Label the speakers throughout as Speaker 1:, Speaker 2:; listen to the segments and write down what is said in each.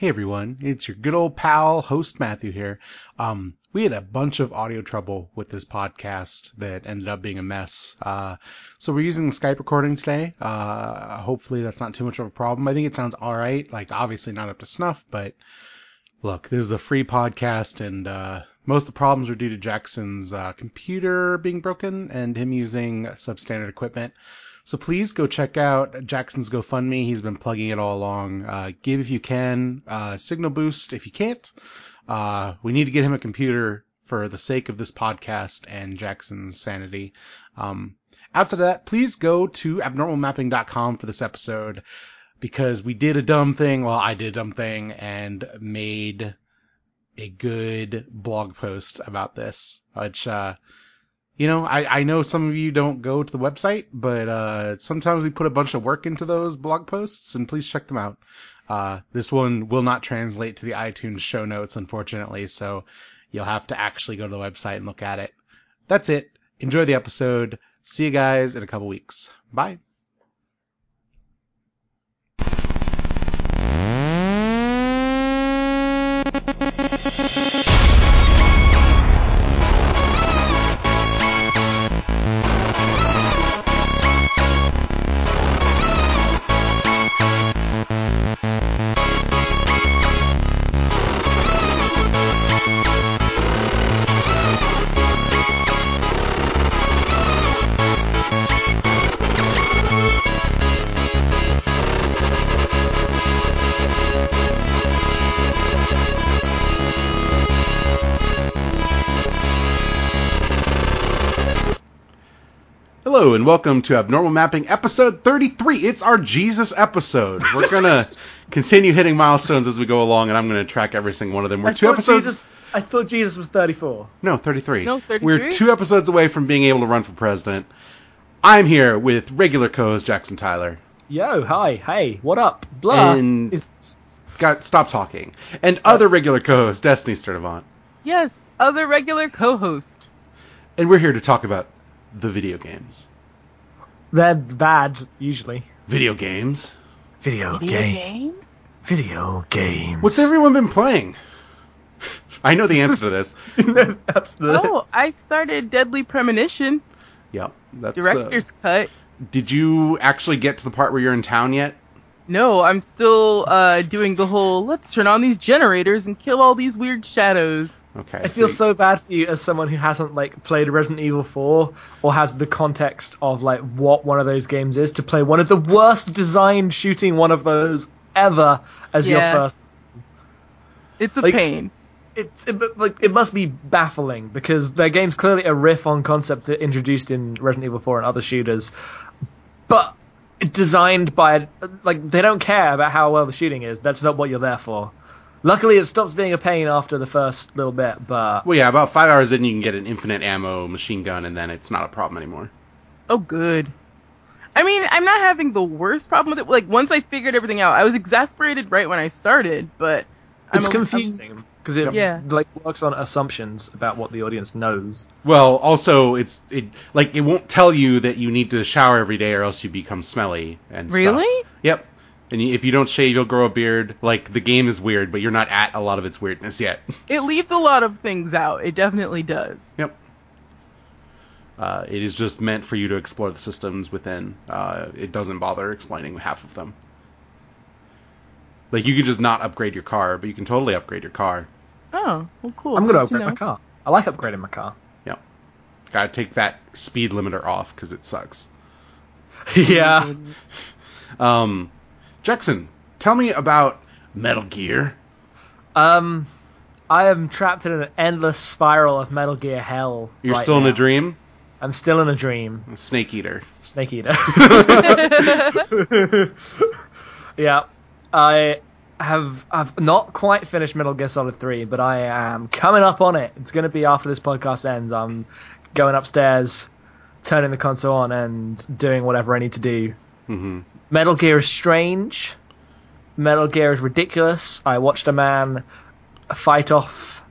Speaker 1: Hey everyone, it's your good old pal, host Matthew here. Um, we had a bunch of audio trouble with this podcast that ended up being a mess. Uh, so we're using Skype recording today. Uh, hopefully that's not too much of a problem. I think it sounds alright, like obviously not up to snuff, but look, this is a free podcast and, uh, most of the problems are due to Jackson's, uh, computer being broken and him using substandard equipment. So please go check out Jackson's GoFundMe. He's been plugging it all along. Uh, give if you can. Uh, signal boost if you can't. Uh, we need to get him a computer for the sake of this podcast and Jackson's sanity. Um, outside of that, please go to abnormalmapping.com for this episode because we did a dumb thing. Well, I did a dumb thing and made a good blog post about this, which, uh, you know, I, I know some of you don't go to the website, but uh, sometimes we put a bunch of work into those blog posts, and please check them out. Uh, this one will not translate to the iTunes show notes, unfortunately, so you'll have to actually go to the website and look at it. That's it. Enjoy the episode. See you guys in a couple weeks. Bye. Welcome to Abnormal Mapping episode 33. It's our Jesus episode. We're gonna continue hitting milestones as we go along, and I'm gonna track every single one of them. We're
Speaker 2: I
Speaker 1: two episodes.
Speaker 2: Jesus, I thought Jesus was 34.
Speaker 1: No, 33.
Speaker 3: No, 33?
Speaker 1: We're two episodes away from being able to run for president. I'm here with regular co-host Jackson Tyler.
Speaker 2: Yo, hi, hey, what up? Blah.
Speaker 1: And-
Speaker 2: It's,
Speaker 1: Got stop talking. And other regular co-host Destiny Sturdivant.
Speaker 3: Yes, other regular co-host.
Speaker 1: And we're here to talk about the video games.
Speaker 2: They're bad, usually.
Speaker 1: Video games.
Speaker 2: Video,
Speaker 3: games?
Speaker 2: Video game.
Speaker 1: What's everyone been playing? I know the answer to this.
Speaker 2: That's the.
Speaker 3: Oh, I started Deadly Premonition
Speaker 1: Yep. That's uh,
Speaker 3: director's cut.
Speaker 1: Did you actually get to the part where you're in town yet?
Speaker 3: No, I'm still uh doing the whole let's turn on these generators and kill all these weird shadows.
Speaker 1: Okay.
Speaker 2: I feel
Speaker 1: you-
Speaker 2: so bad for you as someone who hasn't like played Resident Evil 4 or has the context of like what one of those games is to play one of the worst designed shooting one of those ever as
Speaker 3: Yeah.
Speaker 2: your first.
Speaker 3: It's a
Speaker 2: Like-
Speaker 3: pain.
Speaker 2: It's it, like it must be baffling because their game's clearly a riff on concepts introduced in Resident Evil 4 and other shooters, but designed by like they don't care about how well the shooting is. That's not what you're there for. Luckily, it stops being a pain after the first little bit, but
Speaker 1: Well, yeah, about five hours in, you can get an infinite ammo machine gun, and then it's not a problem anymore.
Speaker 3: Oh, good. I mean, I'm not having the worst problem with it. Like once I figured everything out, I was exasperated right when I started, but
Speaker 2: it's
Speaker 3: I'm a- I'm-
Speaker 2: confusing because it
Speaker 3: Yeah.
Speaker 2: like works on assumptions about what the audience knows.
Speaker 1: Well, also, it's it like it won't tell you that you need to shower every day, or else you become smelly and stuff.
Speaker 3: Really?
Speaker 1: Yep. And if you don't shave, you'll grow a beard. Like the game is weird, but you're not at a lot of its weirdness yet.
Speaker 3: It leaves a lot of things out. It definitely does.
Speaker 1: Yep. Uh, it is just meant for you to explore the systems within. Uh, it doesn't bother explaining half of them. Like you can just not upgrade your car, but you can totally upgrade your car.
Speaker 3: Oh, well, cool.
Speaker 2: I'm gonna
Speaker 3: Good to
Speaker 2: upgrade my car. I like upgrading my car.
Speaker 1: Yep. Gotta take that speed limiter off because it sucks.
Speaker 2: yeah.
Speaker 1: Um, Jackson, tell me about Metal Gear.
Speaker 2: Um, I am trapped in an endless spiral of Metal Gear hell.
Speaker 1: You're
Speaker 2: right
Speaker 1: still in a dream.
Speaker 2: I'm still in a dream.
Speaker 1: Snake Eater.
Speaker 2: Snake Eater. yeah, I have I've not quite finished Metal Gear Solid 3, but I am coming up on it. It's going to be after this podcast ends. I'm going upstairs, turning the console on, and doing whatever I need to do.
Speaker 1: hmm
Speaker 2: Metal Gear is strange. Metal Gear is ridiculous. I watched a man fight off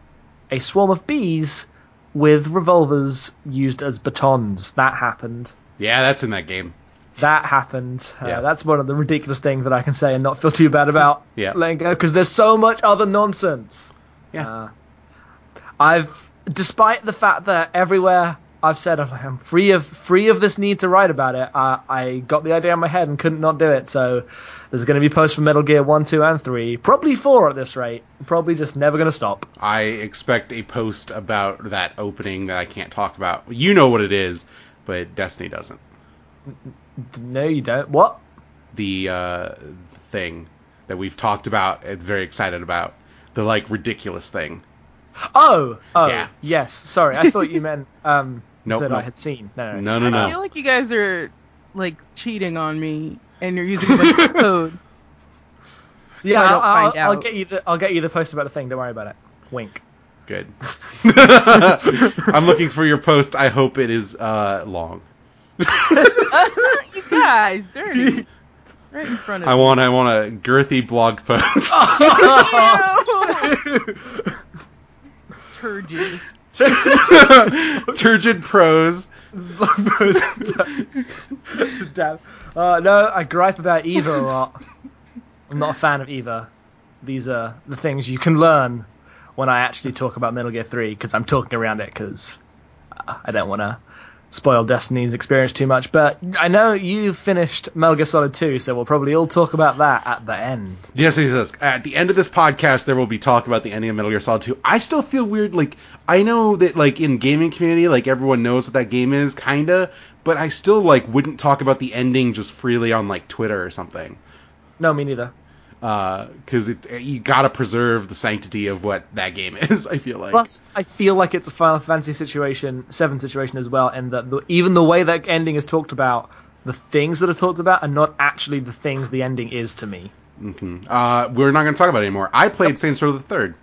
Speaker 2: a swarm of bees with revolvers used as batons. That happened.
Speaker 1: Yeah, that's in that game.
Speaker 2: that happened. Uh,
Speaker 1: Yeah.
Speaker 2: That's one of the ridiculous things that I can say and not feel too bad about
Speaker 1: Yeah.
Speaker 2: letting go because there's so much other nonsense.
Speaker 1: Yeah.
Speaker 2: Uh, I've, despite the fact that everywhere I've said I'm, I'm free of free of this need to write about it, uh, I got the idea in my head and couldn't not do it. So there's going to be posts for Metal Gear One, Two, and Three, probably four at this rate. Probably just never going to stop.
Speaker 1: I expect a post about that opening that I can't talk about. You know what it is, but Destiny doesn't.
Speaker 2: No, you don't. What?
Speaker 1: The uh, thing that we've talked about and very excited about. The like ridiculous thing.
Speaker 2: Oh, oh,
Speaker 1: Yeah.
Speaker 2: yes. Sorry, I thought you meant um,
Speaker 1: Nope,
Speaker 2: that I had seen. No,
Speaker 1: No, no,
Speaker 3: I
Speaker 1: no.
Speaker 3: feel like you guys are like cheating on me, and you're using a bunch of code.
Speaker 2: Yeah,
Speaker 3: I
Speaker 2: I'll,
Speaker 3: don't
Speaker 2: I'll, I'll get you the I'll get you the post about the thing. Don't worry about it. Wink.
Speaker 1: Good. I'm looking for your post. I hope it is uh, long.
Speaker 3: you guys, dirty. Right in front of
Speaker 1: I
Speaker 3: me.
Speaker 1: want I want a girthy blog post.
Speaker 3: Turgid.
Speaker 1: Turgid prose.
Speaker 2: Damn. Uh, no, I gripe about Eva a lot. I'm not a fan of Eva. These are the things you can learn when I actually talk about Metal Gear 3 because I'm talking around it because I don't want to spoil Destiny's experience too much. But I know you finished Metal Gear Solid 2, so we'll probably all talk about that at the end.
Speaker 1: Yes, yes, yes. At the end of this podcast, there will be talk about the ending of Metal Gear Solid 2. I still feel weird. Like, I know that, like, in gaming community, like, everyone knows what that game is, kinda, but I still, like, wouldn't talk about the ending just freely on, like, Twitter or something.
Speaker 2: No, me neither.
Speaker 1: Because it you gotta preserve the sanctity of what that game is, I feel like.
Speaker 2: Plus, I feel like it's a Final Fantasy situation, seven situation as well, and that the, even the way that ending is talked about, the things that are talked about are not actually the things the ending is to me.
Speaker 1: Uh, we're not gonna talk about it anymore. I played Saints Row the Third.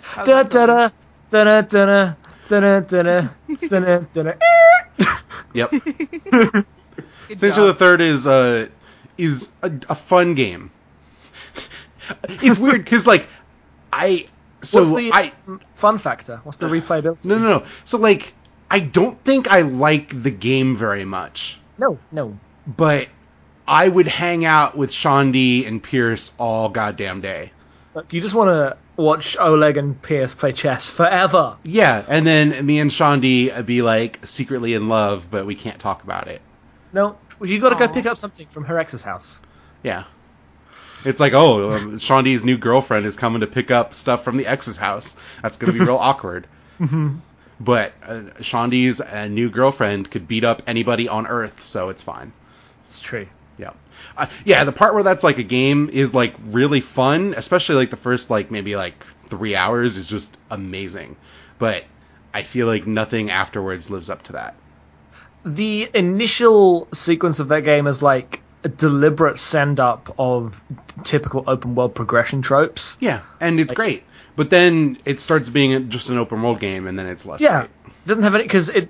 Speaker 3: How's
Speaker 2: Da
Speaker 3: that
Speaker 2: da
Speaker 3: going?
Speaker 2: da da da da da da da da da.
Speaker 1: Yep.
Speaker 3: Good
Speaker 1: Saints. Row the Third is uh is a, a fun game. it's weird because like I so
Speaker 2: What's the
Speaker 1: I
Speaker 2: fun factor? What's the replayability?
Speaker 1: no no no so like I don't think I like the game very much,
Speaker 2: no, no.
Speaker 1: but I would hang out with Shaundi and Pierce all goddamn day.
Speaker 2: But you just want to watch Oleg and Pierce play chess forever.
Speaker 1: Yeah, and then me and Shaundi uh, be like secretly in love, but we can't talk about it.
Speaker 2: No, you got to go
Speaker 3: Aw.
Speaker 2: pick up something from her ex's house.
Speaker 1: Yeah. It's like, oh, um, Shaundi's new girlfriend is coming to pick up stuff from the ex's house. That's going to be real awkward. But uh, Shaundi's uh, new girlfriend could beat up anybody on Earth, so it's fine.
Speaker 2: It's true.
Speaker 1: Yeah. Uh, yeah, the part where that's like a game is like really fun, especially like the first like maybe like three hours is just amazing. But I feel like nothing afterwards lives up to that.
Speaker 2: the initial sequence of that game is like a deliberate send up of typical open world progression tropes.
Speaker 1: Yeah, and it's great. But then it starts being just an open world game, and then it's less
Speaker 2: Yeah,
Speaker 1: great.
Speaker 2: doesn't have any because it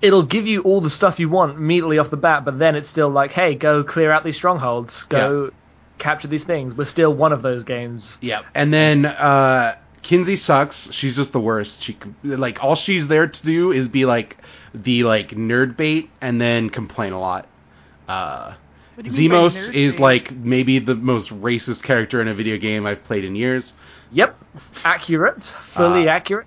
Speaker 2: it'll give you all the stuff you want immediately off the bat, but then it's still like, hey, go clear out these strongholds, go capture these things. We're still one of those games.
Speaker 1: Yeah, and then uh, Kinzie sucks. She's just the worst. She like all she's there to do is be like the like nerd bait and then complain a lot. Uh,
Speaker 3: What do you mean by Zimos
Speaker 1: is like maybe the most racist character in a video game I've played in years.
Speaker 2: Yep, accurate, fully
Speaker 1: Uh,
Speaker 2: accurate.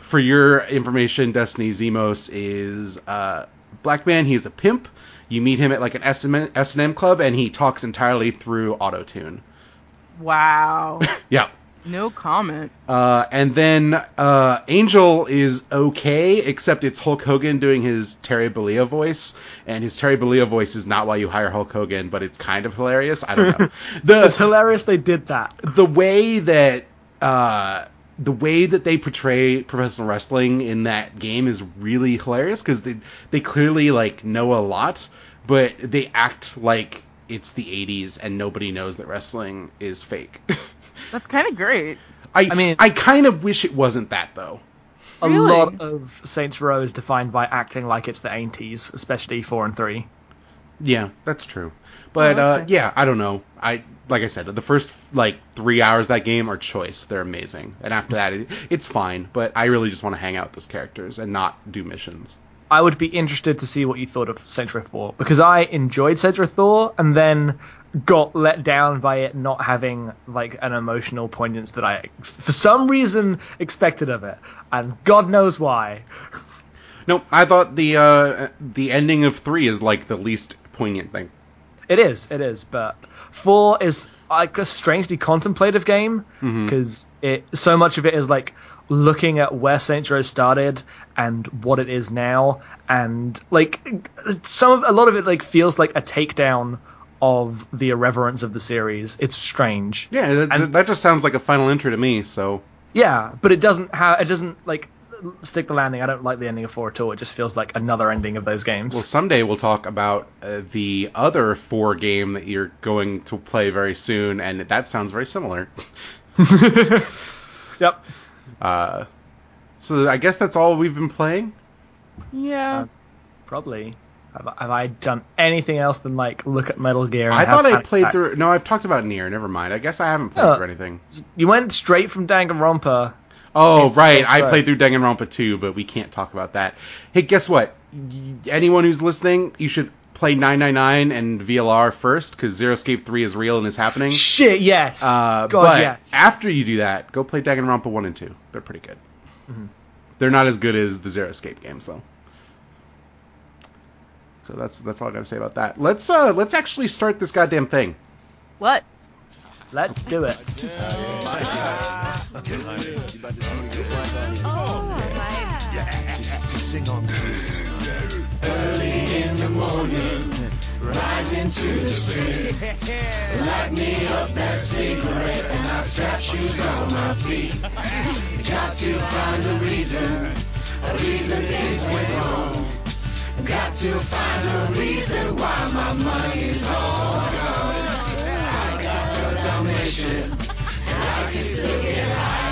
Speaker 1: For your information, Destiny Zimos is uh, black man. He's a pimp. You meet him at like an S and M club, and he talks entirely through autotune.
Speaker 3: Wow.
Speaker 1: Yeah.
Speaker 3: No comment.
Speaker 1: Uh, and then uh, Angel is okay, except it's Hulk Hogan doing his Terry Bollea voice, and his Terry Bollea voice is not why you hire Hulk Hogan, but it's kind of hilarious. I don't know. the, It's
Speaker 2: hilarious they did that.
Speaker 1: the way that uh, the way that they portray professional wrestling in that game is really hilarious because they they clearly like know a lot, but they act like it's the 80s and nobody knows that wrestling is fake.
Speaker 3: That's kind of great.
Speaker 1: I,
Speaker 2: I mean-
Speaker 1: I kind of wish it wasn't that though.
Speaker 2: A
Speaker 3: Really?
Speaker 2: lot of Saints Row is defined by acting like it's the 80s, especially 4 and 3.
Speaker 1: Yeah, that's true. But
Speaker 3: Oh,
Speaker 1: uh, yeah, I don't know. I like I said, the first like three hours of that game are choice. They're amazing, and after that, it, it's fine. But I really just want to hang out with those characters and not do missions.
Speaker 2: I would be interested to see what you thought of Row 4 because I enjoyed Row 4 and then got let down by it not having like an emotional poignance that I for some reason expected of it and god knows why.
Speaker 1: No, I thought the uh, the ending of three is like the least poignant thing.
Speaker 2: It is, it is, but 4 is like a strangely contemplative game because it so much of it is like looking at where Saints Row started and what it is now and like some of, a lot of it like feels like a takedown of the irreverence of the series. It's strange.
Speaker 1: Yeah, that,
Speaker 2: And-
Speaker 1: that just sounds like a final entry to me. So
Speaker 2: Yeah, but it doesn't have it doesn't like stick the landing. I don't like the ending of 4 at all. It just feels like another ending of those games.
Speaker 1: Well, someday we'll talk about uh, the other four game that you're going to play very soon, and that sounds very similar.
Speaker 2: yep.
Speaker 1: Uh, so I guess that's all we've been playing.
Speaker 3: Yeah.
Speaker 2: Uh, Probably. Have, I- have I done anything else than like look at Metal Gear? And
Speaker 1: I thought I played
Speaker 2: attacks?
Speaker 1: through. No, I've talked about Nier. Never mind. I guess I haven't played
Speaker 2: Oh.
Speaker 1: through anything.
Speaker 2: You went straight from Danganronpa.
Speaker 1: Oh, right. I played through Danganronpa 2, but we can't talk about that. Hey, guess what? Y- Anyone who's listening, you should play 999 and VLR first, because Zero Escape 3 is real and is happening.
Speaker 2: Shit, yes.
Speaker 1: Uh,
Speaker 2: God,
Speaker 1: but
Speaker 2: yes.
Speaker 1: after you do that, go play Danganronpa 1 and 2. They're pretty good.
Speaker 2: Mm-hmm.
Speaker 1: They're not as good as the Zero Escape games, though. So that's that's all I gotta say about that. Let's uh let's actually start this goddamn thing.
Speaker 3: What?
Speaker 2: Let's do it.
Speaker 4: Just, just sing on early
Speaker 2: in the morning, rising to the street. Light me up that cigarette and I strap shoes on my feet. Got to find a reason, a reason things went wrong. Got to find a reason why my money's all gone. I got the Dalmatian, and I can still get high.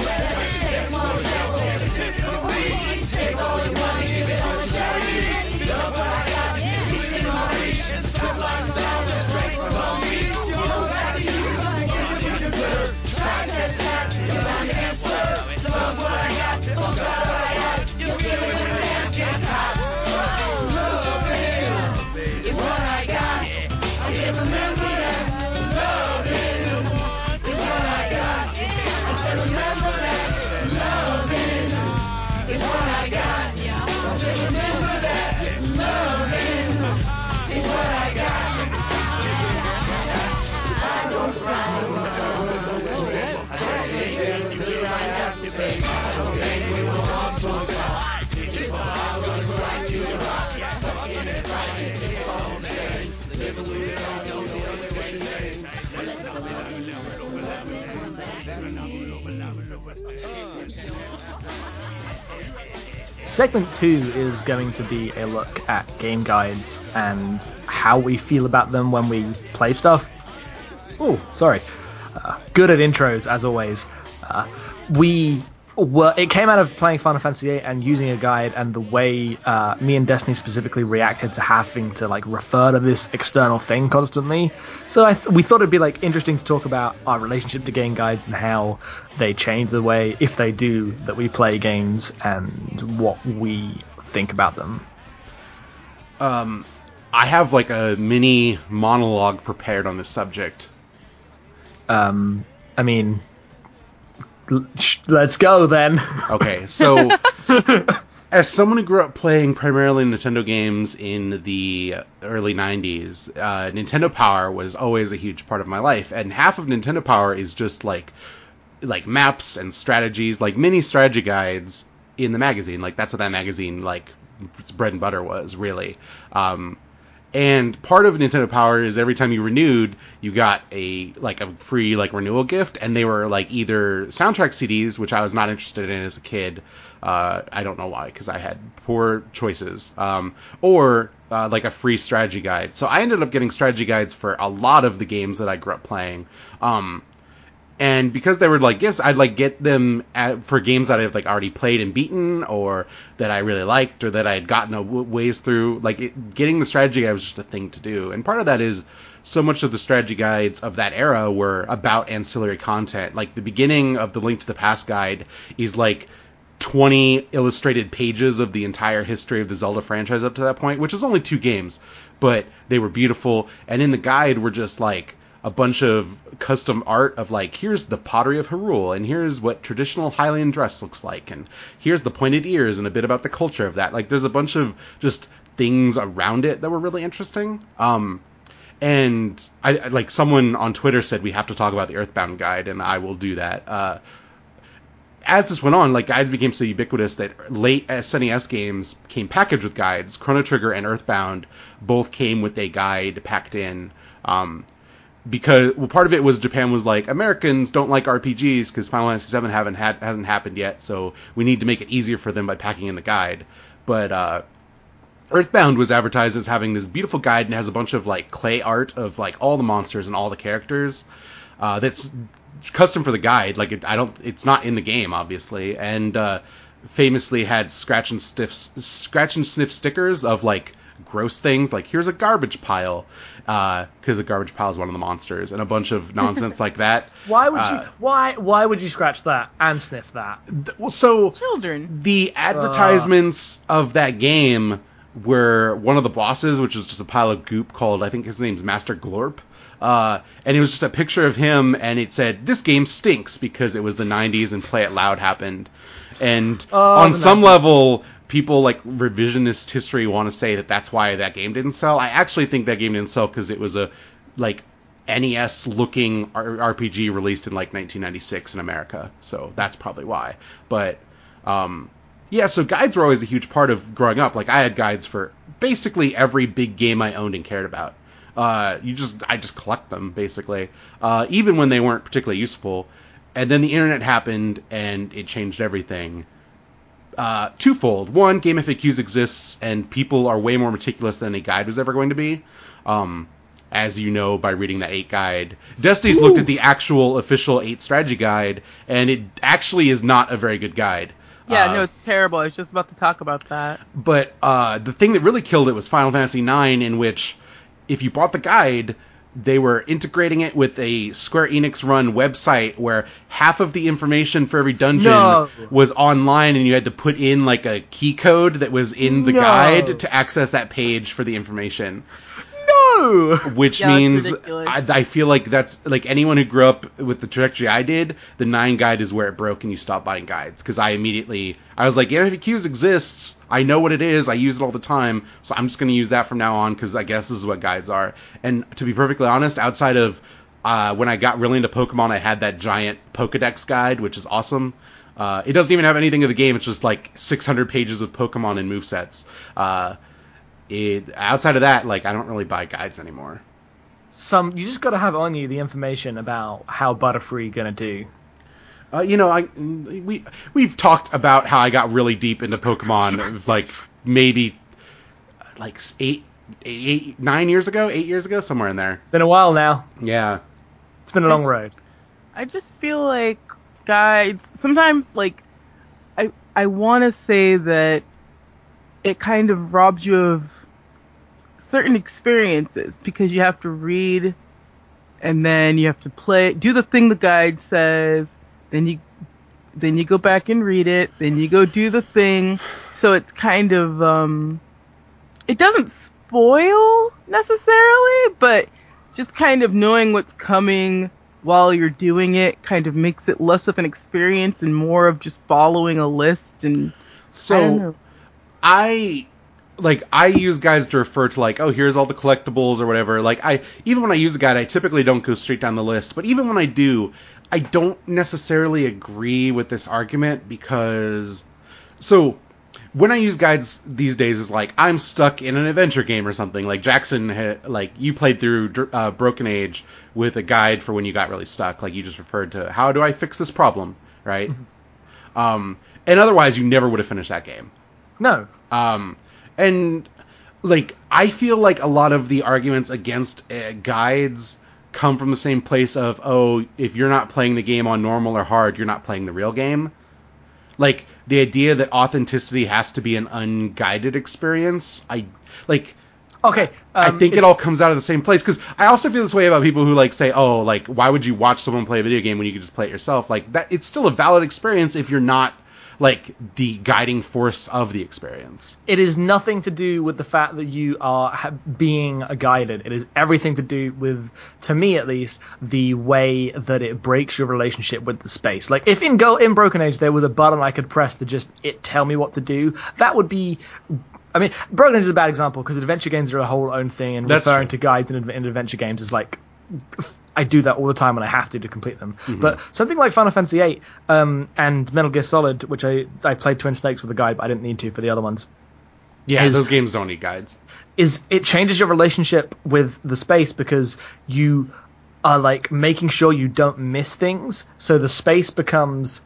Speaker 2: Segment two is going to be a look at game guides and how we feel about them when we play stuff. Oh, sorry. Uh, good at intros, as always. Uh, we were. It came out of playing Final Fantasy VIII and using a guide, and the way uh, me and Destiny specifically reacted to having to like refer to this external thing constantly. So I th- we thought it'd be like interesting to talk about our relationship to game guides and how they change the way, if they do, that we play games and what we think about them.
Speaker 1: Um I have like a mini monologue prepared on this subject.
Speaker 2: Um, I mean, let's go then.
Speaker 1: Okay, so as someone who grew up playing primarily Nintendo games in the early 90s, uh, Nintendo Power was always a huge part of my life, and half of Nintendo Power is just like like maps and strategies, like mini strategy guides in the magazine. Like that's what that magazine like bread and butter was really. Um, And part of Nintendo Power is every time you renewed, you got a like a free like renewal gift, and they were like either soundtrack CDs, which I was not interested in as a kid. Uh, I don't know why, because I had poor choices. Um, or uh, like a free strategy guide. So I ended up getting strategy guides for a lot of the games that I grew up playing. Um, and because they were like gifts, I'd like get them at, for games that I've like already played and beaten, or that I really liked, or that I had gotten a ways through. Like it, getting the strategy guide was just a thing to do, and part of that is so much of the strategy guides of that era were about ancillary content. Like the beginning of the Link to the Past guide is like 20 illustrated pages of the entire history of the Zelda franchise up to that point, which is only two games, but they were beautiful. And in the guide were just like a bunch of custom art of like here's the pottery of Hyrule and here's what traditional Hylian dress looks like and here's the pointed ears and a bit about the culture of that. Like there's a bunch of just things around it that were really interesting. Um and I, I like someone on Twitter said we have to talk about the Earthbound guide and I will do that. Uh as this went on, like guides became so ubiquitous that late SNES games came packaged with guides. Chrono Trigger and Earthbound both came with a guide packed in. Um, because well, part of it was Japan was like Americans don't like RPGs because Final Fantasy VII haven't had hasn't happened yet, so we need to make it easier for them by packing in the guide. But uh, Earthbound was advertised as having this beautiful guide and has a bunch of like clay art of like all the monsters and all the characters. Uh, that's custom for the guide. Like it, I don't, it's not in the game, obviously, and uh, famously had scratch and sniff, scratch and sniff stickers of like gross things. Like here's a garbage pile, because a garbage pile is one of the monsters, and a bunch of nonsense like that.
Speaker 2: Why would
Speaker 1: Uh,
Speaker 2: you? Why? Why would you scratch that and sniff that?
Speaker 1: Th- Well, so
Speaker 3: Children.
Speaker 1: the advertisements of that game were one of the bosses, which was just a pile of goop called I think his name's Master Glorp. Uh, and it was just a picture of him, and it said, "This game stinks" because it was the '90s and Play It Loud happened. And
Speaker 2: Oh,
Speaker 1: on some
Speaker 2: 90s.
Speaker 1: level, people like revisionist history want to say that that's why that game didn't sell. I actually think that game didn't sell because it was a like NES looking RPG released in like 1996 in America. So that's probably why. But um, yeah, so guides were always a huge part of growing up. Like I had guides for basically every big game I owned and cared about. Uh, you just I just collect them basically, uh, even when they weren't particularly useful. And then the internet happened and it changed everything. Uh, twofold. One, Game FAQs exists and people are way more meticulous than a guide was ever going to be. Um, as you know by reading the 8 guide. Destiny's looked at the actual official 8 strategy guide, and it actually is not a very good guide.
Speaker 3: Yeah,
Speaker 1: Uh,
Speaker 3: no, it's terrible. I was just about to talk about that.
Speaker 1: but uh, the thing that really killed it was Final Fantasy IX, in which if you bought the guide, they were integrating it with a Square Enix run website where half of the information for every dungeon
Speaker 2: No.
Speaker 1: was online, and you had to put in like a key code that was in the
Speaker 2: No.
Speaker 1: guide to access that page for the information
Speaker 2: No.
Speaker 1: which
Speaker 3: Yeah,
Speaker 1: means. I, I feel like that's like anyone who grew up with the trajectory I did. The nine guide is where it broke, and you stop buying guides because I immediately I was like, yeah, FAQs exists. I know what it is. I use it all the time, so I'm just going to use that from now on because I guess this is what guides are. And to be perfectly honest, outside of uh, when I got really into Pokemon, I had that giant Pokedex guide, which is awesome. Uh, it doesn't even have anything of the game. It's just like 600 pages of Pokemon and movesets. Uh, it, outside of that, like I don't really buy guides anymore.
Speaker 2: Some you just got to have on you the information about how Butterfree gonna do.
Speaker 1: Uh, you know, I we we've talked about how I got really deep into Pokemon, like maybe like eight, eight, nine years ago, eight years ago, somewhere in there.
Speaker 2: It's been a while now.
Speaker 1: Yeah,
Speaker 2: It's been a long road.
Speaker 3: I just feel like guides sometimes like I I want to say that it kind of robs you of certain experiences because you have to read and then you have to play do the thing the guide says then you then you go back and read it then you go do the thing. So it's kind of um it doesn't spoil necessarily but just kind of knowing what's coming while you're doing it kind of makes it less of an experience and more of just following a list and
Speaker 1: so
Speaker 3: I don't know.
Speaker 1: I like I use guides to refer to like, oh, here's all the collectibles or whatever. Like I even when I use a guide, I typically don't go straight down the list. But even when I do, I don't necessarily agree with this argument because so when I use guides these days is like I'm stuck in an adventure game or something. Like Jackson, had, like you played through uh, Broken Age with a guide for when you got really stuck. Like you just referred to how do I fix this problem, right? Um, and otherwise, you never would have finished that game.
Speaker 2: No.
Speaker 1: Um, and like I feel like a lot of the arguments against uh, guides come from the same place of oh, if you're not playing the game on normal or hard, you're not playing the real game. Like the idea that authenticity has to be an unguided experience. I like.
Speaker 2: Okay.
Speaker 1: I
Speaker 2: um,
Speaker 1: think it all comes out of the same place because I also feel this way about people who like say, "Oh, like why would you watch someone play a video game when you could just play it yourself?" Like that, it's still a valid experience if you're not like the guiding force of the experience.
Speaker 2: it is nothing to do with the fact that you are ha- being guided. It is everything to do with, to me at least, the way that it breaks your relationship with the space. Like if in Go in Broken Age there was a button I could press to just it tell me what to do, that would be. I mean, Broken Age is a bad example because adventure games are a whole own thing, and
Speaker 1: That's
Speaker 2: referring
Speaker 1: true.
Speaker 2: to guides in, in adventure games is like I do that all the time when I have to to complete them.
Speaker 1: Mm-hmm.
Speaker 2: But something like Final Fantasy VIII um, and Metal Gear Solid, which I I played Twin Snakes with a guide, but I didn't need to for the other ones
Speaker 1: Yeah,
Speaker 2: Is-
Speaker 1: those games don't need guides.
Speaker 2: is it changes your relationship with the space because you are like making sure you don't miss things. So the space becomes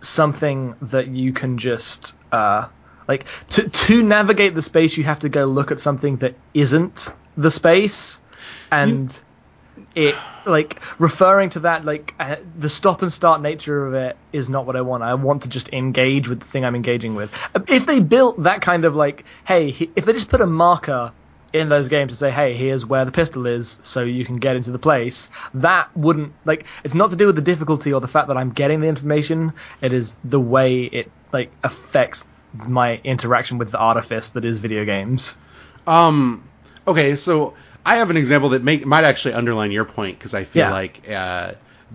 Speaker 2: something that you can just uh like to to navigate the space you have to go look at something that isn't the space and it like referring to that like uh, the stop and start nature of it is not what I want. I want to just engage with the thing I'm engaging with. If they built that kind of like, hey, if they just put a marker in those games to say, hey, here's where the pistol is, so you can get into the place, that wouldn't like. It's not to do with the difficulty or the fact that I'm getting the information. It is the way it like affects my interaction with the artifice that is video games.
Speaker 1: Um, okay, so I have an example that make, might actually underline your point because I feel
Speaker 2: Yeah.
Speaker 1: like uh,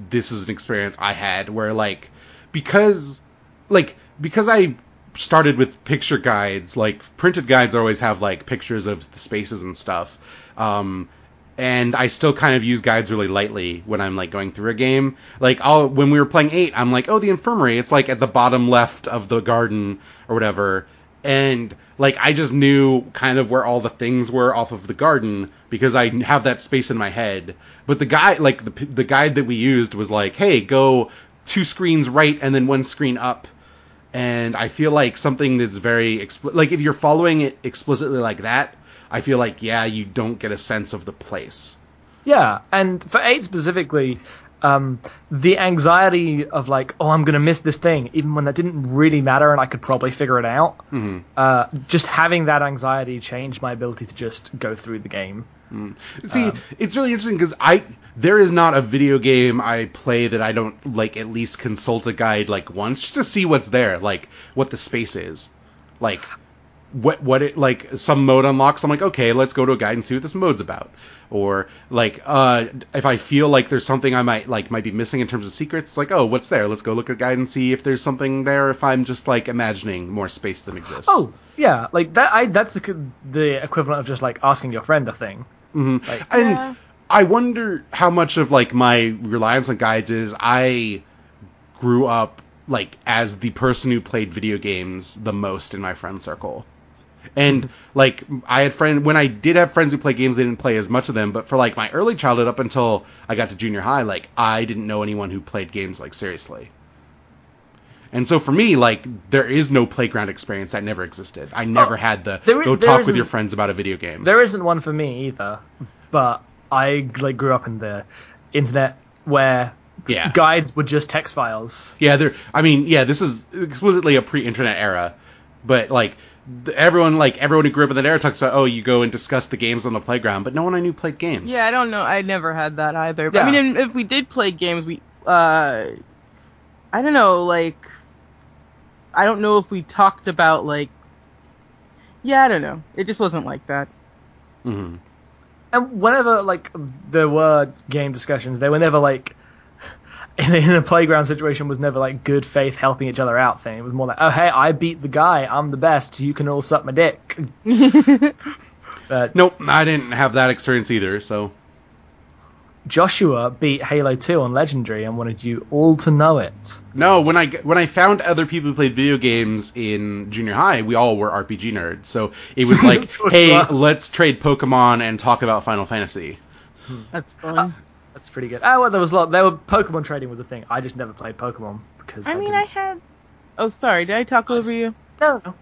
Speaker 1: this is an experience I had where like because like because I started with picture guides, like printed guides always have like pictures of the spaces and stuff. Um, and I still kind of use guides really lightly when I'm like going through a game. Like I'll when we were playing eight, I'm like, oh, the infirmary. It's like at the bottom left of the garden or whatever. And like I just knew kind of where all the things were off of the garden because I have that space in my head. But the guy, like the the guide that we used was like, hey, go two screens right and then one screen up. And I feel like something that's very like if you're following it explicitly like that, I feel like yeah, you don't get a sense of the place.
Speaker 2: Yeah, and for eight specifically, um, the anxiety of like, oh, I'm gonna miss this thing, even when that didn't really matter and I could probably figure it out. Uh, just having that anxiety changed my ability to just go through the game.
Speaker 1: See, it's really interesting because I there is not a video game I play that I don't like at least consult a guide like once just to see what's there, like what the space is, like what what it like some mode unlocks. I'm like, okay, let's go to a guide and see what this mode's about, or like uh if I feel like there's something I might like might be missing in terms of secrets, like oh, what's there? Let's go look at a guide and see if there's something there. If I'm just like imagining more space than exists.
Speaker 2: Oh, yeah, like that. I that's the the equivalent of just like asking your friend a thing.
Speaker 1: and
Speaker 3: Yeah.
Speaker 1: I wonder how much of like my reliance on guides is I grew up like as the person who played video games the most in my friend circle. And like I had friend when I did have friends who played games, they didn't play as much of them. But for like my early childhood up until I got to junior high, like I didn't know anyone who played games like seriously. And so for me, like there is no playground experience that never existed. I never
Speaker 2: Oh,
Speaker 1: had the
Speaker 2: there
Speaker 1: go
Speaker 2: there
Speaker 1: talk with your friends about a video game.
Speaker 2: There isn't one for me either, but I like grew up in the internet where
Speaker 1: Yeah.
Speaker 2: guides were just text files.
Speaker 1: Yeah, there. I mean, yeah, this is explicitly a pre-internet era, but like everyone, like everyone who grew up in that era talks about, oh, you go and discuss the games on the playground, but no one I knew played games.
Speaker 3: Yeah, I don't know. I never had that either. But, I mean, if we did play games, we, uh, I don't know, like, I don't know if we talked about, like, yeah, I don't know. It just wasn't like that.
Speaker 1: hmm
Speaker 2: And whenever like there were game discussions, they were never like in, in a playground situation was never like good faith helping each other out thing. It was more like, oh hey, I beat the guy, I'm the best, you can all suck my dick. but
Speaker 1: Nope, I didn't have that experience either. So
Speaker 2: Joshua beat Halo 2 on Legendary and wanted you all to know it.
Speaker 1: No, when I when I found other people who played video games in junior high, we all were RPG nerds. So it was like, hey, let's trade Pokemon and talk about Final Fantasy. Hmm.
Speaker 3: That's fun.
Speaker 2: That's pretty good. Oh, well, there was a lot. There were Pokemon trading was a thing. I just never played Pokemon because
Speaker 3: I mean,
Speaker 2: didn't-
Speaker 3: I had. Oh, sorry. Did I talk over
Speaker 2: just-
Speaker 3: you?
Speaker 2: no, no.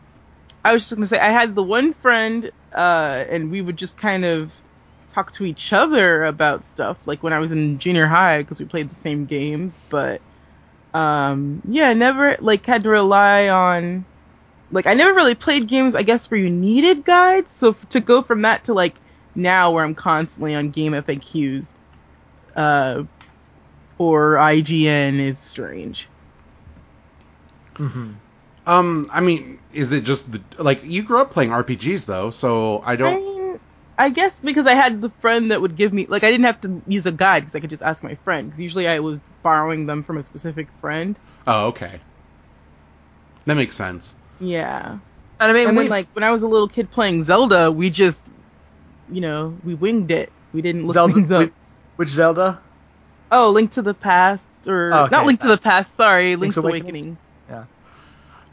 Speaker 3: I was just gonna say I had the one friend, uh, and we would just kind of talk to each other about stuff, like when I was in junior high, because we played the same games. But, um, yeah, never like had to rely on, like I never really played games, I guess, where you needed guides. So f- to go from that to like now, where I'm constantly on game FAQs, uh, or IGN is strange.
Speaker 2: hmm
Speaker 1: Um, I mean, is it just the like you grew up playing RPGs though? So I
Speaker 3: I
Speaker 1: don't.
Speaker 3: mean, I guess because I had the friend that would give me, like, I didn't have to use a guide because I could just ask my friend. Because usually I was borrowing them from a specific friend.
Speaker 1: Oh, okay. That makes sense.
Speaker 3: Yeah.
Speaker 2: And I mean,
Speaker 3: And then, like, when I was a little kid playing Zelda, we just, you know, we winged it. We didn't look
Speaker 2: Zelda,
Speaker 3: things up.
Speaker 2: Which, Zelda?
Speaker 3: Oh, Link to the Past, or
Speaker 2: Oh, okay.
Speaker 3: not Link to the Past. Sorry, Link's,
Speaker 2: Link's Awakening?
Speaker 3: Awakening.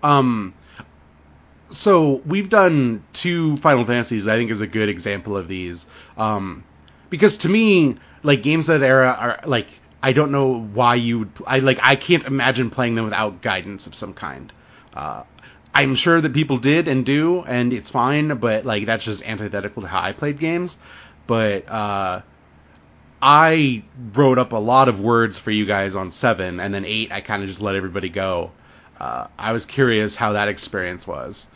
Speaker 1: Um, so we've done two Final Fantasies. I think is a good example of these. Um, because to me, like games that era are like I don't know why you would. I like I can't imagine playing them without guidance of some kind. Uh, I'm sure that people did and do, and it's fine. But like that's just antithetical to how I played games. But uh, I wrote up a lot of words for you guys on seven, and then eight I kind of just let everybody go. Uh, I was curious how that experience was.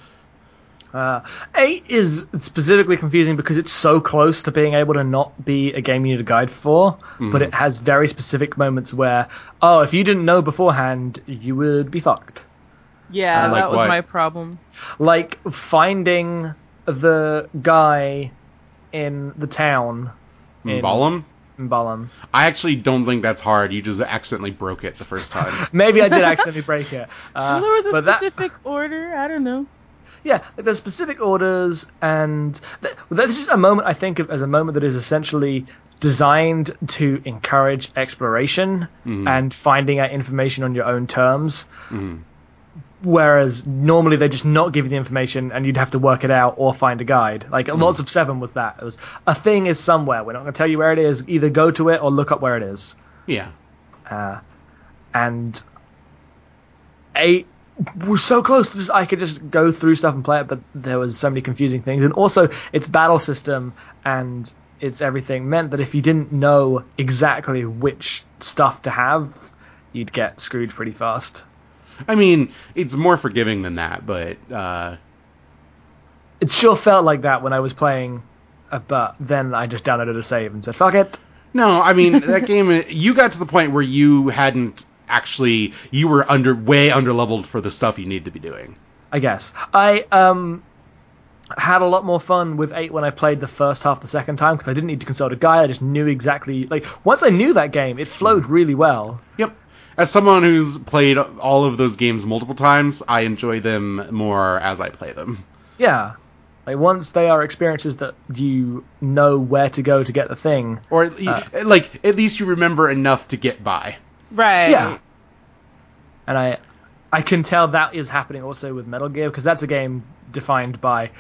Speaker 2: Uh, eight is specifically confusing because it's so close to being able to not be a game you need a guide for, but it has very specific moments where, oh, if you didn't know beforehand, you would be fucked.
Speaker 3: Yeah,
Speaker 1: Uh, like
Speaker 3: that was
Speaker 1: what?
Speaker 3: my problem.
Speaker 2: Like finding the guy in the town in
Speaker 1: Balamb?
Speaker 2: In Balamb.
Speaker 1: I actually don't think that's hard. You just accidentally broke it the first time.
Speaker 2: Maybe I did accidentally break it. Uh,
Speaker 3: Well, there was a
Speaker 2: but that-
Speaker 3: specific order. I don't know.
Speaker 2: Yeah, like there's specific orders, and th- that's just a moment I think of as a moment that is essentially designed to encourage exploration and finding out information on your own terms. Whereas normally they just not give you the information and you'd have to work it out or find a guide. Like lots of Seven was that. It was a thing is somewhere. We're not going to tell you where it is. Either go to it or look up where it is
Speaker 1: yeah.
Speaker 2: uh, and eight was so close to just I could just go through stuff and play it, but there was so many confusing things, and also its battle system and its everything meant that if you didn't know exactly which stuff to have, you'd get screwed pretty fast.
Speaker 1: I mean, it's more forgiving than that, but uh,
Speaker 2: It sure felt like that when I was playing, uh, but then I just downloaded a save and said, "Fuck it."
Speaker 1: no, I mean that game. You got to the point where you hadn't actually. You were under way under leveled for the stuff you need to be doing.
Speaker 2: I guess. I um had a lot more fun with 8 when I played the first half the second time because I didn't need to consult a guide. I just knew exactly like once I knew that game, it flowed really well.
Speaker 1: Yep. As someone who's played all of those games multiple times, I enjoy them more as I play them.
Speaker 2: Yeah. Like once they are experiences that you know where to go to get the thing.
Speaker 1: Or at uh, le- like at least you remember enough to get by.
Speaker 3: Right.
Speaker 2: Yeah. And I I can tell that is happening also with Metal Gear because that's a game defined by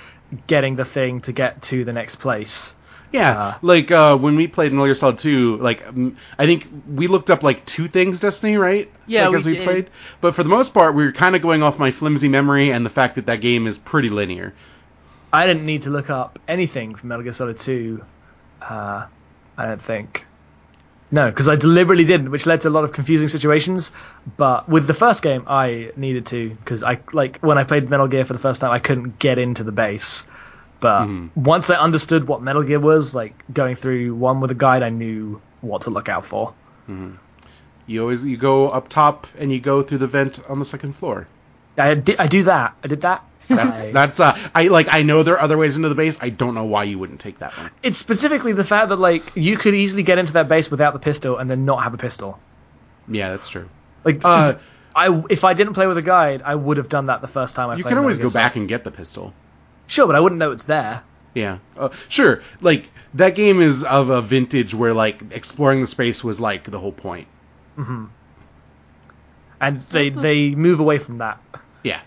Speaker 2: getting the thing to get to the next place.
Speaker 1: Yeah,
Speaker 2: Uh,
Speaker 1: like uh, when we played Metal Gear Solid 2, like I think we looked up like two things Destiny, right?
Speaker 3: Yeah,
Speaker 1: like,
Speaker 3: we
Speaker 1: as we
Speaker 3: did.
Speaker 1: played. But for the most part, we were kind of going off my flimsy memory and the fact that that game is pretty linear.
Speaker 2: I didn't need to look up anything from Metal Gear Solid 2. Uh, I don't think. No, because I deliberately didn't, which led to a lot of confusing situations. But with the first game, I needed to because I like when I played Metal Gear for the first time, I couldn't get into the base. But once I understood what Metal Gear was, like going through one with a guide, I knew what to look out for.
Speaker 1: You always you go up top and you go through the vent on the second floor.
Speaker 2: I did. I do that. I did that.
Speaker 1: That's that's uh I like I know there are other ways into the base. I don't know why you wouldn't take that one.
Speaker 2: It's specifically the fact that like you could easily get into that base without the pistol and then not have a pistol.
Speaker 1: Yeah, that's true.
Speaker 2: Like,
Speaker 1: Uh,
Speaker 2: I if I didn't play with a guide, I would have done that the first time I
Speaker 1: You can always go back and get the pistol.
Speaker 2: Sure, but I wouldn't know it's there.
Speaker 1: Yeah, uh, sure. Like that game is of a vintage where like exploring the space was like the whole point.
Speaker 2: And they
Speaker 3: Also-
Speaker 2: they move away from that.
Speaker 1: Yeah,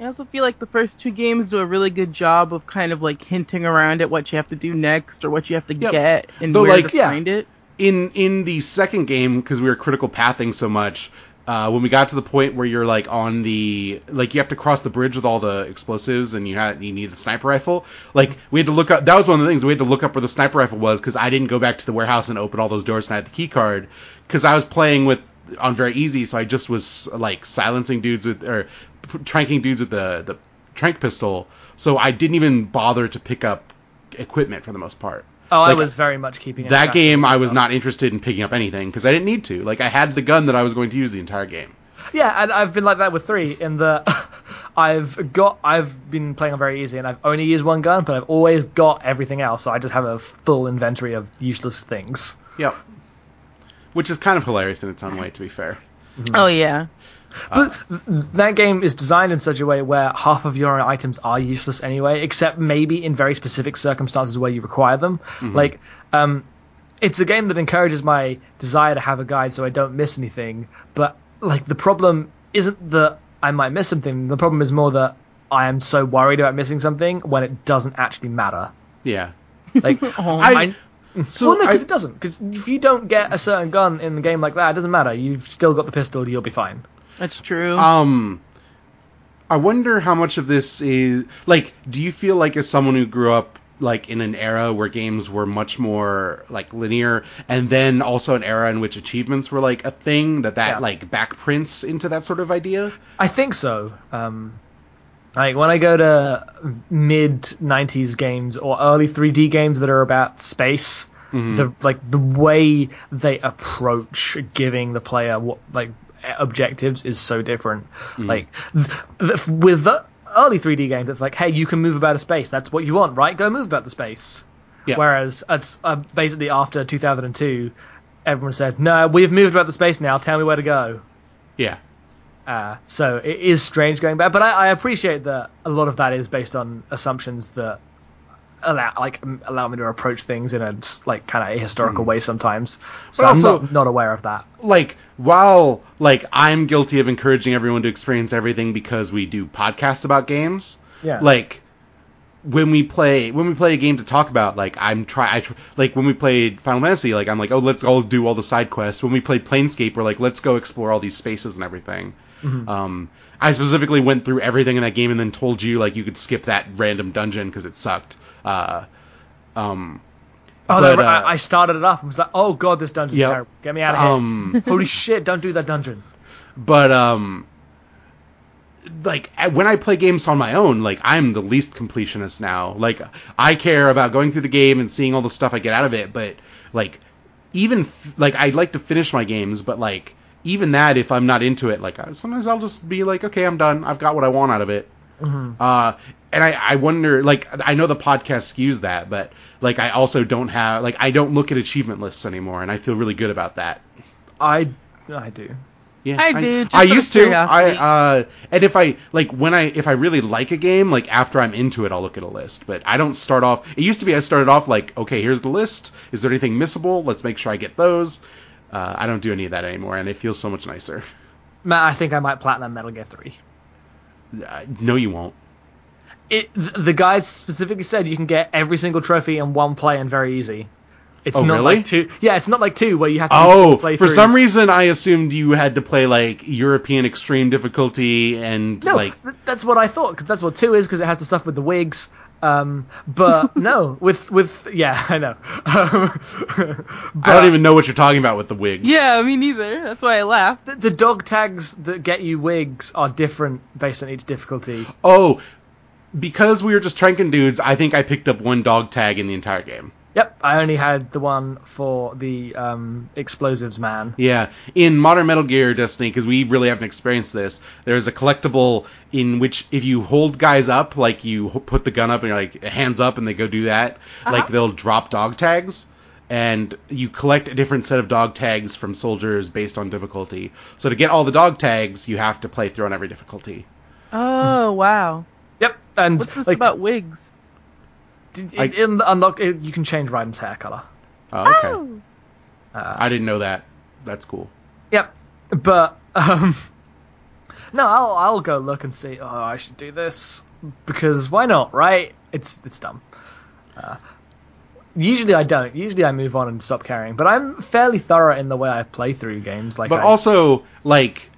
Speaker 3: I also feel like the first two games do a really good job of kind of like hinting around at what you have to do next or what you have to
Speaker 1: Yep.
Speaker 3: get and
Speaker 1: Though,
Speaker 3: where
Speaker 1: like,
Speaker 3: to
Speaker 2: yeah.
Speaker 3: find it.
Speaker 1: in in the second game because we were critical pathing so much. Uh, when we got to the point where you're like on the like you have to cross the bridge with all the explosives and you had you need the sniper rifle like we had to look up that was one of the things we had to look up where the sniper rifle was because I didn't go back to the warehouse and open all those doors and I had the key card because I was playing with on very easy so I just was like silencing dudes with or tranking dudes with the the trank pistol. So I didn't even bother to pick up equipment for the most part
Speaker 2: Oh, I was very much keeping
Speaker 1: that
Speaker 2: track
Speaker 1: game I was
Speaker 2: stuff.
Speaker 1: not interested in picking up anything because I didn't need to. Like I had the gun that I was going to use the entire game.
Speaker 2: Yeah, and I've been like that with three. In the I've got I've been playing on very easy, and I've only used one gun, but I've always got everything else. So I just have a full inventory of useless things.
Speaker 1: Yep. Which is kind of hilarious in its own way, to be fair.
Speaker 3: Oh yeah.
Speaker 2: But th- that game is designed in such a way where half of your items are useless anyway, except maybe in very specific circumstances where you require them. Like, um, it's a game that encourages my desire to have a guide so I don't miss anything. But like, the problem isn't that I might miss something. The problem is more that I am so worried about missing something when it doesn't actually matter.
Speaker 1: Yeah.
Speaker 2: Like,
Speaker 3: Oh,
Speaker 1: I, so
Speaker 2: well, no, because it doesn't. Because if you don't get a certain gun in the game like that, it doesn't matter. You've still got the pistol. You'll be fine.
Speaker 3: That's true.
Speaker 1: um, I wonder how much of this is like. Do you feel like as someone who grew up like in an era where games were much more like linear, and then also an era in which achievements were like a thing that that
Speaker 2: Yeah.
Speaker 1: like backprints into that sort of idea?
Speaker 2: I think so. Um, like when I go to mid '90s games or early 3D games that are about space, the like the way they approach giving the player what like objectives is so different. Like th- th- with the early 3D games, it's like, hey, you can move about a space. That's what you want, right? Go move about the space.
Speaker 1: Yeah.
Speaker 2: Whereas it's uh, basically after 2002, everyone said, no, we've moved about the space now. Tell me where to go.
Speaker 1: Yeah.
Speaker 2: Uh, so it is strange going back, but I, I appreciate that a lot of that is based on assumptions that allow like allow me to approach things in a like kind of a historical way sometimes. So
Speaker 1: But
Speaker 2: I'm
Speaker 1: also-
Speaker 2: not not aware of that.
Speaker 1: like while like I'm guilty of encouraging everyone to experience everything because we do podcasts about games.
Speaker 2: Yeah.
Speaker 1: Like when we play when we play a game to talk about, like I'm try I tr- like when we played Final Fantasy, like I'm like, oh, let's all do all the side quests. When we played Planescape, we're like, let's go explore all these spaces and everything. Um, I specifically went through everything in that game and then told you like you could skip that random dungeon because it sucked. Uh, um,
Speaker 2: Oh,
Speaker 1: but,
Speaker 2: no,
Speaker 1: uh,
Speaker 2: I, I started it off and was like, oh god, this dungeon's
Speaker 1: Yep.
Speaker 2: terrible. Get me out of here.
Speaker 1: um,
Speaker 2: Holy shit! Don't do that dungeon.
Speaker 1: but um like when I play games on my own, like I'm the least completionist now. Like I care about going through the game and seeing all the stuff I get out of it, but like even f- like I like to finish my games, but like even that if I'm not into it, like sometimes I'll just be like, okay, I'm done. I've got what I want out of it. Uh, and I, I wonder, like, I know the podcast skews that, but like, I also don't have, like, I don't look at achievement lists anymore, and I feel really good about that.
Speaker 2: I I do.
Speaker 1: Yeah,
Speaker 3: I do, just
Speaker 1: I used to.
Speaker 3: curiosity.
Speaker 1: I uh, and if I like when I if I really like a game, like after I'm into it, I'll look at a list. But I don't start off. It used to be I started off like, okay, here's the list. Is there anything missable? Let's make sure I get those. Uh, I don't do any of that anymore, and it feels so much nicer.
Speaker 2: Matt, I think I might platinum Metal Gear Three.
Speaker 1: Uh, no, you won't.
Speaker 2: It, the guy specifically said you can get every single trophy in one play and very easy. It's
Speaker 1: Oh,
Speaker 2: not
Speaker 1: really?
Speaker 2: like two. Yeah, it's not like two where you have to.
Speaker 1: Oh,
Speaker 2: playthroughs.
Speaker 1: for some reason, I assumed you had to play like European extreme difficulty and
Speaker 2: No,
Speaker 1: like.
Speaker 2: th- that's what I thought because that's what two is because it has the stuff with the wigs. Um, but no, with with yeah, I know. Um,
Speaker 1: I don't even know what you're talking about with the wigs.
Speaker 3: yeah, me neither. That's why I laughed.
Speaker 2: the, the dog tags that get you wigs are different based on each difficulty.
Speaker 1: Oh, because we were just tranking dudes, I think I picked up one dog tag in the entire game.
Speaker 2: Yep, I only had the one for the um, explosives man.
Speaker 1: Yeah, in modern Metal Gear Destiny, because we really haven't experienced this, there's a collectible in which if you hold guys up, like you put the gun up and you're like hands up, and they go do that, like they'll drop dog tags, and you collect a different set of dog tags from soldiers based on difficulty. So to get all the dog tags, you have to play through on every difficulty.
Speaker 3: Oh wow.
Speaker 2: Yep, and
Speaker 3: What's this
Speaker 2: like,
Speaker 3: about wigs?
Speaker 2: In,
Speaker 1: I-
Speaker 2: in the unlock, it, you can change Raiden's hair color.
Speaker 1: Oh, okay.
Speaker 3: Oh.
Speaker 1: I didn't know that. That's cool.
Speaker 2: Yep. But um No, I'll I'll go look and see. Oh, I should do this because why not, right? It's it's dumb. Uh, usually I don't. Usually I move on and stop caring. But I'm fairly thorough in the way I play through games. Like,
Speaker 1: But
Speaker 2: I-
Speaker 1: also, like,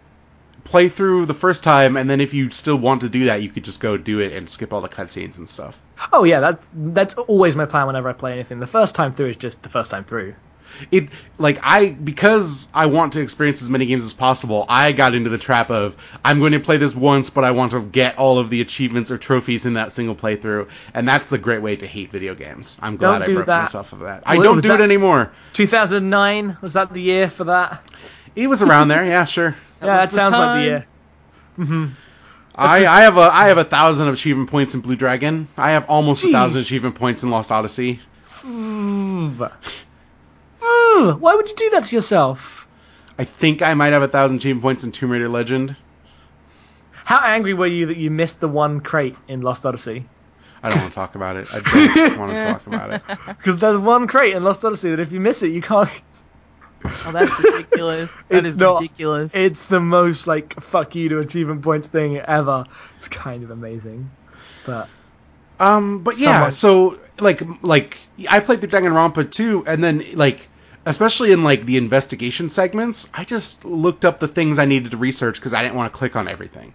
Speaker 1: play through the first time, and then if you still want to do that, you could just go do it and skip all the cutscenes and stuff.
Speaker 2: oh yeah, that's that's always my plan whenever I play anything. The first time through is just the first time through.
Speaker 1: It like I because I want to experience as many games as possible. I got into the trap of I'm going to play this once, but I want to get all of the achievements or trophies in that single playthrough, and that's the great way to hate video games. I'm glad
Speaker 2: Don't
Speaker 1: I broke
Speaker 2: that.
Speaker 1: myself of that. I don't do
Speaker 2: that-
Speaker 1: it anymore.
Speaker 2: 2009 was that the year for that?
Speaker 1: It was around there, yeah, sure.
Speaker 2: Yeah, that
Speaker 3: was the
Speaker 2: sounds like the
Speaker 3: time.
Speaker 2: year.
Speaker 1: I, I have a I have a thousand achievement points in Blue Dragon. I have almost a thousand achievement points in Lost Odyssey.
Speaker 2: Mm. Mm, why would you do that to yourself?
Speaker 1: I think I might have a thousand achievement points in Tomb Raider Legend.
Speaker 2: How angry were you that you missed the one crate in Lost Odyssey?
Speaker 1: I don't want to talk about it. I don't want to talk about it.
Speaker 2: Because there's one crate in Lost Odyssey that if you miss it, you can't.
Speaker 3: Oh, that's ridiculous. That
Speaker 2: It's
Speaker 3: is
Speaker 2: not-
Speaker 3: ridiculous.
Speaker 2: It's the most like fuck you to achievement points thing ever. It's kind of amazing, but
Speaker 1: Um, but yeah,
Speaker 2: Someone-
Speaker 1: so like like I played the Danganronpa too, and then like especially in like the investigation segments, I just looked up the things I needed to research because I didn't want to click on everything.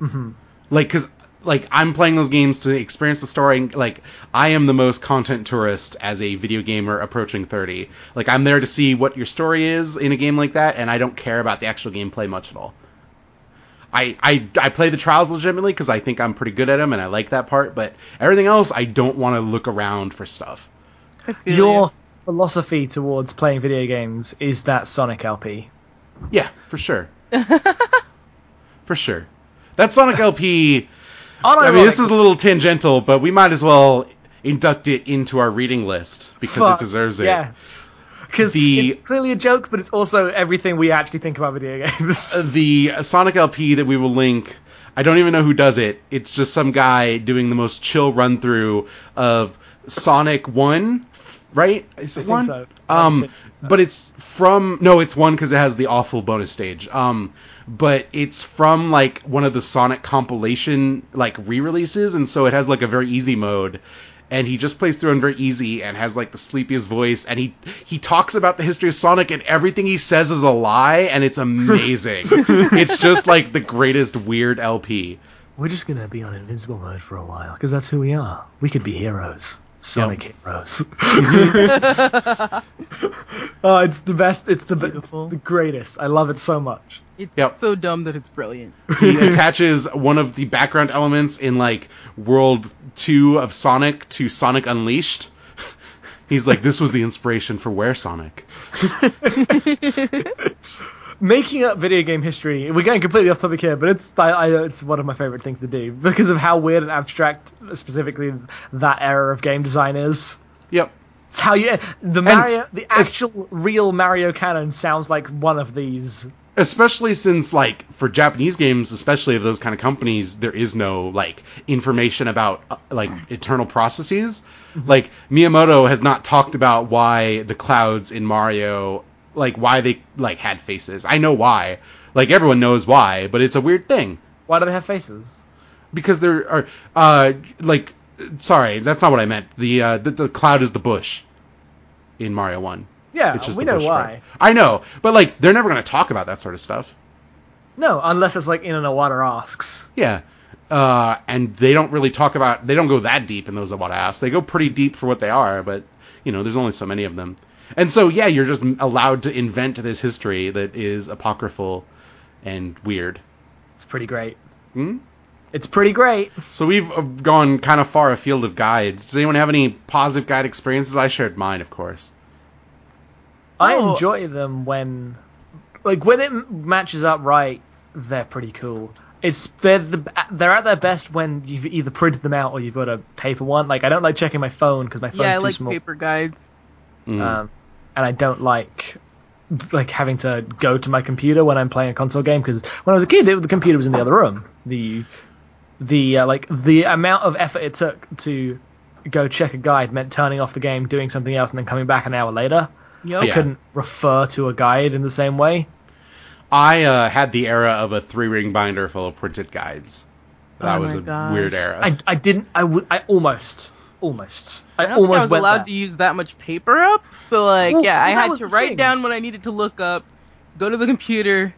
Speaker 2: Mm-hmm.
Speaker 1: Like, because like I'm playing those games to experience the story. And, like I am the most content tourist as a video gamer approaching thirty. Like I'm there to see what your story is in a game like that, and I don't care about the actual gameplay much at all. I, I, I play the trials legitimately because I think I'm pretty good at them and I like that part, but everything else I don't want to look around for stuff.
Speaker 2: Your philosophy towards playing video games is that Sonic LP.
Speaker 1: Yeah, for sure. for sure. That Sonic LP. I mean, this is a little tangential, but we might as well induct it into our reading list because it deserves it.
Speaker 2: Yes. Because
Speaker 1: The-
Speaker 2: it's clearly a joke, but it's also everything we actually think about video games.
Speaker 1: The Sonic LP that we will link, I don't even know who does it. It's just some guy doing the most chill run through of Sonic 1, right? Is it
Speaker 2: think
Speaker 1: 1?
Speaker 2: so.
Speaker 1: Um, but it's from no, it's 1 cuz it has the awful bonus stage. Um, but it's from like one of the Sonic compilation like re-releases and so it has like a very easy mode and he just plays through on very easy and has like the sleepiest voice and he he talks about the history of Sonic and everything he says is a lie and it's amazing. it's just like the greatest weird LP.
Speaker 2: We're just gonna be on invincible mode for a while because that's who we are. We could be heroes, Sonic heroes. oh, it's the best. It's the
Speaker 3: Beautiful.
Speaker 2: the greatest. I love it so much.
Speaker 3: It's
Speaker 1: Yep.
Speaker 3: so dumb that it's brilliant.
Speaker 1: He attaches one of the background elements in like World 2 of Sonic to Sonic Unleashed. He's like this was the inspiration for Where Sonic.
Speaker 2: Making up video game history. We're getting completely off topic here, but it's I, I, it's one of my favorite things to do because of how weird and abstract, specifically that era of game design is.
Speaker 1: Yep.
Speaker 2: It's how you the Mario, the actual real Mario canon sounds like one of these.
Speaker 1: especially since like for Japanese games, especially of those kind of companies, there is no like information about uh, like internal processes. Like Miyamoto has not talked about why the clouds in Mario, like why they like had faces. I know why. Like everyone knows why, but it's a weird thing
Speaker 2: Why do they have faces?
Speaker 1: because there are uh like sorry, that's not what I meant. The uh the, the cloud is the bush in Mario 1.
Speaker 2: Yeah,
Speaker 1: It's just
Speaker 2: we know
Speaker 1: bush
Speaker 2: why.
Speaker 1: sprite. I know, but like they're never going to talk about that sort of stuff.
Speaker 2: No, unless it's like in an Iwata asks.
Speaker 1: Yeah. Uh, and they don't really talk about, they don't go that deep in those about ass. They go pretty deep for what they are, but, you know, there's only so many of them. And so, yeah, you're just allowed to invent this history that is apocryphal and weird.
Speaker 2: It's pretty great.
Speaker 1: Hmm?
Speaker 2: It's pretty great.
Speaker 1: So we've uh, gone kind of far afield of guides. Does anyone have any positive guide experiences? I shared mine, of course.
Speaker 2: I
Speaker 3: Oh.
Speaker 2: enjoy them when, like, when it matches up right. They're pretty cool. It's they're the they're at their best when you've either printed them out or you've got a paper one. Like I don't like checking my phone because my phone's
Speaker 3: yeah, I
Speaker 2: too
Speaker 3: like
Speaker 2: small.
Speaker 3: paper guides.
Speaker 1: Mm.
Speaker 2: um, and I don't like like having to go to my computer when I'm playing a console game because when I was a kid, it, the computer was in the other room. The the uh, like the amount of effort it took to go check a guide meant turning off the game, doing something else, and then coming back an hour later.
Speaker 3: Yep.
Speaker 2: I
Speaker 1: Yeah.
Speaker 2: couldn't refer to a guide in the same way.
Speaker 1: I uh, had the era of a three ring binder full of printed guides. That
Speaker 3: Oh
Speaker 1: was a
Speaker 3: gosh.
Speaker 1: weird era.
Speaker 2: I, I didn't. I would. I almost. Almost. I,
Speaker 3: I think I
Speaker 2: almost
Speaker 3: was
Speaker 2: went
Speaker 3: allowed
Speaker 2: there.
Speaker 3: to use that much paper up. So like,
Speaker 2: Well,
Speaker 3: yeah,
Speaker 2: well,
Speaker 3: I had to write
Speaker 2: thing.
Speaker 3: down what I needed to look up, go to the computer,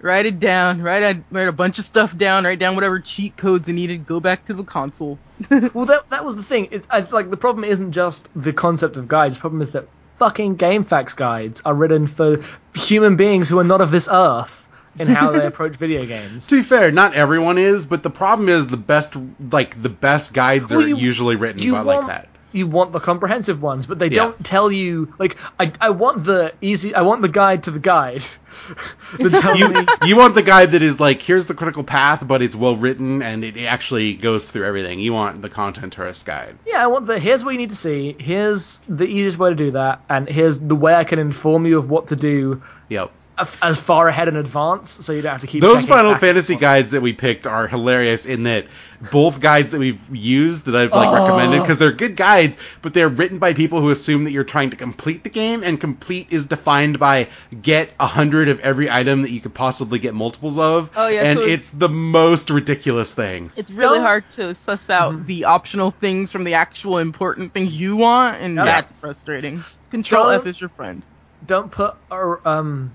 Speaker 3: write it down, write a, write a bunch of stuff down, write down whatever cheat codes I needed, go back to the console.
Speaker 2: Well, that that was the thing. It's, it's like the problem isn't just the concept of guides. The problem is that fucking GameFAQs guides are written for human beings who are not of this earth in how they approach video games.
Speaker 1: to be fair, not everyone is, but the problem is the best like the best guides
Speaker 2: Well,
Speaker 1: are
Speaker 2: you-
Speaker 1: usually written
Speaker 2: you
Speaker 1: by
Speaker 2: want-
Speaker 1: like that.
Speaker 2: You want the comprehensive ones, but they
Speaker 1: Yeah.
Speaker 2: don't tell you. Like, I, I want the easy. I want the guide to the guide. that tells
Speaker 1: You
Speaker 2: me
Speaker 1: you want the guide that is like here's the critical path, but it's well written and it actually goes through everything. You want the content tourist guide.
Speaker 2: Yeah, I want the here's what you need to see, here's the easiest way to do that, and here's the way I can inform you of what to do
Speaker 1: Yep.
Speaker 2: Af- as far ahead in advance, so you don't have to keep
Speaker 1: Those Final
Speaker 2: back
Speaker 1: Fantasy
Speaker 2: forth.
Speaker 1: guides that we picked are hilarious in that both guides that we've used that I've like
Speaker 2: Oh.
Speaker 1: recommended because they're good guides, but they're written by people who assume that you're trying to complete the game, and complete is defined by get a hundred of every item that you could possibly get multiples of.
Speaker 3: Oh, yeah,
Speaker 1: and
Speaker 3: so
Speaker 1: it's the most ridiculous thing.
Speaker 3: It's really
Speaker 2: Don't-
Speaker 3: hard to suss out the optional things from the actual important things you want, and
Speaker 2: Yeah.
Speaker 3: that's frustrating. Control
Speaker 2: Don't-
Speaker 3: F is your friend.
Speaker 2: Don't put or um,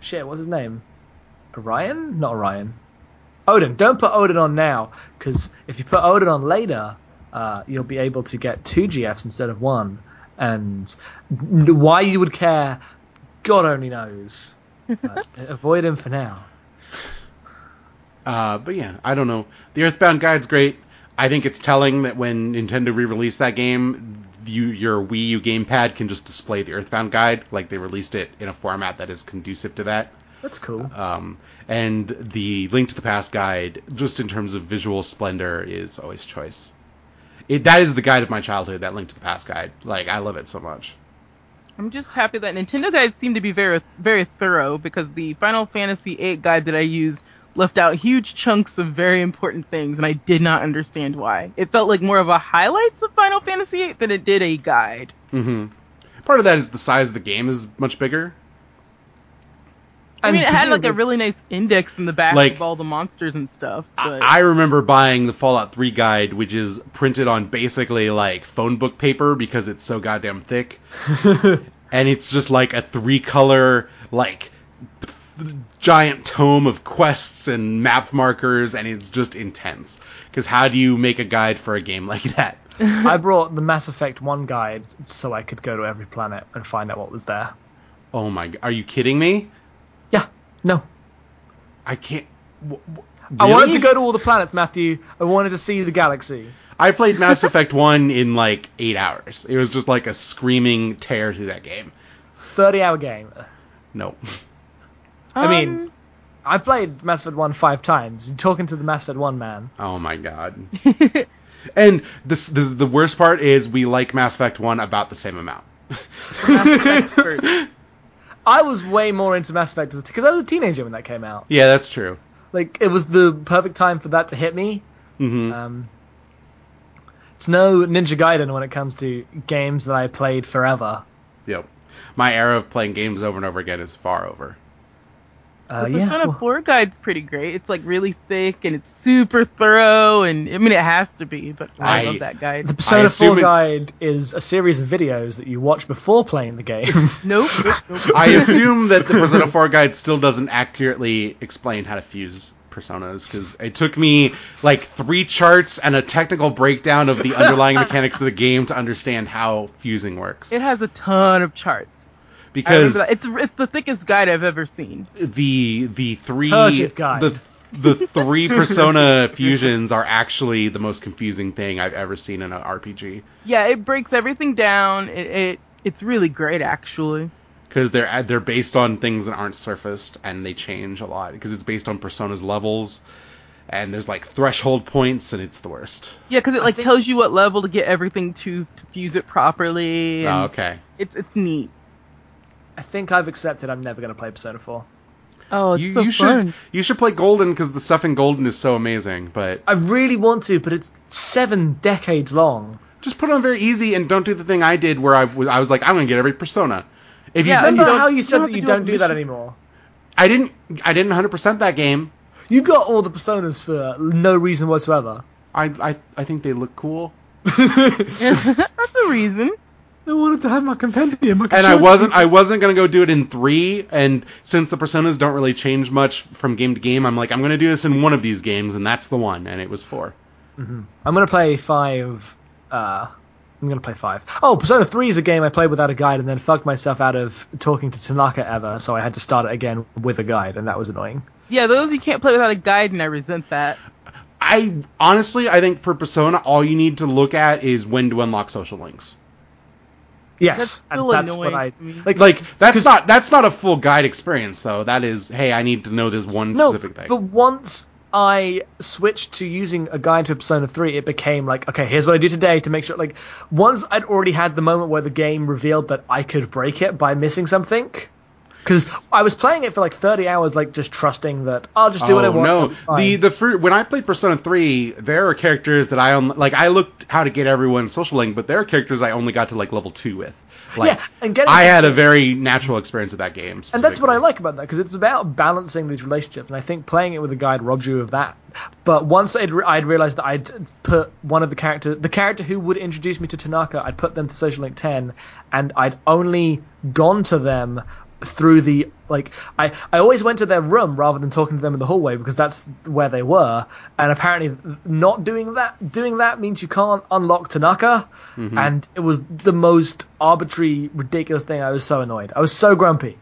Speaker 2: shit, what's his name? Orion? Not Orion. Odin. Don't put Odin on now, because if you put Odin on later, uh, you'll be able to get two GFs instead of one. And why you would care, God only knows. But avoid him for now.
Speaker 1: Uh, but yeah, I don't know. The Earthbound guide's great. I think it's telling that when Nintendo re-released that game, you, your Wii U gamepad can just display the Earthbound guide, like they released it in a format that is conducive to that.
Speaker 2: That's cool.
Speaker 1: Um, and the Link to the Past guide, just in terms of visual splendor, is always choice. It, that is the guide of my childhood. That Link to the Past guide, like I love it so much.
Speaker 3: I'm just happy that Nintendo guides seem to be very, very thorough because the Final Fantasy VIII guide that I used left out huge chunks of very important things, and I did not understand why. It felt like more of a highlights of Final Fantasy VIII than it did a guide.
Speaker 1: hmm Part of that is the size of the game is much bigger.
Speaker 3: I mean, it had like a really nice index in the back
Speaker 1: Like-
Speaker 3: of all the monsters and stuff.
Speaker 1: I,
Speaker 3: But
Speaker 1: I remember buying the Fallout 3 guide, which is printed on basically like phone book paper because it's so goddamn thick. and it's just like a three color, like, th- giant tome of quests and map markers, and it's just intense. Because how do you make a guide for a game like that?
Speaker 2: I brought the Mass Effect 1 guide so I could go to every planet and find out what was there.
Speaker 1: Oh my, are you kidding me?
Speaker 2: Yeah, no.
Speaker 1: I can't. w- w-
Speaker 2: I wanted
Speaker 1: really?
Speaker 2: to go to all the planets, Matthew. I wanted to see the galaxy.
Speaker 1: I played Mass Effect 1 in like eight hours. It was just like a screaming tear through that game.
Speaker 2: 30 hour game.
Speaker 1: No.
Speaker 2: I mean,
Speaker 3: Um,
Speaker 2: I played Mass Effect 1 five times. You're talking to the Mass Effect 1 man.
Speaker 1: Oh my god. and this, this the worst part is we like Mass Effect 1 about the same amount.
Speaker 3: Mass
Speaker 2: I was way more into Mass Effect because I was a teenager when that came out.
Speaker 1: Yeah, that's true.
Speaker 2: Like, it was the perfect time for that to hit me.
Speaker 1: hmm
Speaker 2: Um, it's no Ninja Gaiden when it comes to games that I played forever.
Speaker 1: Yep. My era of playing games over and over again is far over.
Speaker 2: Uh,
Speaker 3: The
Speaker 2: yeah,
Speaker 3: Persona
Speaker 2: well,
Speaker 3: 4 guide's pretty great. It's like really thick and it's super thorough, and I mean it has to be, but I,
Speaker 1: I-
Speaker 3: love that guide.
Speaker 2: the Persona 4
Speaker 1: it-
Speaker 2: guide is a series of videos that you watch before playing the game.
Speaker 3: Nope, nope, nope.
Speaker 1: I assume that the Persona 4 guide still doesn't accurately explain how to fuse personas because it took me like three charts and a technical breakdown of the underlying mechanics of the game to understand how fusing works.
Speaker 3: It has a ton of charts. I
Speaker 1: Because.
Speaker 3: It's it's the thickest guide I've ever seen.
Speaker 1: the the three
Speaker 2: Turgid guide.
Speaker 1: the the three persona fusions are actually the most confusing thing I've ever seen in an RPG
Speaker 3: Yeah, it breaks everything down. It, it it's really great actually.
Speaker 1: because they're they're based on things that aren't surfaced and they change a lot because it's based on personas levels and there's like threshold points and it's the worst.
Speaker 3: Yeah, because it like
Speaker 2: think-
Speaker 3: tells you what level to get everything to to fuse it properly. Oh, and
Speaker 1: Oh, okay.
Speaker 3: It's it's neat.
Speaker 2: I think I've accepted I'm never going to play Persona 4.
Speaker 3: Oh, it's
Speaker 1: You,
Speaker 3: so
Speaker 1: you
Speaker 3: fun.
Speaker 1: should you should play Golden because the stuff in Golden is so amazing. But
Speaker 2: I really want to, but it's seven decades long.
Speaker 1: Just put on very easy and don't do the thing I did where I was, I was like, I'm gonna get every persona. If you,
Speaker 2: Remember
Speaker 3: don't-
Speaker 2: how you
Speaker 3: you
Speaker 2: said
Speaker 3: don't
Speaker 2: that you
Speaker 3: do
Speaker 2: don't
Speaker 3: the
Speaker 2: do that anymore?
Speaker 1: I didn't, I didn't 100% that game.
Speaker 2: You got all the personas for no reason whatsoever.
Speaker 1: I, I, I think they look cool.
Speaker 3: That's a reason.
Speaker 2: I wanted to have my compendium.
Speaker 1: and I wasn't I wasn't gonna go do it in three. And since the personas don't really change much from game to game, I'm like I'm gonna do this in one of these games, and that's the one. And it was four.
Speaker 2: I'm gonna play five. Uh, I'm gonna play five. Oh, Persona Three is a game I played without a guide, and then fucked myself out of talking to Tanaka ever, so I had to start it again with a guide, and that was annoying.
Speaker 3: Yeah, those you can't play without a guide, and I resent that.
Speaker 1: I honestly I think for Persona, all you need to look at is when to unlock social links.
Speaker 2: Yes,
Speaker 3: That's
Speaker 2: and
Speaker 3: still
Speaker 2: that's
Speaker 3: annoying
Speaker 2: what I like.
Speaker 1: Like that's not that's not a full guide experience though. That is, hey, I need to know this one
Speaker 2: no,
Speaker 1: specific thing.
Speaker 2: but once I switched to using a guide to Persona 3, it became like, okay, here's what I do today to make sure. Like, once I'd already had the moment where the game revealed that I could break it by missing something. Because I was playing it for like 30 hours, like just trusting that I'll just do what oh, I
Speaker 1: Oh
Speaker 2: want.
Speaker 1: no! The the when I played Persona three, there are characters that I only like. I looked how to get everyone's social link, but there are characters I only got to like level two with. Like,
Speaker 2: Yeah, and getting
Speaker 1: I had a very natural experience with that game,
Speaker 2: and that's what I like about that because it's about balancing these relationships, and I think playing it with a guide robs you of that. But once I'd, re- I'd realized that I'd put one of the character, the character who would introduce me to Tanaka, I'd put them to Social Link Ten, and I'd only gone to them through the like I, I always went to their room rather than talking to them in the hallway because that's where they were. And apparently not doing that doing that means you can't unlock Tanaka. And it was the most arbitrary ridiculous thing. I was so annoyed. I was so grumpy.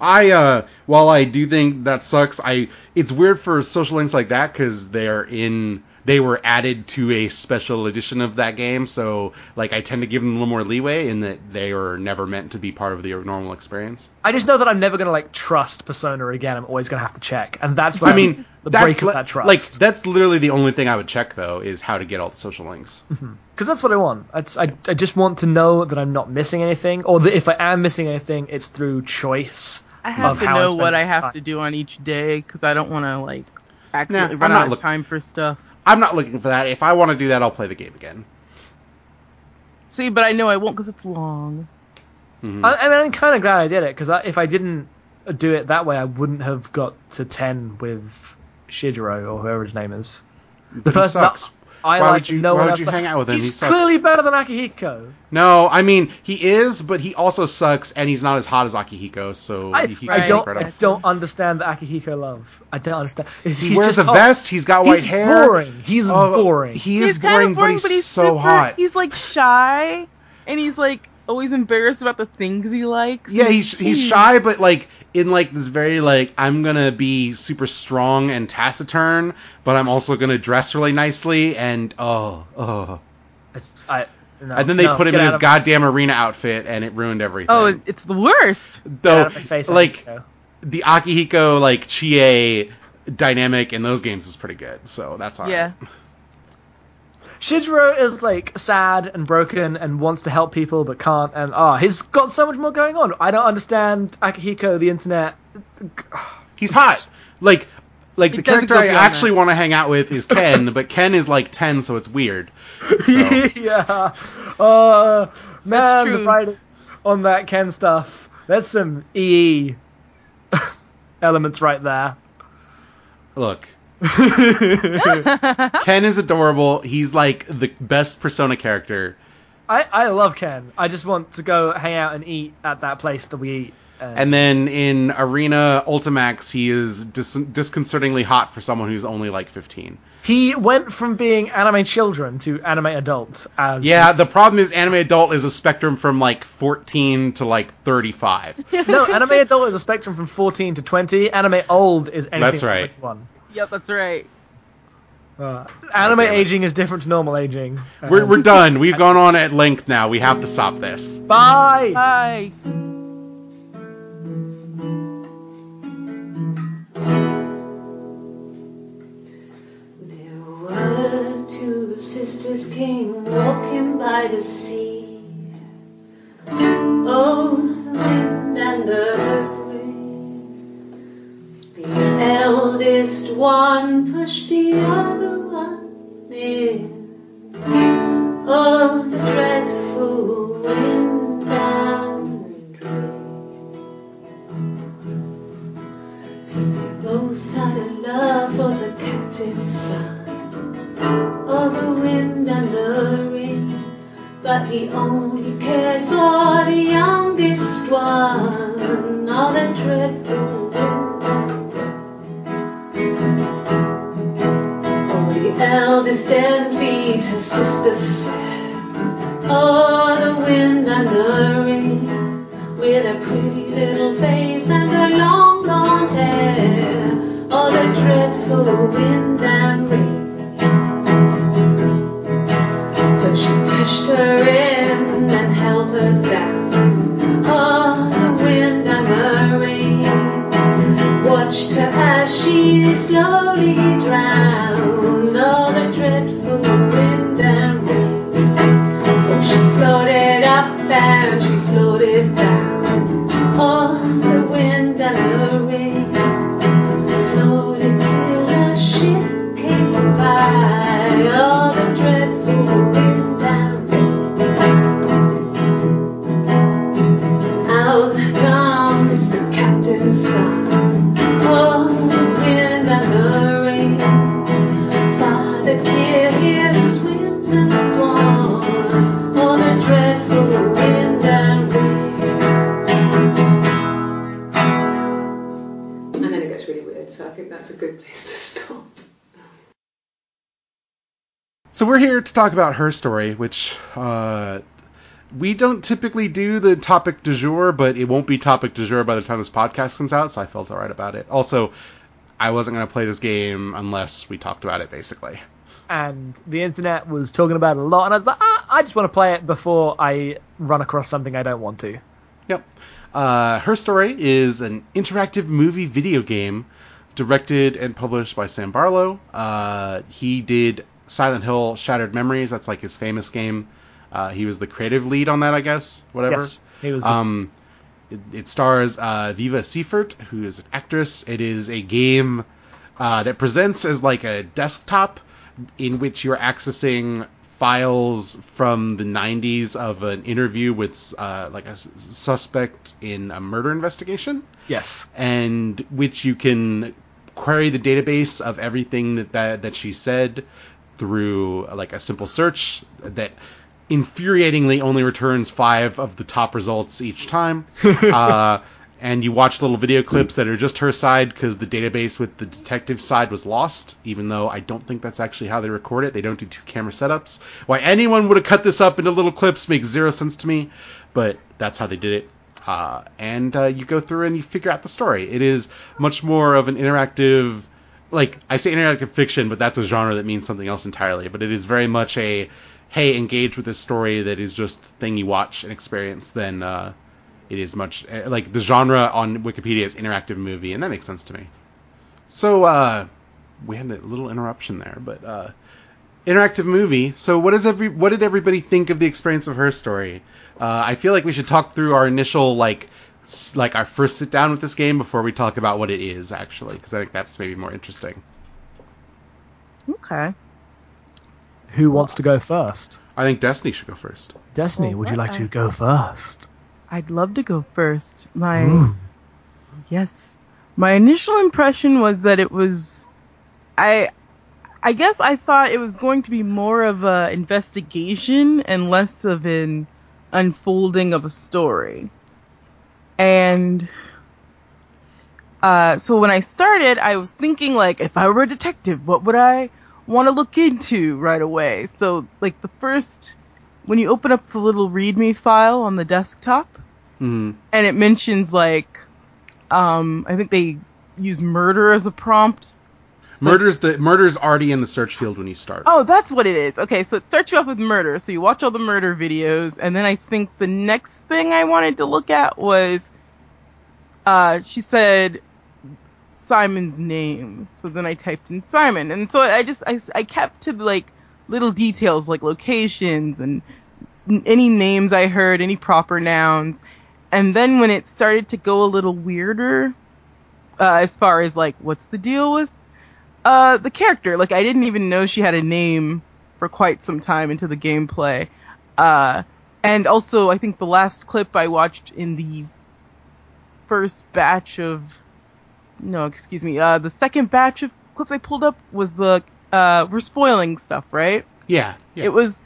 Speaker 1: I uh, while I do think that sucks, I it's weird for social links like that because they're in they were added to a special edition of that game, so like I tend to give them a little more leeway in that they were never meant to be part of the normal experience.
Speaker 2: I just know that I'm never gonna like trust Persona again. I'm always gonna have to check, and that's what
Speaker 1: I mean,
Speaker 2: the
Speaker 1: that-
Speaker 2: break of that trust.
Speaker 1: Like that's literally the only thing I would check though is how to get all the social links. Mm-hmm.
Speaker 2: because that's what I want. It's, I I just want to know that I'm not missing anything, or that if I am missing anything, it's through choice.
Speaker 3: I have
Speaker 2: of
Speaker 3: to
Speaker 2: how
Speaker 3: know
Speaker 2: spend
Speaker 3: what I have
Speaker 2: time.
Speaker 3: to do on each day because I don't want to like accidentally
Speaker 1: I'm
Speaker 3: run
Speaker 1: not
Speaker 3: out of
Speaker 1: look-
Speaker 3: time for stuff.
Speaker 1: I'm not looking for that. If I want to do that, I'll play the game again.
Speaker 3: See, but I know I won't because it's long. Mm-hmm.
Speaker 2: I, I mean, I'm kind of glad I did it because if I didn't do it that way, I wouldn't have got to ten with Shinjiro or whoever his name is.
Speaker 1: But he
Speaker 2: person
Speaker 1: sucks.
Speaker 2: that I
Speaker 1: Why
Speaker 2: like,
Speaker 1: would you-
Speaker 2: no
Speaker 1: why
Speaker 2: one
Speaker 1: would
Speaker 2: else
Speaker 1: you
Speaker 2: like-
Speaker 1: hang out with him?
Speaker 2: He's
Speaker 1: He sucks.
Speaker 2: clearly better than Akihiko.
Speaker 1: No, I mean he is, but he also sucks, and he's not as hot as Akihiko. So
Speaker 2: I,
Speaker 1: he
Speaker 2: I don't I don't understand the Akihiko love. I don't understand.
Speaker 1: He wears a vest. He's got white
Speaker 2: He's
Speaker 1: hair.
Speaker 2: boring. He's
Speaker 1: Oh,
Speaker 2: boring.
Speaker 1: He is
Speaker 3: he's kind
Speaker 1: boring,
Speaker 3: of boring,
Speaker 1: but he's, so
Speaker 3: super,
Speaker 1: hot.
Speaker 3: He's like shy, and he's like always embarrassed about the things he likes.
Speaker 1: Yeah, he's he's shy, but like in like this very like I'm gonna be super strong and taciturn, but I'm also gonna dress really nicely and oh oh.
Speaker 2: It's- I- no,
Speaker 1: And then they
Speaker 2: no,
Speaker 1: put him in
Speaker 2: out
Speaker 1: his
Speaker 2: of-
Speaker 1: goddamn arena outfit, and it ruined everything.
Speaker 3: Oh, it's the worst.
Speaker 2: get
Speaker 1: Though,
Speaker 2: out of my face,
Speaker 1: like
Speaker 2: Akihiko.
Speaker 1: the Akihiko like Chie dynamic in those games is pretty good. So that's alright.
Speaker 3: Yeah.
Speaker 2: Shinjiro is like sad and broken and wants to help people but can't, and ah, he's got so much more going on. I don't understand Akihiko, the internet.
Speaker 1: He's hot. Like like the character I actually
Speaker 3: that.
Speaker 1: want to hang out with is Ken, but Ken is like ten, so it's weird. So.
Speaker 2: yeah. Uh, man, the writing on that Ken stuff. There's some EE elements right there.
Speaker 1: Look. Ken is adorable. He's like the best Persona character.
Speaker 2: I, I love Ken. I just want to go hang out and eat at that place that we eat. Uh,
Speaker 1: And then in Arena Ultimax, he is dis- disconcertingly hot for someone who's only like 15.
Speaker 2: he went from being anime children to anime adult. As
Speaker 1: Yeah, the problem is anime adult is a spectrum from like 14 to like 35.
Speaker 2: no, anime adult is a spectrum from 14 to 20. Anime old is anything
Speaker 1: That's
Speaker 2: from
Speaker 1: right.
Speaker 2: 21.
Speaker 3: Yep, that's right.
Speaker 2: Uh, anime
Speaker 1: damn
Speaker 2: aging is different to normal aging.
Speaker 1: We're,
Speaker 2: Um,
Speaker 1: we're done. We've gone on at length now. We have to stop this.
Speaker 2: Bye!
Speaker 3: Bye.
Speaker 5: There were two sisters came walking by the sea. Oh, the wind and the rain eldest one pushed the other one near. Oh, dreadful wind and rain. So they both had a love for the captain's son, or the wind and the rain. But he only cared for the youngest one, all the dreadful wind. Eldest envied her sister fair. Oh, the wind and the rain, with a pretty little face and her long blonde hair. Oh, the dreadful wind and rain. So she pushed her in and held her down. Oh, watched her as she slowly drowned. Oh, the dreadful wind and rain. Oh, she floated up and she floated down.
Speaker 1: Talk about her story, which uh, we don't typically do the topic du jour, but it won't be topic du jour by the time this podcast comes out, so I felt alright about it. Also, I wasn't going to play this game unless we talked about it, basically.
Speaker 2: and the internet was talking about it a lot, and I was like, ah, I just want to play it before I run across something I don't want to.
Speaker 1: Yep. Uh, her story is an interactive movie video game directed and published by Sam Barlow. Uh, he did Silent Hill Shattered Memories. That's like his famous game. Uh, he was the creative lead on that, I guess. Whatever.
Speaker 2: Yes, he was. The,
Speaker 1: Um, it, it stars uh, Viva Seifert, who is an actress. It is a game uh, that presents as like a desktop in which you're accessing files from the 90s of an interview with uh, like a s- suspect in a murder investigation
Speaker 2: yes.
Speaker 1: and which you can query the database of everything that that, that she said through like a simple search that infuriatingly only returns five of the top results each time. uh, and you watch little video clips that are just her side because the database with the detective side was lost, even though I don't think that's actually how they record it. They don't do two camera setups. Why anyone would have cut this up into little clips makes zero sense to me, but that's how they did it. Uh, and uh, you go through and you figure out the story. It is much more of an interactive, like I say interactive fiction, but that's a genre that means something else entirely. But it is very much a hey, engage with this story that is just thing you watch and experience Then uh, it is much uh, like the genre on Wikipedia is interactive movie, and that makes sense to me. So uh, we had a little interruption there, but uh, interactive movie. So what does every what did everybody think of the experience of her story? Uh, I feel like we should talk through our initial like like our first sit down with this game before we talk about what it is actually, because I think that's maybe more interesting.
Speaker 3: Okay.
Speaker 2: Who wants to go first?
Speaker 1: I think Destiny should go first.
Speaker 2: Destiny,
Speaker 3: Well,
Speaker 2: would you like
Speaker 3: I-
Speaker 2: to go first?
Speaker 3: I'd love to go first. My
Speaker 2: Ooh.
Speaker 3: yes, my initial impression was that it was, I, I guess I thought it was going to be more of a investigation and less of an unfolding of a story. And uh, so when I started, I was thinking like, if I were a detective, what would I want to look into right away? So like the first, when you open up the little README file on the desktop,
Speaker 1: Mm.
Speaker 3: and it mentions like, um, I think they use murder as a prompt. So-
Speaker 1: Murder's the murder's already in the search field when you start.
Speaker 3: Oh, that's what it is. Okay, so it starts you off with murder. So you watch all the murder videos, and then I think the next thing I wanted to look at was, uh, she said Simon's name. So then I typed in Simon, and so I just I, I kept to like little details like locations and any names I heard, any proper nouns, and then when it started to go a little weirder, uh, as far as like what's the deal with uh, the character, like I didn't even know she had a name for quite some time into the gameplay. Uh, and also I think the last clip I watched in the first batch of, no, excuse me, uh, the second batch of clips I pulled up was the, uh, we're spoiling stuff, right?
Speaker 1: Yeah, yeah.
Speaker 3: It was,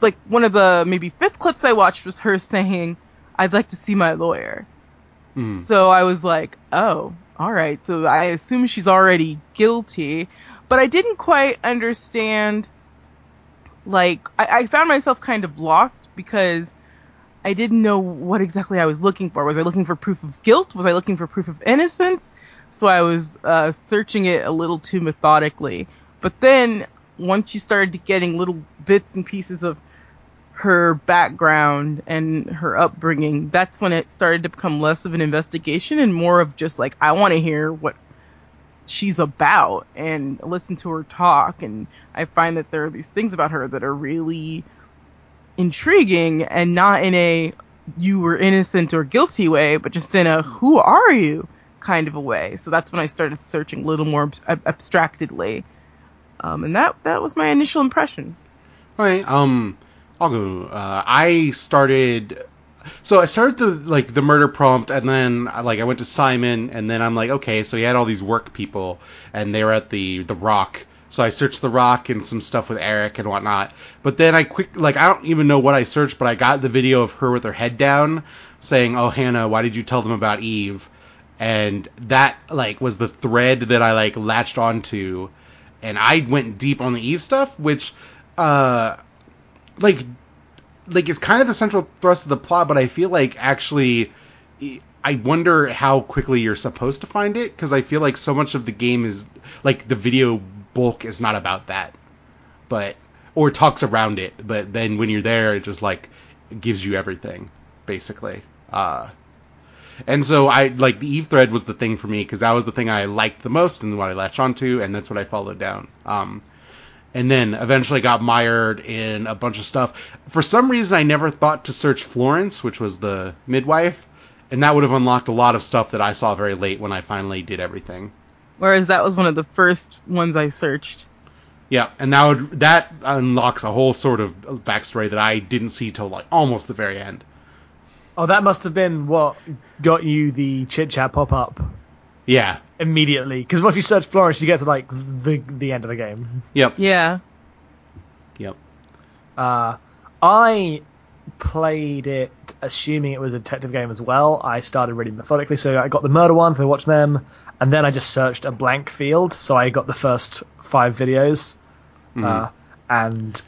Speaker 3: like one of the maybe fifth clips I watched was her saying, "I'd like to see my lawyer."
Speaker 1: Mm.
Speaker 3: So I was like, "Oh, all right." So I assume she's already guilty, but I didn't quite understand. Like, I, I found myself kind of lost because I didn't know what exactly I was looking for. Was I looking for proof of guilt? Was I looking for proof of innocence? So I was uh, searching it a little too methodically. But then once you started getting little bits and pieces of her background and her upbringing, that's when it started to become less of an investigation and more of just like, I want to hear what she's about and listen to her talk. And I find that there are these things about her that are really intriguing and not in a you were innocent or guilty way, but just in a who are you kind of a way. So that's when I started searching a little more ab- abstractedly. Um, and that, that was my initial impression.
Speaker 1: Okay, um, I'll go. Uh, I started. So I started the like the murder prompt, and then like I went to Simon, and then I'm like, okay, so he had all these work people, and they were at the the Rock. So I searched the Rock and some stuff with Eric and whatnot. But then I quick like I don't even know what I searched, but I got the video of her with her head down, saying, "Oh Hannah, why did you tell them about Eve?" And that like was the thread that I like latched onto, and I went deep on the Eve stuff, which uh like like it's kind of the central thrust of the plot, but I feel like actually I wonder how quickly you're supposed to find it because I feel like so much of the game is like the video bulk is not about that, but or talks around it, but then when you're there, it just like gives you everything basically. Uh, and so I like the Eve thread was the thing for me because that was the thing I liked the most and what I latched onto, and that's what I followed down. Um, and then eventually got mired in a bunch of stuff. For some reason, I never thought to search Florence, which was the midwife, and that would have unlocked a lot of stuff that I saw very late when I finally did everything.
Speaker 3: Whereas that was one of the first ones I searched.
Speaker 1: Yeah, and that would that unlocks a whole sort of backstory that I didn't see till like almost the very end.
Speaker 2: Oh, that must have been what got you the chit chat pop up
Speaker 1: Yeah.
Speaker 2: immediately. Because once you search Florence, you get to like the the end of the game.
Speaker 1: Yep.
Speaker 3: Yeah.
Speaker 1: Yep.
Speaker 2: Uh, I played it assuming it was a detective game as well. I started really methodically, so I got the murder one, so I watched them, and then I just searched a blank field, so I got the first five videos.
Speaker 1: Mm-hmm.
Speaker 2: Uh, and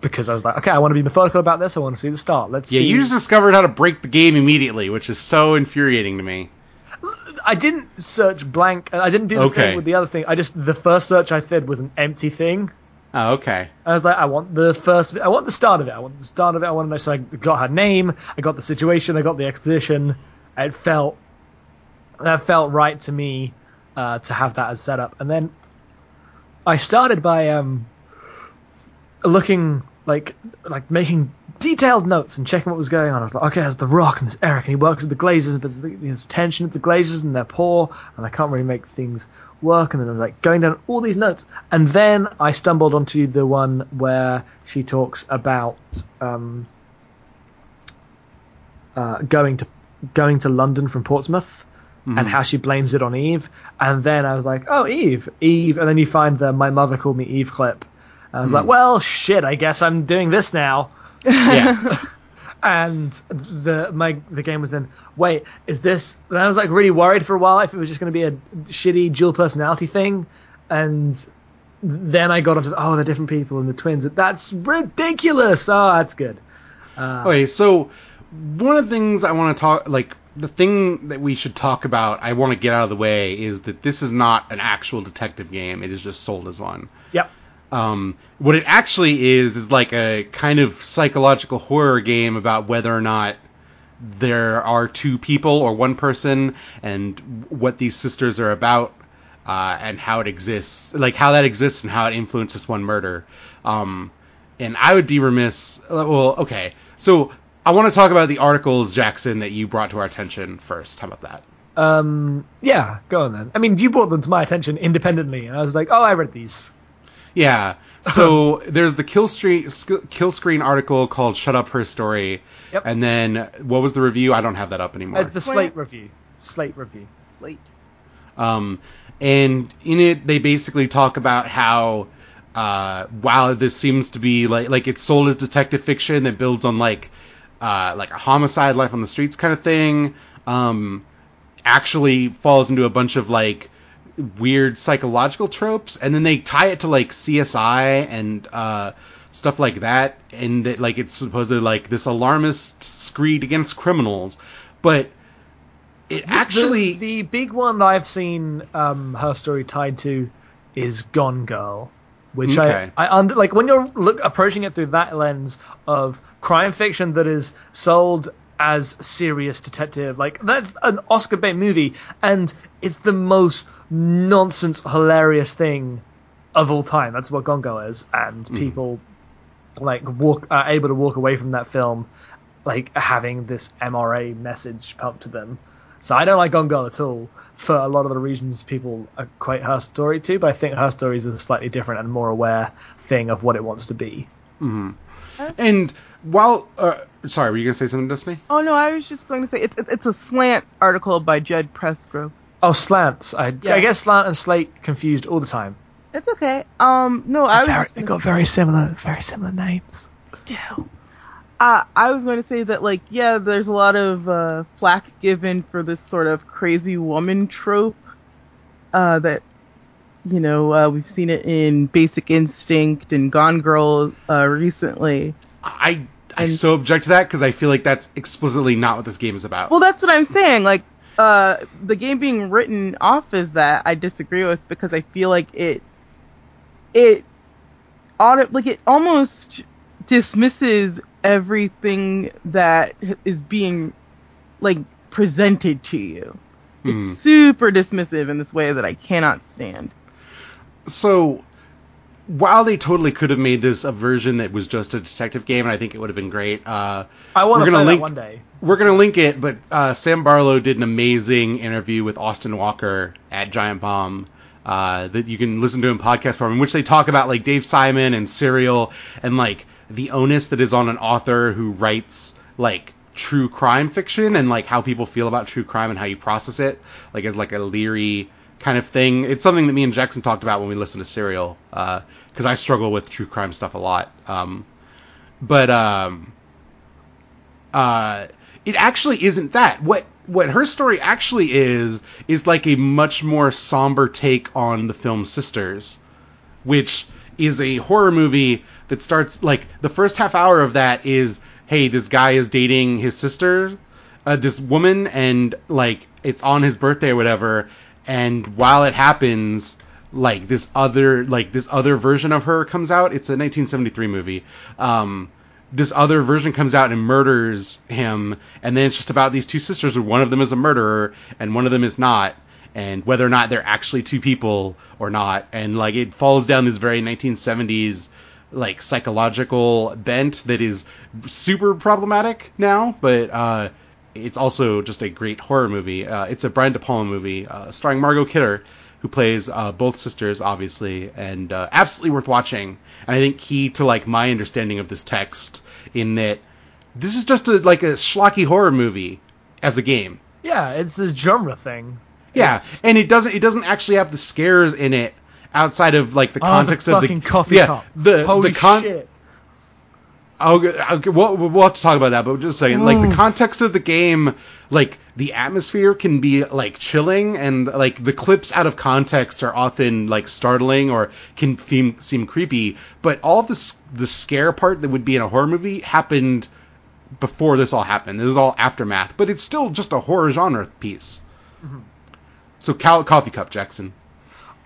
Speaker 2: because I was like, okay, I want to be methodical about this, I want to see the start. Let's
Speaker 1: Yeah,
Speaker 2: see.
Speaker 1: you just discovered how to break the game immediately, which is so infuriating to me.
Speaker 2: I didn't search blank. I didn't do the
Speaker 1: Okay.
Speaker 2: thing with the other thing. I just the first search I did was an empty thing.
Speaker 1: Oh, okay.
Speaker 2: I was like, I want the first, I want the start of it. I want the start of it. I want to know. So I got her name. I got the situation. I got the exposition. It felt that felt right to me uh, to have that as setup. And then I started by um, looking like like making detailed notes and checking what was going on. I was like, okay, there's the Rock and there's Eric, and he works with the Glazers, but there's tension at the Glazers, and they're poor, and I can't really make things work. And then I'm like going down all these notes, and then I stumbled onto the one where she talks about um, uh, going to going to London from Portsmouth. And how she blames it on Eve, and then I was like, "Oh, Eve, Eve," and then you find the "My mother called me Eve" clip. I was like, "Well, shit, I guess I'm doing this now."
Speaker 1: Yeah.
Speaker 2: and the my the game was then wait is this and I was like really worried for a while if it was just going to be a shitty dual personality thing and then I got onto the, oh the different people and the twins that's ridiculous oh that's good uh,
Speaker 1: Okay, so one of the things I want to talk, like the thing that we should talk about, I want to get out of the way is that this is not an actual detective game. It is just sold as one.
Speaker 2: yep
Speaker 1: Um, what it actually is is like a kind of psychological horror game about whether or not there are two people or one person and what these sisters are about uh, and how it exists, like how that exists and how it influences one murder. Um, and I would be remiss. uh, Well, okay, so I want to talk about the articles, Jackson, that you brought to our attention first. How about that?
Speaker 2: um yeah go on then I mean you brought them to my attention independently and I was like oh I read these
Speaker 1: Yeah. So there's the kill screen kill screen article called "Shut Up Her Story,"
Speaker 2: Yep.
Speaker 1: and then what was the review? I don't have that up anymore.
Speaker 2: as the slate review slate review
Speaker 3: Slate.
Speaker 1: Um, and in it, they basically talk about how uh, while this seems to be like like it's sold as detective fiction that builds on like uh, like a homicide, life on the streets kind of thing, um, actually falls into a bunch of like weird psychological tropes, and then they tie it to like CSI and uh, stuff like that, and that like it's supposedly like this alarmist screed against criminals, but it actually
Speaker 2: the, the big one that I've seen um, her story tied to is Gone Girl, which
Speaker 1: Okay.
Speaker 2: I I under, like when you're look approaching it through that lens of crime fiction that is sold as serious detective. Like that's an Oscar bait movie, and it's the most nonsense, hilarious thing of all time. That's what Gone Girl is, and people like walk are able to walk away from that film like having this MRA message pumped to them. So I don't like Gone Girl at all for a lot of the reasons people equate her story to, but I think her story is a slightly different and more aware thing of what it wants to be.
Speaker 1: and while uh, sorry, were you gonna say something, Destiny?
Speaker 3: Oh no, I was just going to say it's it's- it's a slant article by Jed Pressgrove.
Speaker 2: Oh, slants. I,
Speaker 3: Yeah.
Speaker 2: I get slant and slate confused all the time.
Speaker 3: It's okay. Um, no, I was
Speaker 2: Very, they
Speaker 3: gonna
Speaker 2: got very similar, very similar names.
Speaker 3: Uh, I was going to say that, like, yeah, there's a lot of uh, flack given for this sort of crazy woman trope. Uh, that, you know, uh, we've seen it in Basic Instinct and Gone Girl uh, recently.
Speaker 1: I I
Speaker 3: And-
Speaker 1: so object to that because I feel like that's explicitly not what this game is about.
Speaker 3: Well, that's what I'm saying. Like, uh, the game being written off as that, I disagree with because I feel like it, it, auto, like it almost dismisses everything that is being, like, presented to you.
Speaker 1: Hmm.
Speaker 3: It's super dismissive in this way that I cannot stand.
Speaker 1: so while they totally could have made this a version that was just a detective game, and I think it would have been great. Uh,
Speaker 2: I want to play
Speaker 1: link-
Speaker 2: one day.
Speaker 1: we're gonna link it, but uh, Sam Barlow did an amazing interview with Austin Walker at Giant Bomb. Uh, that you can listen to in podcast form, in which they talk about like Dave Simon and Serial and like the onus that is on an author who writes like true crime fiction and like how people feel about true crime and how you process it, like as like a leery kind of thing. It's something that me and Jackson talked about when we listened to Serial, because I struggle with true crime stuff a lot. Um, but um, uh, it actually isn't that. What what her story actually is is like a much more somber take on the film Sisters, which is a horror movie that starts like the first half hour of that is hey this guy is dating his sister, uh, this woman, and like it's on his birthday or whatever, and while it happens. Like this other, like this other version of her comes out. It's a 1973 movie. Um, this other version comes out and murders him, and then it's just about these two sisters, where one of them is a murderer and one of them is not, and whether or not they're actually two people or not, and like it falls down this very 1970s like psychological bent that is super problematic now, but uh, it's also just a great horror movie. Uh, it's a Brian De Palma movie uh, starring Margot Kidder, who plays uh, both sisters, obviously, and uh, absolutely worth watching. And I think key to like my understanding of this text in that this is just a like a schlocky horror movie as a game.
Speaker 2: Yeah, it's a genre thing.
Speaker 1: Yeah,
Speaker 2: It's-
Speaker 1: and it doesn't it doesn't actually have the scares in it outside of like the
Speaker 2: Oh,
Speaker 1: context
Speaker 2: the
Speaker 1: of the
Speaker 2: coffee
Speaker 1: yeah,
Speaker 2: cup.
Speaker 1: The
Speaker 2: Holy
Speaker 1: the con-
Speaker 2: shit.
Speaker 1: I'll, I'll, we'll, we'll have to talk about that, but just a second. Like the hmm. context of the game, like the atmosphere can be like chilling, and like the clips out of context are often like startling or can seem seem creepy. But all of this the scare part that would be in a horror movie happened before this all happened. This is all aftermath, but it's still just a horror genre piece. Mm-hmm. So, Cal- coffee cup, Jackson.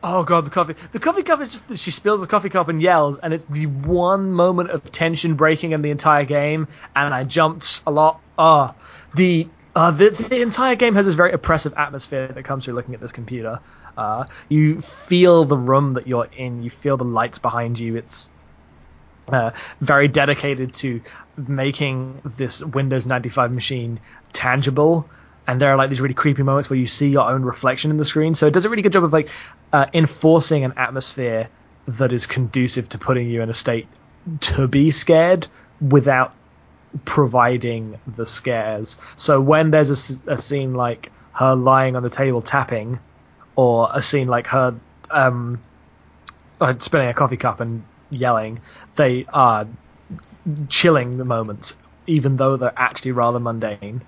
Speaker 2: Oh god, the coffee. The coffee cup is just she spills the coffee cup and yells, and it's the one moment of tension breaking in the entire game. And I jumped a lot. Ah, the uh, the the entire game has this very oppressive atmosphere that comes through looking at this computer. Uh, you feel the room that you're in. You feel the lights behind you. It's uh, very dedicated to making this Windows 95 machine tangible. And there are like these really creepy moments where you see your own reflection in the screen. So it does a really good job of like uh, enforcing an atmosphere that is conducive to putting you in a state to be scared without providing the scares. So when there's a scene like her lying on the table tapping, or a scene like her um, uh, spinning a coffee cup and yelling, they are chilling the moments, even though they're actually rather mundane.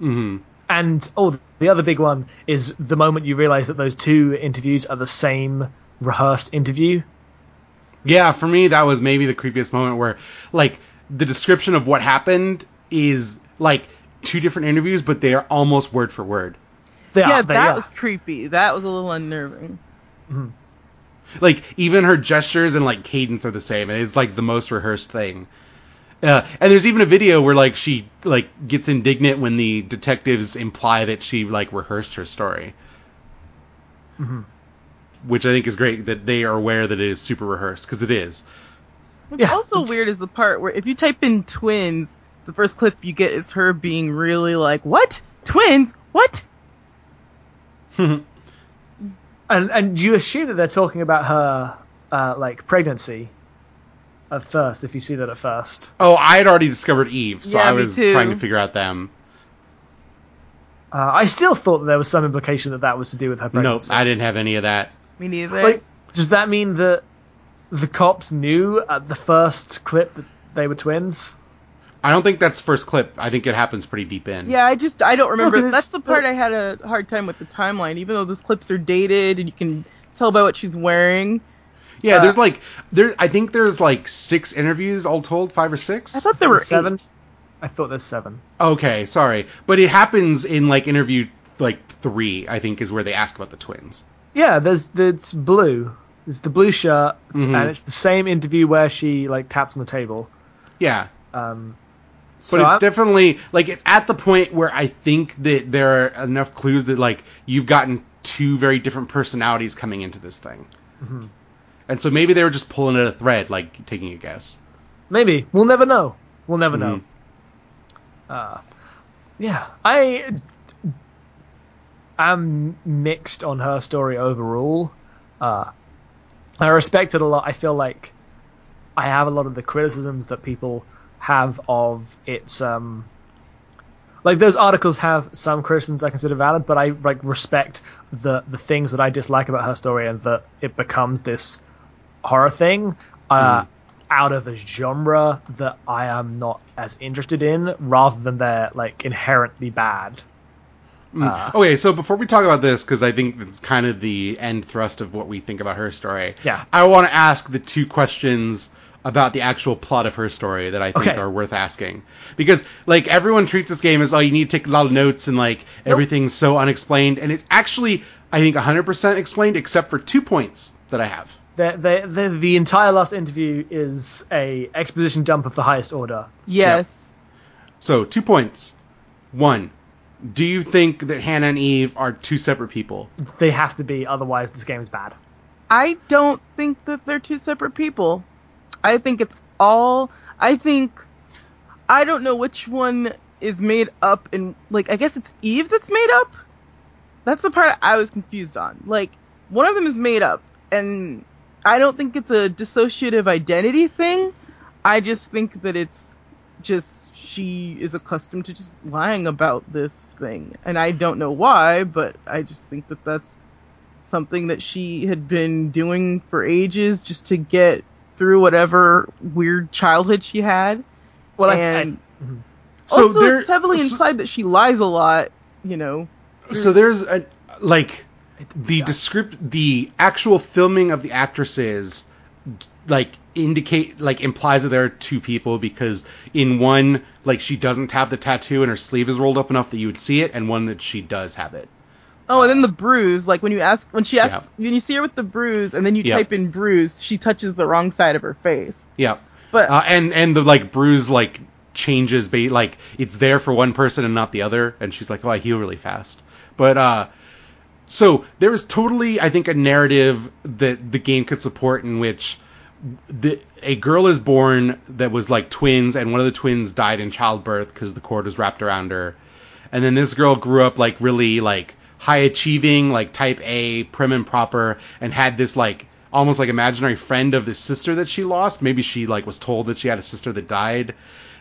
Speaker 1: Hmm
Speaker 2: And oh, the other big one is the moment you realize that those two interviews are the same rehearsed interview.
Speaker 1: Yeah, for me, that was maybe the creepiest moment where, like, the description of what happened is like two different interviews, but they are almost word for word.
Speaker 2: They
Speaker 3: yeah,
Speaker 2: are,
Speaker 3: that
Speaker 2: are.
Speaker 3: was creepy. That was a little unnerving.
Speaker 1: Like, even her gestures and like cadence are the same, and it's like the most rehearsed thing. Uh, and there's even a video where like she like gets indignant when the detectives imply that she like rehearsed her story, which I think is great that they are aware that it is super rehearsed because it is.
Speaker 3: What's
Speaker 2: Yeah,
Speaker 3: also weird is the part where if you type in twins, the first clip you get is her being really like, "What? Twins? What?"
Speaker 2: And and you assume that they're talking about her uh, like pregnancy at first, if you see that at first.
Speaker 1: Oh, I had already discovered Eve, so
Speaker 3: Yeah,
Speaker 1: I was
Speaker 3: too.
Speaker 1: trying to figure out them.
Speaker 2: Uh, I still thought that there was some implication that that was to do with her
Speaker 1: Nope. I didn't have any of that.
Speaker 3: Me neither.
Speaker 2: Like, does that mean that the cops knew at the first clip that they were twins?
Speaker 1: I don't think that's first clip. I think it happens pretty deep in.
Speaker 3: yeah, I just I don't remember.
Speaker 2: 'cause
Speaker 3: That's the part I had a hard time with the timeline. Even though those clips are dated and you can tell by what she's wearing.
Speaker 1: Yeah,
Speaker 3: Uh,
Speaker 1: there's like there. I think there's like six interviews all told, five or six.
Speaker 3: I thought there were
Speaker 2: seven.
Speaker 3: eight.
Speaker 2: I thought there's seven.
Speaker 1: Okay, sorry, but it happens in like interview like three. I think is where they ask about the twins.
Speaker 2: Yeah, there's it's blue. It's the blue shirt, it's-
Speaker 1: Mhm.
Speaker 2: and it's the same interview where she like taps on the table.
Speaker 1: Yeah,
Speaker 2: Um,
Speaker 1: but it's
Speaker 2: I'm-
Speaker 1: definitely like it's at the point where I think that there are enough clues that like you've gotten two very different personalities coming into this thing,
Speaker 2: Mm-hmm.
Speaker 1: And so maybe they were just pulling at a thread, like taking a guess.
Speaker 2: maybe we'll never know. We'll never
Speaker 1: Mhm.
Speaker 2: know. Uh, yeah, I am mixed on her story overall. Uh, I respect it a lot. I feel like I have a lot of the criticisms that people have of its um like those articles have some criticisms I consider valid, but I like respect the the things that I dislike about her story and that it becomes this horror thing uh, out of a genre that I am not as interested in, rather than they're like inherently bad. Uh,
Speaker 1: Okay, so before we talk about this, because I think it's kind of the end thrust of what we think about her story.
Speaker 2: Yeah.
Speaker 1: I want to ask the two questions about the actual plot of her story that I think
Speaker 2: Okay.
Speaker 1: are worth asking. Because, like, everyone treats this game as, oh, you need to take a lot of notes and, like, everything's so unexplained. And it's actually, I think, 100% explained except for two points that I have.
Speaker 2: The, the, the, the entire last interview is a exposition dump of the highest order.
Speaker 3: Yes.
Speaker 1: So, two points. One, do you think that Hannah and Eve are two separate people?
Speaker 2: They have to be, otherwise this game is bad.
Speaker 3: I don't think that they're two separate people. I think it's all. I think. I don't know which one is made up and like I guess it's Eve that's made up. That's the part I was confused on. Like one of them is made up and I don't think it's a dissociative identity thing. I just think that it's just she is accustomed to just lying about this thing and I don't know why, but I just think that that's something that she had been doing for ages just to get through whatever weird childhood she had.
Speaker 2: Well, I,
Speaker 3: And- mm-hmm.
Speaker 2: I,
Speaker 1: So
Speaker 3: also,
Speaker 1: there-
Speaker 3: it's heavily
Speaker 1: so-
Speaker 3: implied that she lies a lot, you know.
Speaker 1: So there's a like the
Speaker 2: Yeah.
Speaker 1: descript the actual filming of the actresses like indicate like implies that there are two people because in one like she doesn't have the tattoo and her sleeve is rolled up enough that you would see it and one that she does have it.
Speaker 3: Oh, and then the bruise, like when you ask, when she asks, when you see her with the bruise, and then you type in bruise, she touches the wrong side of her face.
Speaker 1: Yeah.
Speaker 3: But
Speaker 1: Uh, and and the like bruise like changes ba- like it's there for one person and not the other and she's like oh I heal really fast. But uh so there is totally I think a narrative that the game could support in which the a girl is born that was like twins and one of the twins died in childbirth because the cord was wrapped around her. And then this girl grew up like really like high achieving, like type A, prim and proper, and had this like almost like imaginary friend of this sister that she lost. Maybe she like was told that she had a sister that died,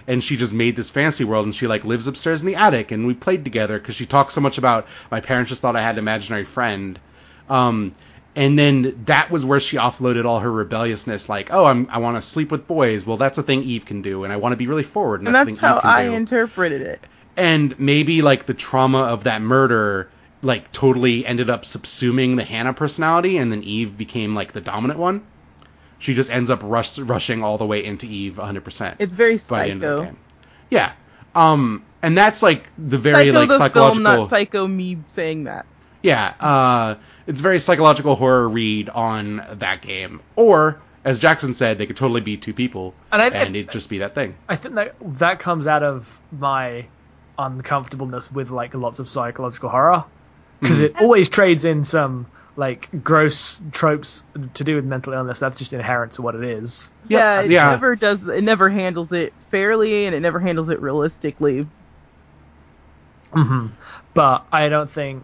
Speaker 1: and she just made this fantasy world, and she like lives upstairs in the attic, and we played together because she talks so much about my parents just thought I had an imaginary friend. Um, and then that was where she offloaded all her rebelliousness. Like, oh, I'm I want to sleep with boys. Well, that's a thing Eve can do, and I want to be really forward, and,
Speaker 3: and
Speaker 1: that's,
Speaker 3: that's how
Speaker 1: Eve can
Speaker 3: I
Speaker 1: do.
Speaker 3: interpreted it.
Speaker 1: and maybe like the trauma of that murder like totally ended up subsuming the Hannah personality, and then Eve became like the dominant one. She just ends up rush, rushing all the way into Eve 100%.
Speaker 3: It's very
Speaker 1: by the the
Speaker 3: psycho.
Speaker 1: Yeah. Um, and that's like the very
Speaker 3: Psycho
Speaker 1: like
Speaker 3: the
Speaker 1: psychological.
Speaker 3: film, not Psycho me saying that.
Speaker 1: yeah. Uh, it's very psychological horror read on that game. Or as Jackson said, they could totally be two people,
Speaker 2: And I-
Speaker 1: and it'd just be that thing.
Speaker 2: I think that that comes out of my uncomfortableness with like lots of psychological horror because it always trades in some like gross tropes to do with mental illness. That's just inherent to what it is.
Speaker 3: Yeah, it
Speaker 1: yeah.
Speaker 3: never does. It never handles it fairly, and it never handles it realistically. Mm-hmm.
Speaker 2: But I don't think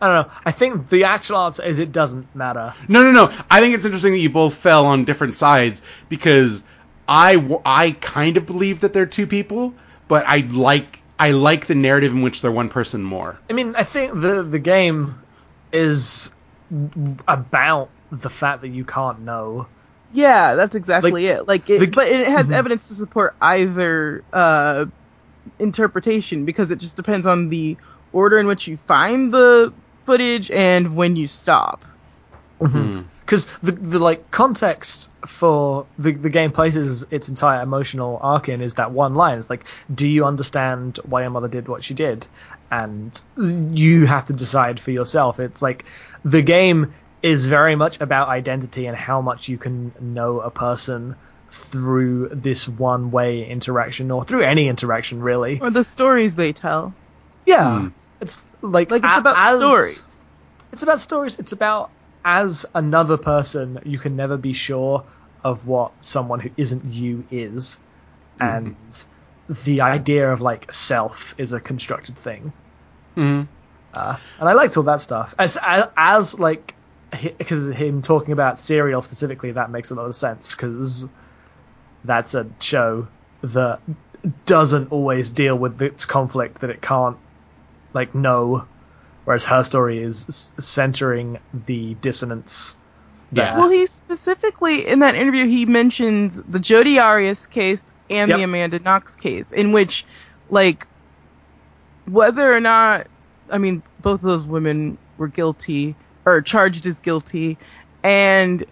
Speaker 2: I don't know. I think the actual answer is it doesn't matter.
Speaker 1: No, no, no. I think it's interesting that you both fell on different sides because I, I kind of believe that they're two people, but I like I like the narrative in which they're one person more.
Speaker 2: I mean, I think the the game is about the fact that you can't know.
Speaker 3: Yeah, that's exactly
Speaker 2: Like,
Speaker 3: it. Like, it,
Speaker 2: the-
Speaker 3: but it has
Speaker 2: Mhm.
Speaker 3: evidence to support either uh, interpretation because it just depends on the order in which you find the footage and when you stop.
Speaker 2: because the the like context for the the game places its entire emotional arc in is that one line. It's like, do you understand why your mother did what she did? And you have to decide for yourself. It's like the game is very much about identity and how much you can know a person through this one way interaction or through any interaction really.
Speaker 3: Or the stories they tell.
Speaker 2: Yeah. Hmm. It's like
Speaker 3: Like, it's
Speaker 2: a-
Speaker 3: about
Speaker 2: as-
Speaker 3: stories.
Speaker 2: It's about stories. It's about as another person, you can never be sure of what someone who isn't you is, hmm. and the idea of like self is a constructed thing.
Speaker 1: Mhm.
Speaker 2: Uh, and I liked all that stuff. As as, as like because him talking about serial specifically, that makes a lot of sense because that's a show that doesn't always deal with its conflict that it can't like know, whereas her story is centering the dissonance.
Speaker 1: Yeah.
Speaker 3: Well, he specifically in that interview he mentions the Jodi Arias case and
Speaker 2: Yep.
Speaker 3: the Amanda Knox case, in which, like, whether or not, I mean, both of those women were guilty or charged as guilty, and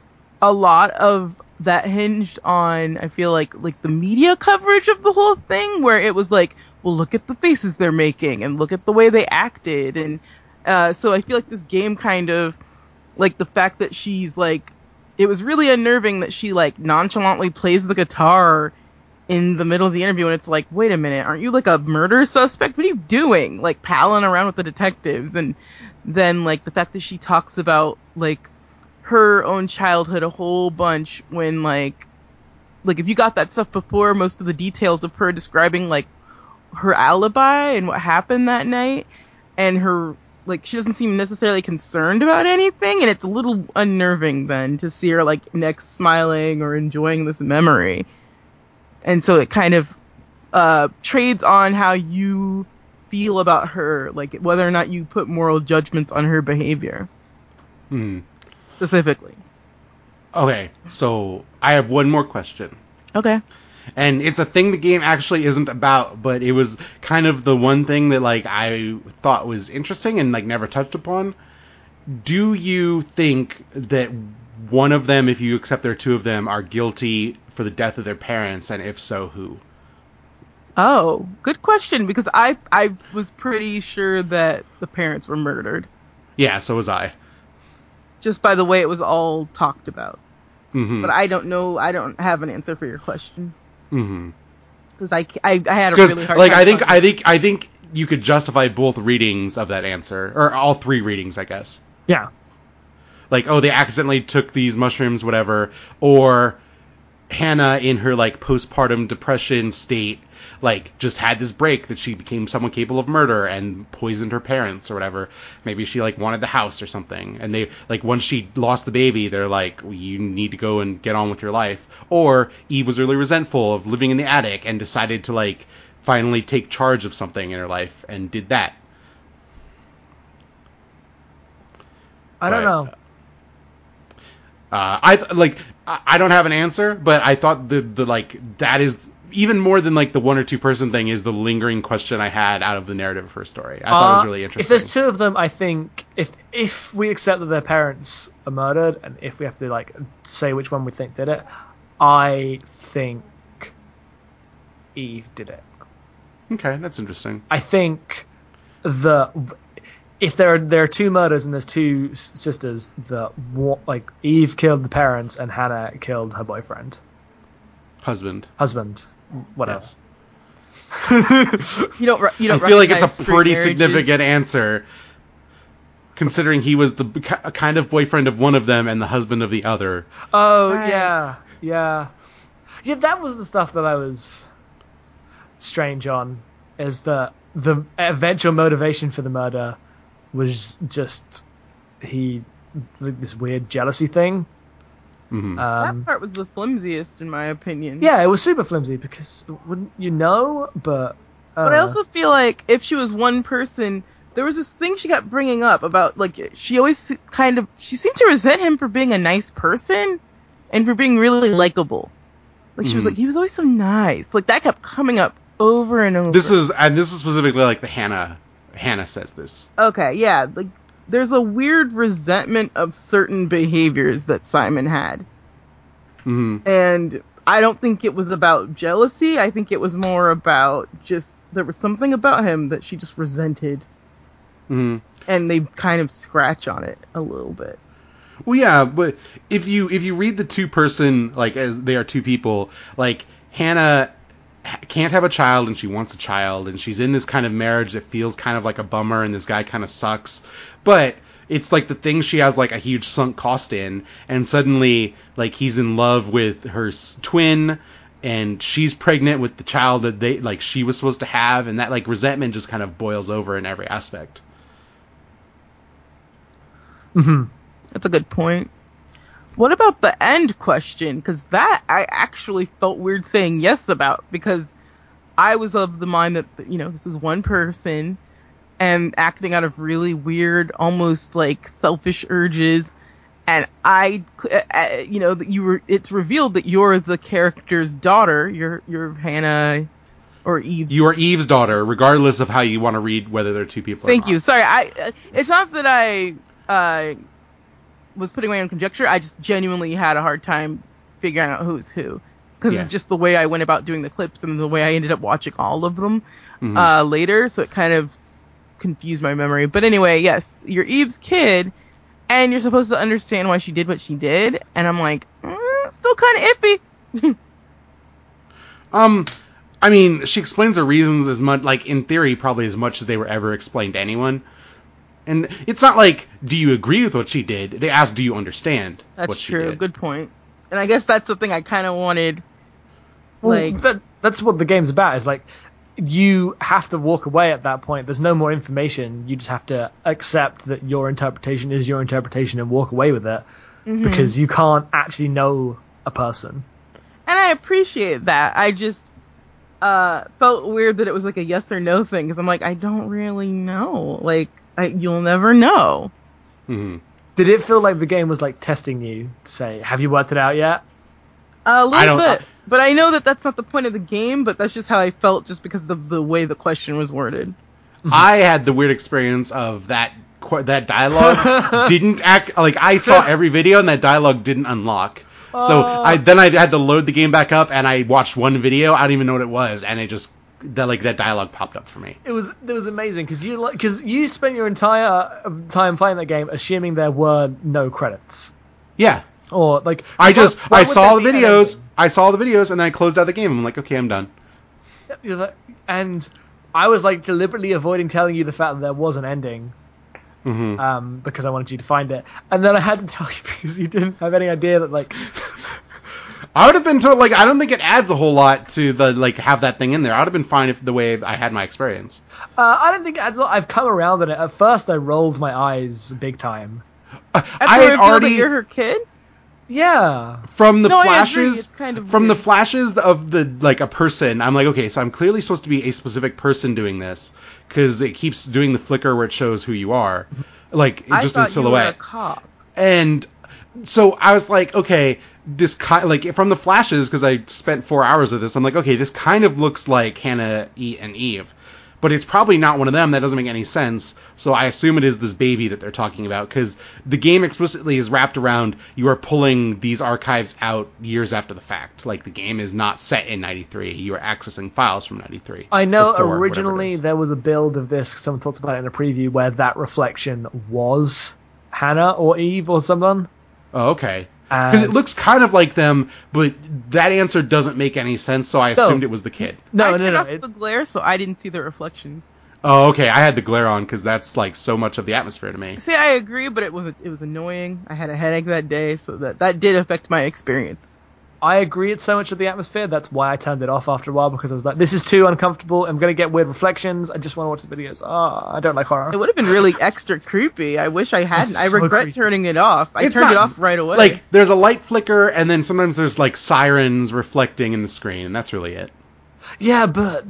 Speaker 3: a lot of that hinged on, I feel like, like the media coverage of the whole thing, where it was like, well, look at the faces they're making and look at the way they acted, and uh, so I feel like this game kind of like the fact that she's like it was really unnerving that she like nonchalantly plays the guitar in the middle of the interview and it's like wait a minute aren't you like a murder suspect? What are you doing? Like palling around with the detectives and then like the fact that she talks about like her own childhood a whole bunch when like like if you got that stuff before most of the details of her describing like her alibi and what happened that night and her like she doesn't seem necessarily concerned about anything and it's a little unnerving then to see her like next smiling or enjoying this memory and so it kind of uh trades on how you feel about her like whether or not you put moral judgments on her behavior
Speaker 1: Hmm.
Speaker 3: specifically
Speaker 1: Okay, so I have one more question.
Speaker 3: okay
Speaker 1: and it's a thing the game actually isn't about but it was kind of the one thing that like i thought was interesting and like never touched upon. Do you think that one of them if you accept there are two of them are guilty for the death of their parents? And if so who?
Speaker 3: Oh good question because i i was pretty sure that the parents were murdered.
Speaker 1: Yeah so was i.
Speaker 3: Just by the way it was all talked about.
Speaker 1: Mm-hmm.
Speaker 3: but i don't know i don't have an answer for your question
Speaker 1: mm-hmm.
Speaker 3: because I, I i had a
Speaker 1: because
Speaker 3: really hard
Speaker 1: like
Speaker 3: time
Speaker 1: i think i think i think you could justify both readings of that answer or all three readings i guess
Speaker 2: Yeah.
Speaker 1: like oh they accidentally took these mushrooms whatever or hannah in her like postpartum depression state like just had this break that she became someone capable of murder and poisoned her parents or whatever maybe she like wanted the house or something and they like once she lost the baby they're like well, you need to go and get on with your life or eve was really resentful of living in the attic and decided to like finally take charge of something in her life and did that
Speaker 2: I don't
Speaker 1: Right.
Speaker 2: know.
Speaker 1: Uh, I th- like I I don't have an answer, but I thought the the like that is even more than like the one or two person thing is the lingering question I had out of the narrative of her story. I thought it was
Speaker 2: Uh,
Speaker 1: really interesting.
Speaker 2: If there's two of them, I think if if we accept that their parents are murdered, and if we have to like say which one we think did it, I think Eve did it.
Speaker 1: okay, that's interesting.
Speaker 2: I think the if there are there are two murders and there's two sisters, the like Eve killed the parents and Hannah killed her boyfriend,
Speaker 1: Husband.
Speaker 2: husband, whatever.
Speaker 1: else?
Speaker 3: You don't. You don't.
Speaker 1: I feel like it's a pretty
Speaker 3: marriages.
Speaker 1: significant answer, considering he was the b- kind of boyfriend of one of them and the husband of the other.
Speaker 2: Oh
Speaker 3: Right.
Speaker 2: yeah, yeah, yeah. That was the stuff that I was strange on. Is that the eventual motivation for the murder was just he like, this weird jealousy thing.
Speaker 1: Mhm.
Speaker 3: That
Speaker 2: Um,
Speaker 3: part was the flimsiest, in my opinion.
Speaker 2: yeah, it was super flimsy because wouldn't you know? But
Speaker 3: But I also feel like if she was one person, there was this thing she kept bringing up about like she always kind of she seemed to resent him for being a nice person and for being really likable. Like she was
Speaker 1: Mhm.
Speaker 3: like he was always so nice. Like that kept coming up over and over.
Speaker 1: This is and this is specifically like the Hannah. Hannah says this.
Speaker 3: okay, yeah. Like there's a weird resentment of certain behaviors that Simon had,
Speaker 1: hmm
Speaker 3: and I don't think it was about jealousy. I think it was more about just there was something about him that she just resented.
Speaker 1: hmm
Speaker 3: and they kind of scratch on it a little bit.
Speaker 1: Well, yeah, but if you if you read the two person like as they are two people, like Hannah ha- can't have a child and she wants a child and she's in this kind of marriage that feels kind of like a bummer and this guy kind of sucks, but it's like the thing she has like a huge sunk cost in and suddenly like he's in love with her twin and she's pregnant with the child that they like she was supposed to have and that like resentment just kind of boils over in every aspect. Mm-hmm.
Speaker 3: That's a good point. What about the end question? Because that I actually felt weird saying yes about because I was of the mind that you know this is one person and acting out of really weird, almost like selfish urges, and I, uh, uh, you know, you were. It's revealed that you're the character's daughter. You're you're Hannah or Eve's
Speaker 1: You are Eve's daughter, regardless of how you want to read whether they're two people. or
Speaker 3: Thank you. Sorry, I. uh, It's not that I uh, was putting my own conjecture. I just genuinely had a hard time figuring out who's who because
Speaker 1: Yeah.
Speaker 3: just the way I went about doing the clips and the way I ended up watching all of them
Speaker 1: Mhm.
Speaker 3: uh, later. So it kind of confused my memory. But anyway, yes, you're Eve's kid, and you're supposed to understand why she did what she did. And I'm like, mm, still kind of iffy.
Speaker 1: Um, I mean, she explains her reasons as much, like in theory, probably as much as they were ever explained to anyone. And it's not like, do you agree with what she did? They ask, do you understand
Speaker 3: That's
Speaker 1: what she
Speaker 3: true.
Speaker 1: did?
Speaker 3: Good point. And I guess that's the thing I kind of wanted.
Speaker 2: Well,
Speaker 3: Like-
Speaker 2: that, that's what the game's about. Is like you have to walk away at that point. There's no more information. You just have to accept that your interpretation is your interpretation and walk away with it
Speaker 3: Mm-hmm.
Speaker 2: because you can't actually know a person.
Speaker 3: and I appreciate that. I just uh felt weird that it was like a yes or no thing because I'm like I don't really know. Like I, you'll never know.
Speaker 1: Mhm.
Speaker 2: Did it feel like the game was like testing you to say, "Have you worked it out yet?"
Speaker 3: A little
Speaker 1: I
Speaker 3: bit, but I know that that's not the point of the game. But that's just how I felt, just because of the, the way the question was worded.
Speaker 1: I had the weird experience of that that dialogue didn't act like I saw every video and that dialogue didn't unlock. So I then I had to load the game back up and I watched one video. I don't even know what it was, and it just that like that dialogue popped up for me.
Speaker 2: It was it was amazing because you like because you spent your entire uh, time playing that game assuming there were no credits
Speaker 1: Yeah,
Speaker 2: or like
Speaker 1: I just I saw the videos.
Speaker 2: ending?
Speaker 1: I saw the videos and then I closed out the game. I'm like, okay, I'm done.
Speaker 2: You're like- and I was like deliberately avoiding telling you the fact that there was an ending
Speaker 1: hmm
Speaker 2: um, because I wanted you to find it, and then I had to tell you because you didn't have any idea that like
Speaker 1: I would have been told like I don't think it adds a whole lot to the like have that thing in there. I would have been fine if the way I had my experience.
Speaker 2: uh, I don't think it adds a lot. I've come around on it. At first, I rolled my eyes big time.
Speaker 3: That's
Speaker 1: I had already
Speaker 3: you're her kid.
Speaker 2: Yeah,
Speaker 1: from the
Speaker 3: No,
Speaker 1: flashes
Speaker 3: kind of
Speaker 1: from the flashes of the like a person. I'm like, okay, so I'm clearly supposed to be a specific person doing this because it keeps doing the flicker where it shows who you are, like
Speaker 3: I
Speaker 1: just in silhouette.
Speaker 3: you were a cop.
Speaker 1: and so I was like, okay, this kind like from the flashes because I spent four hours of this. I'm like, okay, this kind of looks like Hannah E- and Eve, but it's probably not one of them. That doesn't make any sense. So I assume it is this baby that they're talking about because the game explicitly is wrapped around you are pulling these archives out years after the fact. Like the game is not set in '93. You are accessing files from '93.
Speaker 2: I know
Speaker 1: Before,
Speaker 2: originally there was a build of this. Someone talked about it in a preview where that reflection was Hannah or Eve or someone.
Speaker 1: Oh, okay. Because it looks kind of like them, but that answer doesn't make any sense. So I
Speaker 2: No.
Speaker 1: assumed it was the kid.
Speaker 2: No,
Speaker 3: I
Speaker 2: no,
Speaker 3: turned
Speaker 2: no.
Speaker 3: off
Speaker 2: it-
Speaker 3: the glare, so I didn't see the reflections.
Speaker 1: Oh, okay. I had the glare on because that's like so much of the atmosphere to me.
Speaker 3: See, I agree, but it was it was annoying. I had a headache that day, so that that did affect my experience.
Speaker 2: I agree it's so much of the atmosphere. That's why I turned it off after a while because I was like, this is too uncomfortable. I'm going to get weird reflections. I just want to watch the videos. Ah, I don't like horror.
Speaker 3: It would have been really extra creepy. I wish I hadn't.
Speaker 2: It's
Speaker 3: I regret
Speaker 2: creepy.
Speaker 3: turning it off. I
Speaker 1: It's
Speaker 3: turned it off right away.
Speaker 1: Like there's a light flicker, and then sometimes there's like sirens reflecting in the screen, and that's really it.
Speaker 2: Yeah, but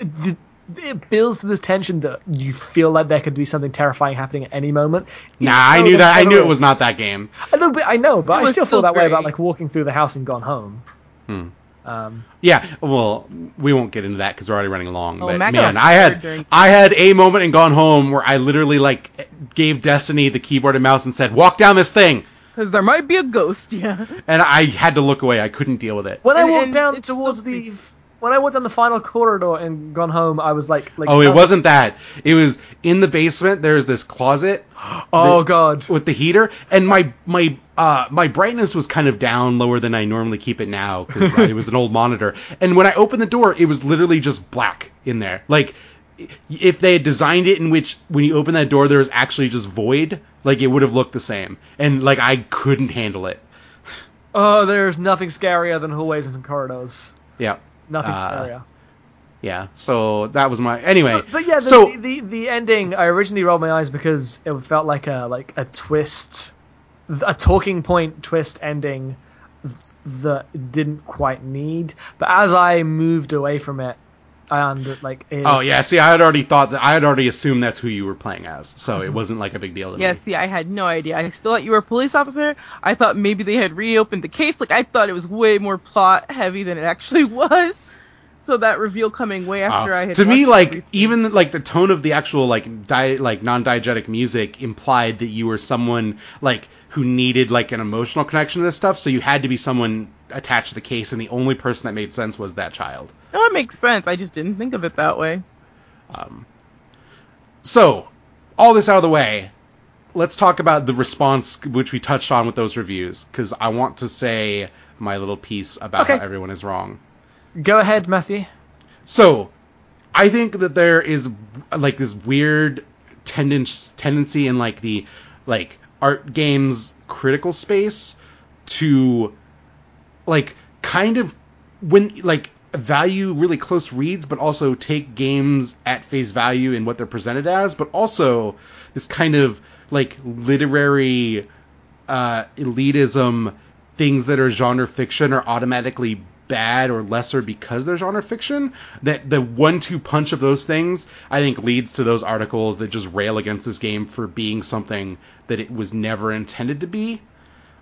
Speaker 2: it, it builds this tension that you feel like there could be something terrifying happening at any moment.
Speaker 1: Nah, I knew
Speaker 2: the
Speaker 1: that. I knew it was not that game.
Speaker 2: I know, but I know, but
Speaker 3: It
Speaker 2: I
Speaker 3: was
Speaker 2: still feel
Speaker 3: still
Speaker 2: that way about like walking through the house and gone home.
Speaker 1: Hmm.
Speaker 2: Um,
Speaker 1: Yeah, well, we won't get into that because we're already running long.
Speaker 3: Oh,
Speaker 1: but
Speaker 3: Mac
Speaker 1: man, I had
Speaker 3: during-
Speaker 1: I had a moment in Gone Home where I literally like gave Destiny the keyboard and mouse and said, "Walk down this thing,"
Speaker 3: because there might be a ghost. Yeah.
Speaker 1: and I had to look away. I couldn't deal with it.
Speaker 2: when I walked down towards
Speaker 3: still
Speaker 2: the, when I walked on the final corridor and gone home, I was like, like
Speaker 1: Oh, it wasn't that. It was in the basement. There's this closet
Speaker 2: Oh god.
Speaker 1: with the heater, and my my uh my brightness was kind of down lower than I normally keep it now because it was an old monitor. And when I opened the door, it was literally just black in there. Like if they had designed it in which when you open that door there was actually just void, like it would have looked the same. And like I couldn't handle it.
Speaker 2: Oh, there's nothing scarier than hallways and corridors.
Speaker 1: Yeah.
Speaker 2: Nothing
Speaker 1: Uh,
Speaker 2: scarier.
Speaker 1: Yeah. So that was my anyway.
Speaker 2: But, but yeah, the,
Speaker 1: so
Speaker 2: the, the the ending. I originally rolled my eyes because it felt like a like a twist, a talking point twist ending that didn't quite need. But as I moved away from it, Under like
Speaker 1: Oh yeah, see, I had already thought that I had already assumed that's who you were playing as, so it mm-hmm. wasn't like a big deal to
Speaker 3: Yeah,
Speaker 1: me.
Speaker 3: see, I had no idea. I thought you were a police officer. I thought maybe they had reopened the case. Like, I thought it was way more plot heavy than it actually was. So that reveal coming way after
Speaker 1: Uh,
Speaker 3: I had
Speaker 1: to me, like
Speaker 3: everything.
Speaker 1: even like the tone of the actual like di- like non-diegetic music implied that you were someone like who needed like an emotional connection to this stuff. So you had to be someone attached to the case, and the only person that made sense was that child.
Speaker 3: No, it makes sense. I just didn't think of it that way.
Speaker 1: Um, So, all this out of the way, let's talk about the response which we touched on with those reviews because I want to say my little piece about
Speaker 2: Okay.
Speaker 1: how everyone is wrong.
Speaker 2: Go ahead, Matthew.
Speaker 1: So, I think that there is like this weird tendency tendency in like the like art games critical space to like kind of when like value really close reads but also take games at face value in what they're presented as but also this kind of like literary uh elitism things that are genre fiction are automatically bad or lesser because they're genre fiction that the one two punch of those things i think leads to those articles that just rail against this game for being something that it was never intended to be.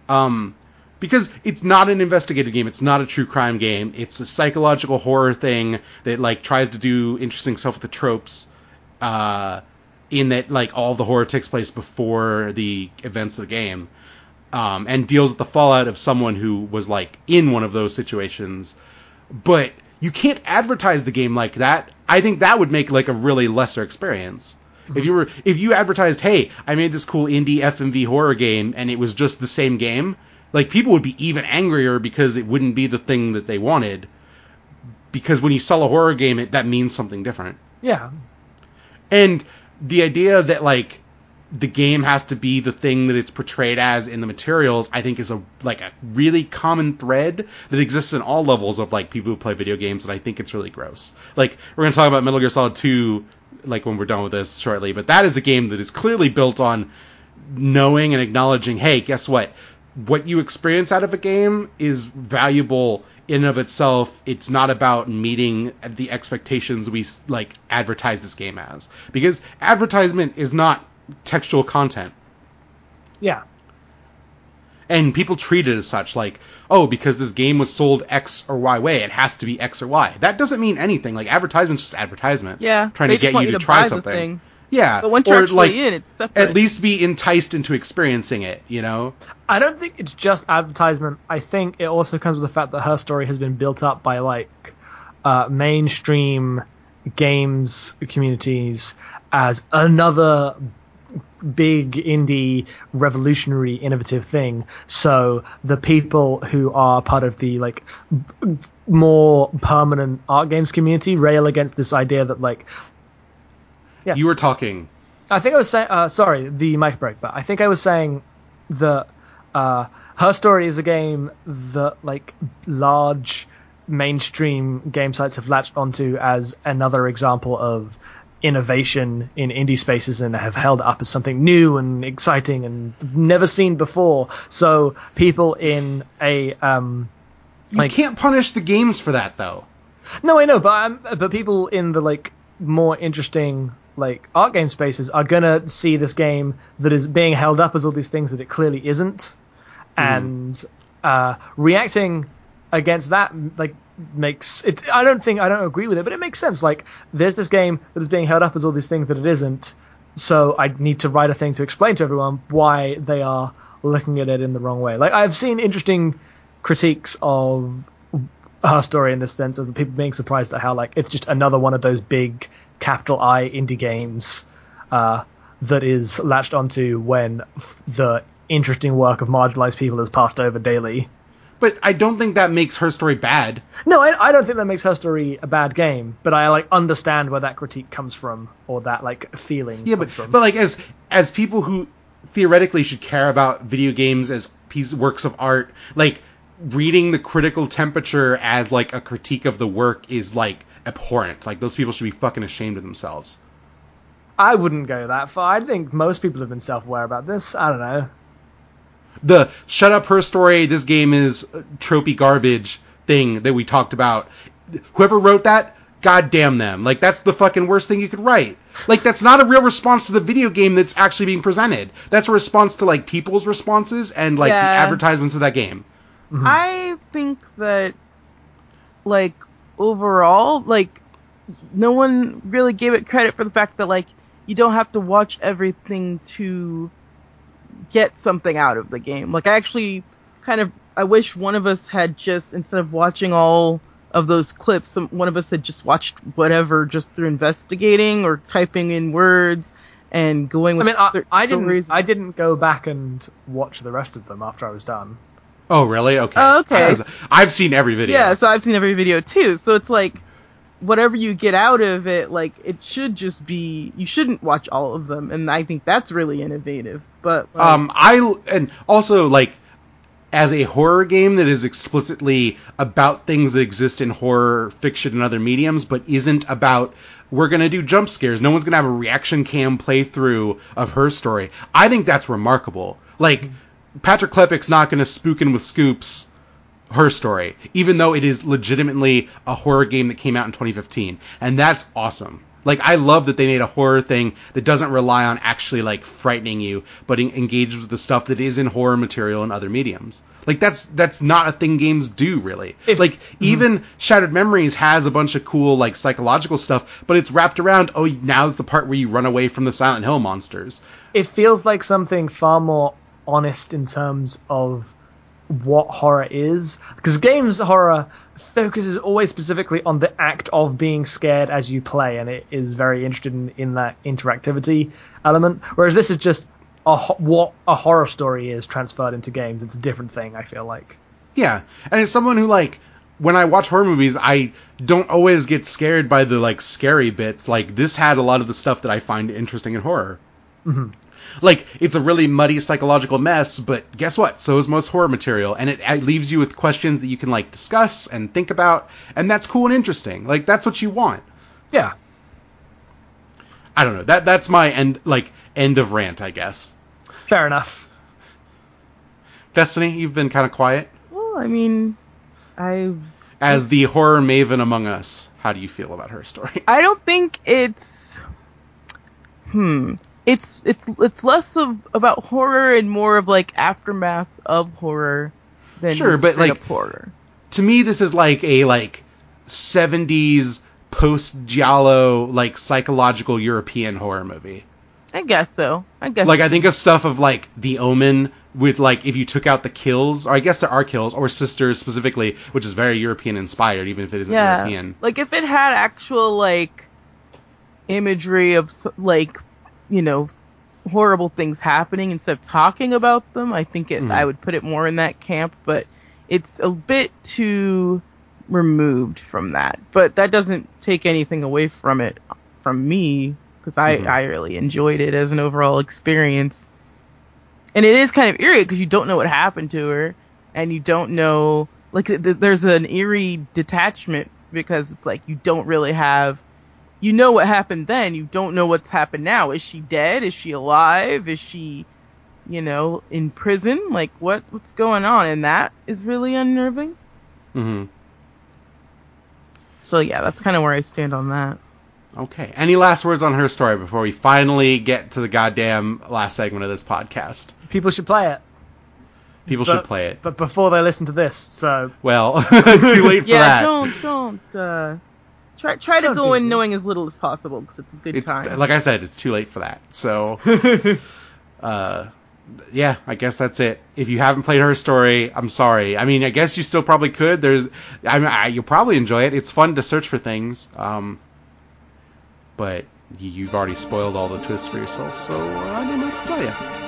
Speaker 1: Um because it's not an investigative game. It's not a true crime game. It's a psychological horror thing that like tries to do interesting stuff with the tropes uh in that like all the horror takes place before the events of the game um, and deals with the fallout of someone who was like in one of those situations. But you can't advertise the game like that. I think that would make like a really lesser experience. If you were if you advertised, "Hey, I made this cool indie FMV horror game," and it was just the same game, like people would be even angrier because it wouldn't be the thing that they wanted. Because when you sell a horror game, it, that means something different.
Speaker 2: Yeah,
Speaker 1: And the idea that like the game has to be the thing that it's portrayed as in the materials, I think is a like a really common thread that exists in all levels of like people who play video games, and I think it's really gross. Like we're gonna talk about Metal Gear Solid 2 like when we're done with this shortly, but that is a game that is clearly built on knowing and acknowledging, hey, guess what? What you experience out of a game is valuable in and of itself. It's not about meeting the expectations we like advertise this game as, because advertisement is not textual content.
Speaker 2: yeah.
Speaker 1: And people treat it as such, like, oh, because this game was sold X or Y way, it has to be X or Y. That doesn't mean anything. Like, advertisement's just advertisement.
Speaker 3: Yeah,
Speaker 1: Trying to get you to
Speaker 3: to
Speaker 1: try something.
Speaker 3: thing.
Speaker 1: Yeah.
Speaker 3: But once you're
Speaker 1: or,
Speaker 3: actually
Speaker 1: like,
Speaker 3: in, it's separate.
Speaker 1: at least be enticed into experiencing it, you know?
Speaker 2: I don't think it's just advertisement. I think it also comes with the fact that her story has been built up by like uh, mainstream games communities as another big indie revolutionary innovative thing so the people who are part of the like b- more permanent art games community rail against this idea that like Yeah.
Speaker 1: You were talking.
Speaker 2: I think I was saying, uh, sorry, the mic break, but I think I was saying that uh, her story is a game that like large mainstream game sites have latched onto as another example of innovation in indie spaces and have held it up as something new and exciting and never seen before. So people in a um,
Speaker 1: You
Speaker 2: Like-
Speaker 1: can't punish the games for that, though.
Speaker 2: no, I know, but um, but people in the like more interesting like art game spaces are gonna see this game that is being held up as all these things that it clearly isn't, and uh, reacting against that like makes it. I don't think I don't agree with it, but it makes sense. Like there's this game that is being held up as all these things that it isn't, so I need to write a thing to explain to everyone why they are looking at it in the wrong way. Like I've seen interesting critiques of her story in this sense of people being surprised at how like it's just another one of those big capital I indie games uh, that is latched onto when the interesting work of marginalized people is passed over daily.
Speaker 1: But I don't think that makes her story bad.
Speaker 2: No, I, I don't think that makes her story a bad game, but I like understand where that critique comes from or that like feeling
Speaker 1: Yeah, but
Speaker 2: from.
Speaker 1: but like as as people who theoretically should care about video games as piece works of art, like reading the critical temperature as like a critique of the work is like abhorrent. Like those people should be fucking ashamed of themselves.
Speaker 2: I wouldn't go that far. I think most people have been self-aware about this. I don't know.
Speaker 1: The shut up her story, this game is tropey garbage thing that we talked about. Whoever wrote that, god damn them. Like that's the fucking worst thing you could write. Like that's not a real response to the video game that's actually being presented. That's a response to like people's responses and like the advertisements of that game. Mm-hmm.
Speaker 3: I think that, like, overall, like, no one really gave it credit for the fact that, like, you don't have to watch everything to get something out of the game. Like, I actually kind of, I wish one of us had just, instead of watching all of those clips, some, one of us had just watched whatever just through investigating or typing in words and going
Speaker 2: I
Speaker 3: with
Speaker 2: mean, I,
Speaker 3: certain
Speaker 2: I didn't.
Speaker 3: stories.
Speaker 2: I didn't go back and watch the rest of them after I was done.
Speaker 1: Oh really? Okay.
Speaker 3: Oh, okay.
Speaker 1: Because I've seen every video.
Speaker 3: Yeah, so I've seen every video too. So it's like whatever you get out of it, like it should just be you shouldn't watch all of them, and I think that's really innovative. But like,
Speaker 1: Um, I and also like as a horror game that is explicitly about things that exist in horror fiction and other mediums, but isn't about we're gonna do jump scares. No one's gonna have a reaction cam playthrough of her story. I think that's remarkable. Like Patrick Klepek's not gonna Spookin' with Scoops her story, even though it is legitimately a horror game that came out in 2015, and that's awesome. Like I love that they made a horror thing that doesn't rely on actually like frightening you, but en- engages with the stuff that is in horror material and other mediums. Like that's that's not a thing games do really.
Speaker 2: If-
Speaker 1: like mm-hmm. even Shattered Memories has a bunch of cool like psychological stuff, but it's wrapped around oh now's the part where you run away from the Silent Hill monsters.
Speaker 2: it feels like something far more honest in terms of what horror is. Because games horror focuses always specifically on the act of being scared as you play and it is very interested in, in that interactivity element. Whereas this is just a, ho- what a horror story is transferred into games. It's a different thing i feel like.
Speaker 1: Yeah, and as someone who like when I watch horror movies, I don't always get scared by the like scary bits. Like this had a lot of the stuff that I find interesting in horror. Mm-hmm. Like it's a really muddy psychological mess, but guess what? So is most horror material, and it, it leaves you with questions that you can like discuss and think about, and that's cool and interesting. Like that's what you want.
Speaker 2: yeah
Speaker 1: I don't know. That that's my end like end of rant, I guess.
Speaker 2: fair enough
Speaker 1: Destiny, you've been kind of quiet
Speaker 3: well, I mean, I
Speaker 1: as the horror maven among us. How do you feel about her story?
Speaker 3: I don't think it's hmm. It's it's it's less of about horror and more of like aftermath of horror than
Speaker 1: Sure, but,
Speaker 3: straight
Speaker 1: like-
Speaker 3: up horror.
Speaker 1: to me this is like a like 70s post giallo like psychological european horror movie
Speaker 3: I guess so. I guess
Speaker 1: like i think of stuff of like the omen with like if you took out the kills or i guess there are kills or sisters specifically which is very european inspired even if it isn't
Speaker 3: yeah.
Speaker 1: european
Speaker 3: Like if it had actual like imagery of like you know horrible things happening instead of talking about them, I think it
Speaker 1: Mhm.
Speaker 3: I would put it more in that camp, but it's a bit too removed from that. But that doesn't take anything away from it from me because I
Speaker 1: Mhm.
Speaker 3: I really enjoyed it as an overall experience. And it is kind of eerie because you don't know what happened to her and you don't know like th- there's an eerie detachment because it's like you don't really have you know what happened then. You don't know what's happened now. Is she dead? Is she alive? Is she you know in prison? Like what what's going on? And that is really unnerving.
Speaker 1: Hmm
Speaker 3: so yeah that's kind of where i stand on that.
Speaker 1: Okay. Any last words on her story before we finally get to the goddamn last segment of this podcast?
Speaker 2: People should play it,
Speaker 1: people
Speaker 2: But-
Speaker 1: should play it.
Speaker 2: but before they listen to this, so.
Speaker 1: Well too late for
Speaker 3: yeah
Speaker 1: that.
Speaker 3: don't don't uh try try to
Speaker 2: Don't
Speaker 3: go in
Speaker 2: this.
Speaker 3: knowing as little as possible because it's a good
Speaker 1: it's
Speaker 3: time
Speaker 1: like I said, it's too late for that. So, uh, yeah, I guess that's it. If you haven't played her story, I'm sorry. I mean, I guess you still probably could. There's, I mean, I, you'll probably enjoy it. It's fun to search for things. Um, but you, you've already spoiled all the twists for yourself, so I don't know what to tell you.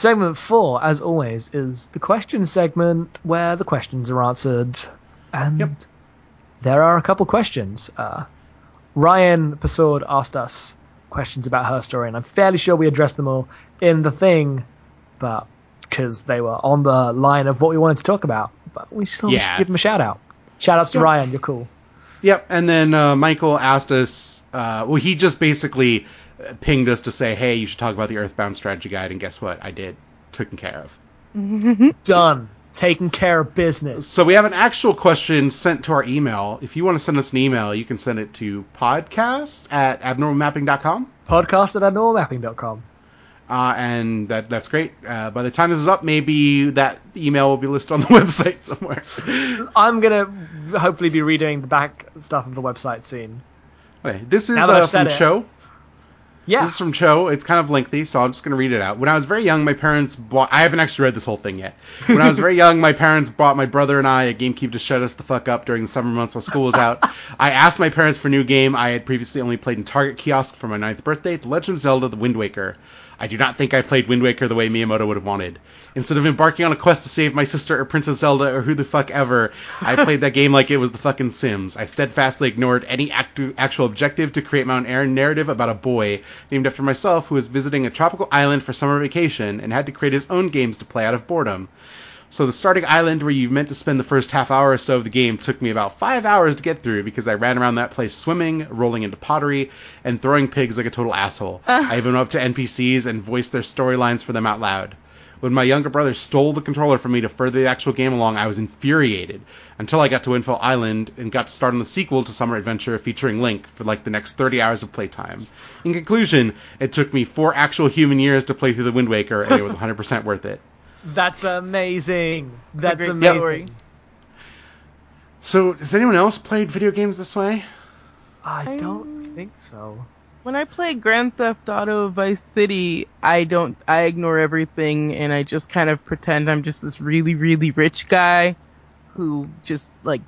Speaker 2: Segment four, as always, is the question segment where the questions are answered, and
Speaker 1: Yep.
Speaker 2: there are a couple questions. Uh, Ryan Pasord asked us questions about her story, and I'm fairly sure we addressed them all in the thing, but because they were on the line of what we wanted to talk about, but we still
Speaker 1: Yeah.
Speaker 2: should give them a shout out. Shout outs to
Speaker 1: Yeah.
Speaker 2: Ryan, you're cool.
Speaker 1: Yep, and then uh, Michael asked us. Uh, well, he just basically pinged us to say, "Hey, you should talk about the Earthbound strategy guide." And guess what? I did. Taken care of.
Speaker 2: Done. Taking care of business.
Speaker 1: So we have an actual question sent to our email. If you want to send us an email, you can send it to podcast at abnormalmapping.com.
Speaker 2: Podcast at abnormalmapping.com.
Speaker 1: Uh, and that that's great. Uh, by the time this is up, maybe that email will be listed on the website somewhere.
Speaker 2: I'm gonna hopefully be redoing the back stuff of the website soon.
Speaker 1: Okay, this is uh, from. Cho.
Speaker 2: Yeah.
Speaker 1: This is from Cho. It's kind of lengthy, so I'm just going to read it out. When I was very young, my parents bought. I haven't actually read this whole thing yet. When I was very young, my parents bought my brother and I a GameCube to shut us the fuck up during the summer months while school was out. I asked my parents for a new game I had previously only played in Target kiosk for my ninth birthday, The Legend of Zelda: The Wind Waker. I do not think I played Wind Waker the way Miyamoto would have wanted. Instead of embarking on a quest to save my sister or Princess Zelda or who the fuck ever, I played that game like it was the fucking Sims. I steadfastly ignored any actu- actual objective to create my own air narrative about a boy named after myself who was visiting a tropical island for summer vacation and had to create his own games to play out of boredom. So the starting island where you meant to spend the first half hour or so of the game took me about five hours to get through because I ran around that place swimming, rolling into pottery, and throwing pigs like a total asshole. I even went up to NPCs and voiced their storylines for them out loud. When my younger brother stole the controller from me to further the actual game along, I was infuriated until I got to Windfall Island and got to start on the sequel to Summer Adventure featuring Link for like the next 30 hours of playtime. In conclusion, it took me four actual human years to play through the Wind Waker, and it was 100% worth it.
Speaker 2: That's amazing. That's
Speaker 3: great
Speaker 2: amazing.
Speaker 3: story.
Speaker 1: So, has anyone else played video games this way?
Speaker 2: I don't think so.
Speaker 3: When I play Grand Theft Auto Vice City, I don't, I ignore everything and I just kind of pretend I'm just this really, really rich guy who just like,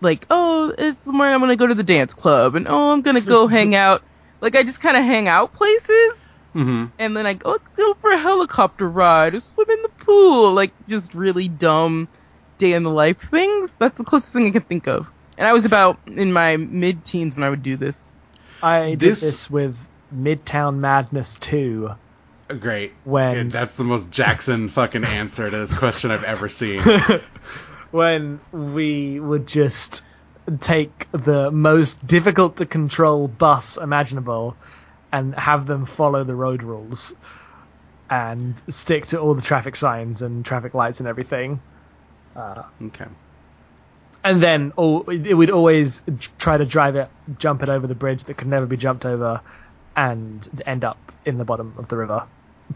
Speaker 3: like, oh, it's the morning I'm gonna go to the dance club and oh, I'm gonna go hang out. Like I just kind of hang out places
Speaker 1: Mm-hmm.
Speaker 3: and then I go, go for a helicopter ride or swim in the pool. Like just really dumb day in the life things. That's the closest thing I can think of. And I was about in my mid teens when I would do this.
Speaker 2: I did
Speaker 1: This-
Speaker 2: this, with Midtown Madness 2
Speaker 1: Great.
Speaker 2: when
Speaker 1: Good. That's the most Jackson fucking answer to this question I've ever seen.
Speaker 2: when we would just take the most difficult to control bus imaginable and have them follow the road rules and stick to all the traffic signs and traffic lights and everything.
Speaker 1: Okay.
Speaker 2: And then oh, it would always try to drive it, jump it over the bridge that could never be jumped over, and end up in the bottom of the river.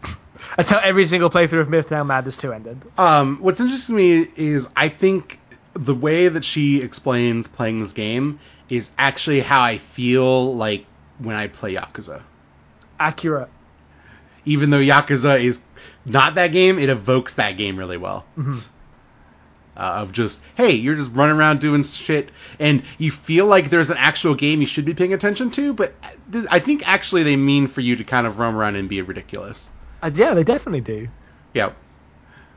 Speaker 2: That's how every single playthrough of Midtown Madness 2 ended.
Speaker 1: Um, what's interesting to me is I think the way that she explains playing this game is actually how I feel like when I play Yakuza.
Speaker 2: Accurate.
Speaker 1: Even though Yakuza is not that game, it evokes that game really well. Uh, of just, hey, you're just running around doing shit, and you feel like there's an actual game you should be paying attention to, but th- I think actually they mean for you to kind of roam around and be ridiculous.
Speaker 2: Uh, yeah, they definitely do.
Speaker 1: Yep.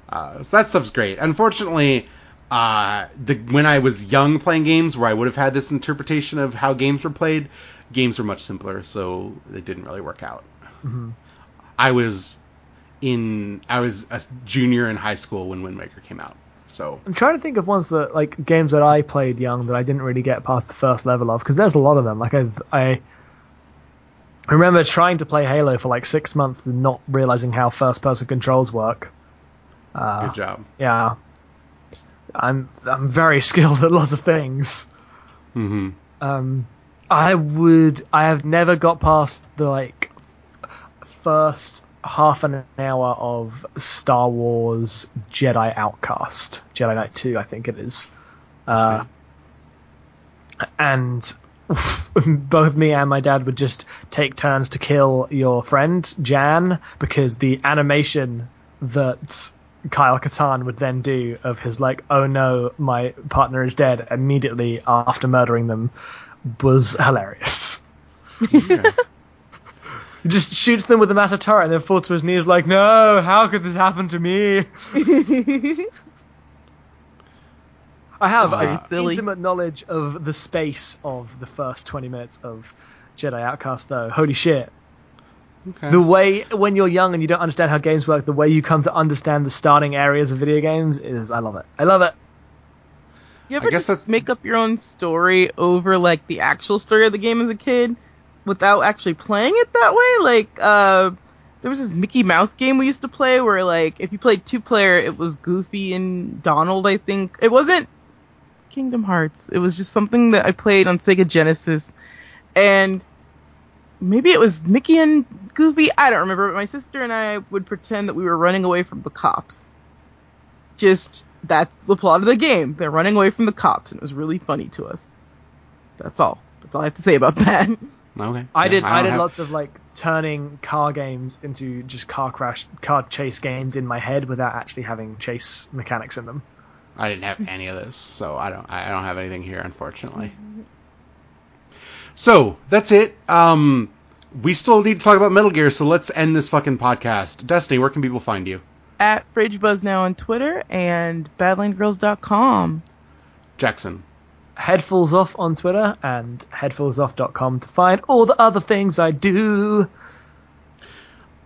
Speaker 1: Uh, so that stuff's great. Unfortunately, uh, the, when I was young playing games where I would have had this interpretation of how games were played, games were much simpler, so it didn't really work out. I was in I was a junior in high school when Wind Waker came out, so
Speaker 2: I'm trying to think of ones that like games that I played young that I didn't really get past the first level of because there's a lot of them. Like I've, I remember trying to play Halo for like six months and not realizing how first person controls work.
Speaker 1: good job.
Speaker 2: Yeah, I'm I'm very skilled at lots of things.
Speaker 1: hmm
Speaker 2: Um, I would I have never got past the like first half an hour of Star Wars Jedi Outcast, Jedi Knight 2, I think it is. Uh, and both me and my dad would just take turns to kill your friend, Jan, because the animation that Kyle Katarn would then do of his like, oh no, my partner is dead immediately after murdering them was hilarious.
Speaker 1: Yeah.
Speaker 2: He just shoots them with the massive turret and then falls to his knees like, no, how could this happen to me? I have
Speaker 3: silly.
Speaker 2: intimate knowledge of the space of the first 20 minutes of Jedi Outcast, though. Holy shit.
Speaker 1: Okay.
Speaker 2: The way, when you're young and you don't understand how games work, the way you come to understand the starting areas of video games is, I love it. I love it.
Speaker 3: You ever just
Speaker 1: that's-
Speaker 3: make up your own story over like the actual story of the game as a kid without actually playing it that way? Like, uh, there was this Mickey Mouse game we used to play where like if you played two player, it was Goofy and Donald. I think it wasn't Kingdom Hearts. It was just something that I played on Sega Genesis, and maybe it was Mickey and Goofy. I don't remember. But my sister and I would pretend that we were running away from the cops just that's the plot of the game. They're running away from the cops, and it was really funny to us. That's all. That's all I have to say about that.
Speaker 1: okay.
Speaker 2: I
Speaker 1: Yeah,
Speaker 2: did. I,
Speaker 1: don't
Speaker 2: did
Speaker 1: have-
Speaker 2: lots of like turning car games into just car crash, car chase games in my head without actually having chase mechanics in them.
Speaker 1: I didn't have any of this, so I don't. I don't have anything here, unfortunately. So that's it. Um, we still need to talk about Metal Gear, so let's end this fucking podcast. Destiny, where can people find you?
Speaker 3: At Fridge Buzz now on Twitter and BadlandGirls.com.
Speaker 1: Jackson.
Speaker 2: Headfuls off on Twitter and headfulsoff.com to find all the other things I do.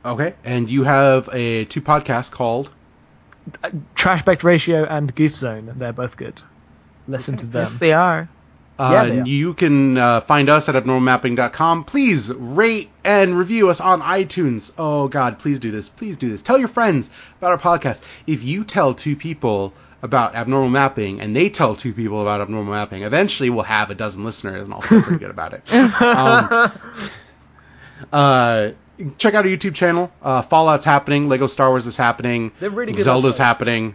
Speaker 1: Okay, and you have a two podcasts called
Speaker 2: Trashback Ratio and Goof Zone. They're both good. Listen to them.
Speaker 3: Yes, they are.
Speaker 1: Uh,
Speaker 2: Yeah,
Speaker 1: you can uh, find us at abnormalmapping.com. Please rate and review us on iTunes. Oh, God, please do this. Please do this. Tell your friends about our podcast. If you tell two people about abnormal mapping and they tell two people about abnormal mapping, eventually we'll have a dozen listeners and I'll feel pretty good about it. Um, uh, check out our YouTube channel. Uh, Fallout's happening. Lego Star Wars is happening.
Speaker 2: They're really good
Speaker 1: Zelda's happening.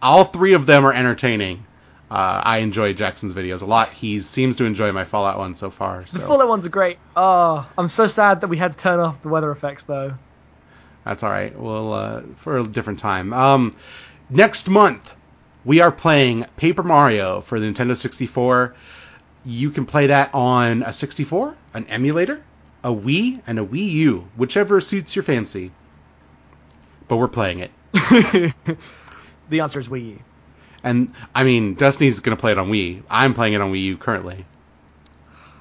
Speaker 1: All three of them are entertaining. Uh, I enjoy Jackson's videos a lot. He seems to enjoy my Fallout one so far. So
Speaker 2: The Fallout ones are great. Oh, I'm so sad that we had to turn off the weather effects though.
Speaker 1: that's all right. Well, uh, for a different time. Um, next month we are playing Paper Mario for the Nintendo 64. You can play that on a 64, an emulator, a Wii, and a Wii U, whichever suits your fancy. But we're playing it.
Speaker 2: The answer is Wii U.
Speaker 1: And I mean, Destiny's gonna play it on Wii. I'm playing it on Wii U currently.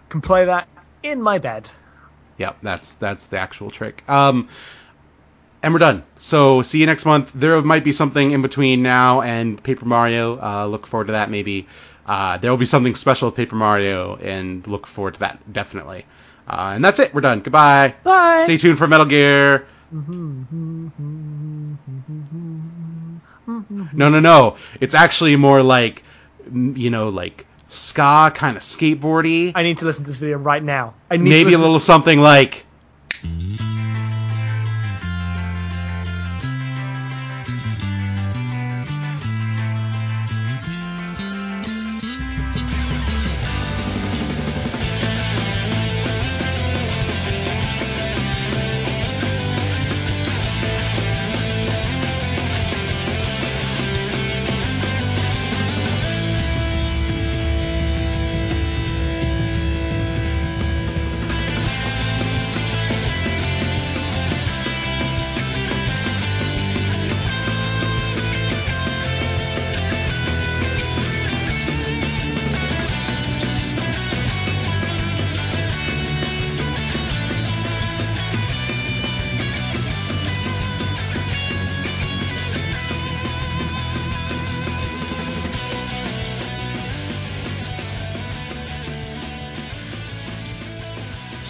Speaker 2: Can play that in my bed.
Speaker 1: Yep, that's that's the actual trick. Um, and we're done. So see you next month. There might be something in between now and Paper Mario. Uh, look forward to that maybe. Uh, there will be something special with Paper Mario, and look forward to that definitely. Uh, and that's it. We're done. Goodbye.
Speaker 3: Bye.
Speaker 1: Stay tuned for Metal Gear. No, no, no. It's actually more like, you know, like ska kind of skateboardy.
Speaker 2: I need to listen to this video right now. I need
Speaker 1: Maybe a little something like.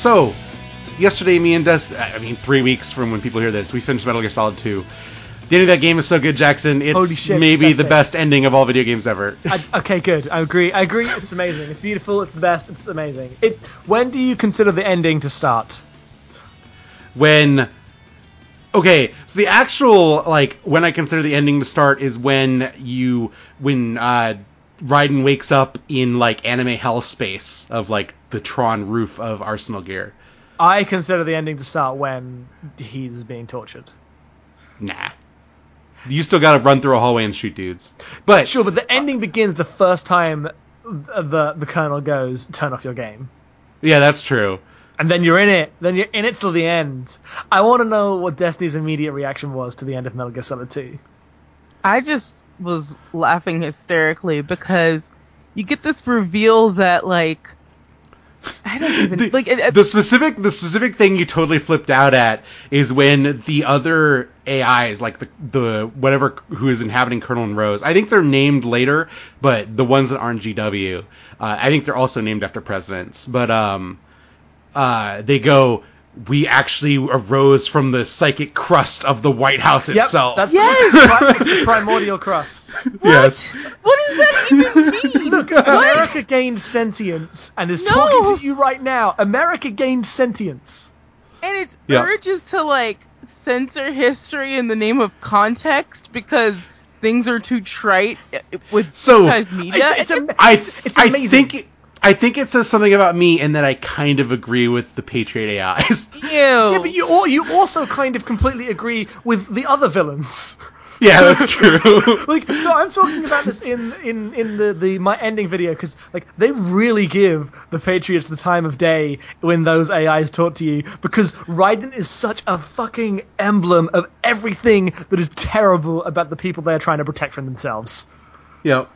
Speaker 1: So, yesterday, me and Des, I mean, three weeks from when people hear this, we finished Metal Gear Solid 2. The ending of that game is so good, Jackson. It's
Speaker 2: shit,
Speaker 1: maybe
Speaker 2: best
Speaker 1: the
Speaker 2: thing.
Speaker 1: best ending of all video games ever.
Speaker 2: I, okay, good. I agree. I agree. It's amazing. It's beautiful. It's the best. It's amazing. It. When do you consider the ending to start?
Speaker 1: when okay so the actual like when i consider the ending to start is when you when uh Raiden wakes up in like anime hell space of like the Tron roof of Arsenal Gear.
Speaker 2: I consider the ending to start when he's being tortured.
Speaker 1: Nah. You still gotta run through a hallway and shoot dudes. But
Speaker 2: Sure, but the ending begins the first time the the colonel goes, "Turn off your game."
Speaker 1: yeah, that's true.
Speaker 2: and then you're in it. Then you're in it till the end. I want to know what Destiny's immediate reaction was to the end of Metal Gear Solid 2.
Speaker 3: I just was laughing hysterically because you get this reveal that like I don't even
Speaker 1: the,
Speaker 3: like it, it-
Speaker 1: the specific the specific thing you totally flipped out at is when the other AIs like the the whatever who is inhabiting Colonel and Rose I think they're named later but the ones that aren't GW uh, I think they're also named after presidents. But um uh they go we actually arose from the psychic crust of the White House
Speaker 2: Yep,
Speaker 1: itself
Speaker 2: that's
Speaker 3: Yes!
Speaker 2: the, the primordial crust.
Speaker 1: yes
Speaker 3: what does that even mean?
Speaker 2: Look, America gained sentience and is
Speaker 3: No.
Speaker 2: talking to you right now. America gained sentience.
Speaker 3: and it's
Speaker 1: Yeah.
Speaker 3: urges to like censor history in the name of context because things are too trite with
Speaker 1: So,
Speaker 3: media.
Speaker 2: It's, it's, am-
Speaker 1: I
Speaker 2: it's, it's
Speaker 1: I
Speaker 2: amazing.
Speaker 1: think I think it says something about me and that I kind of agree with the Patriot AIs
Speaker 3: Ew.
Speaker 2: yeah, but you, al- you also kind of completely agree with the other villains.
Speaker 1: yeah that's true
Speaker 2: like so i'm talking about this in in in the the my ending video because like they really give the patriots the time of day when those ais talk to you because raiden is such a fucking emblem of everything that is terrible about the people they are trying to protect from themselves
Speaker 1: Yep.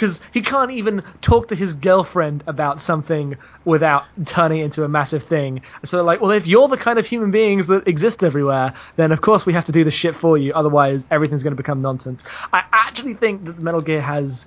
Speaker 2: Because he can't even talk to his girlfriend about something without turning it into a massive thing. So they're like, well, if you're the kind of human beings that exist everywhere, then of course we have to do the shit for you. Otherwise, everything's going to become nonsense. I actually think that Metal Gear has.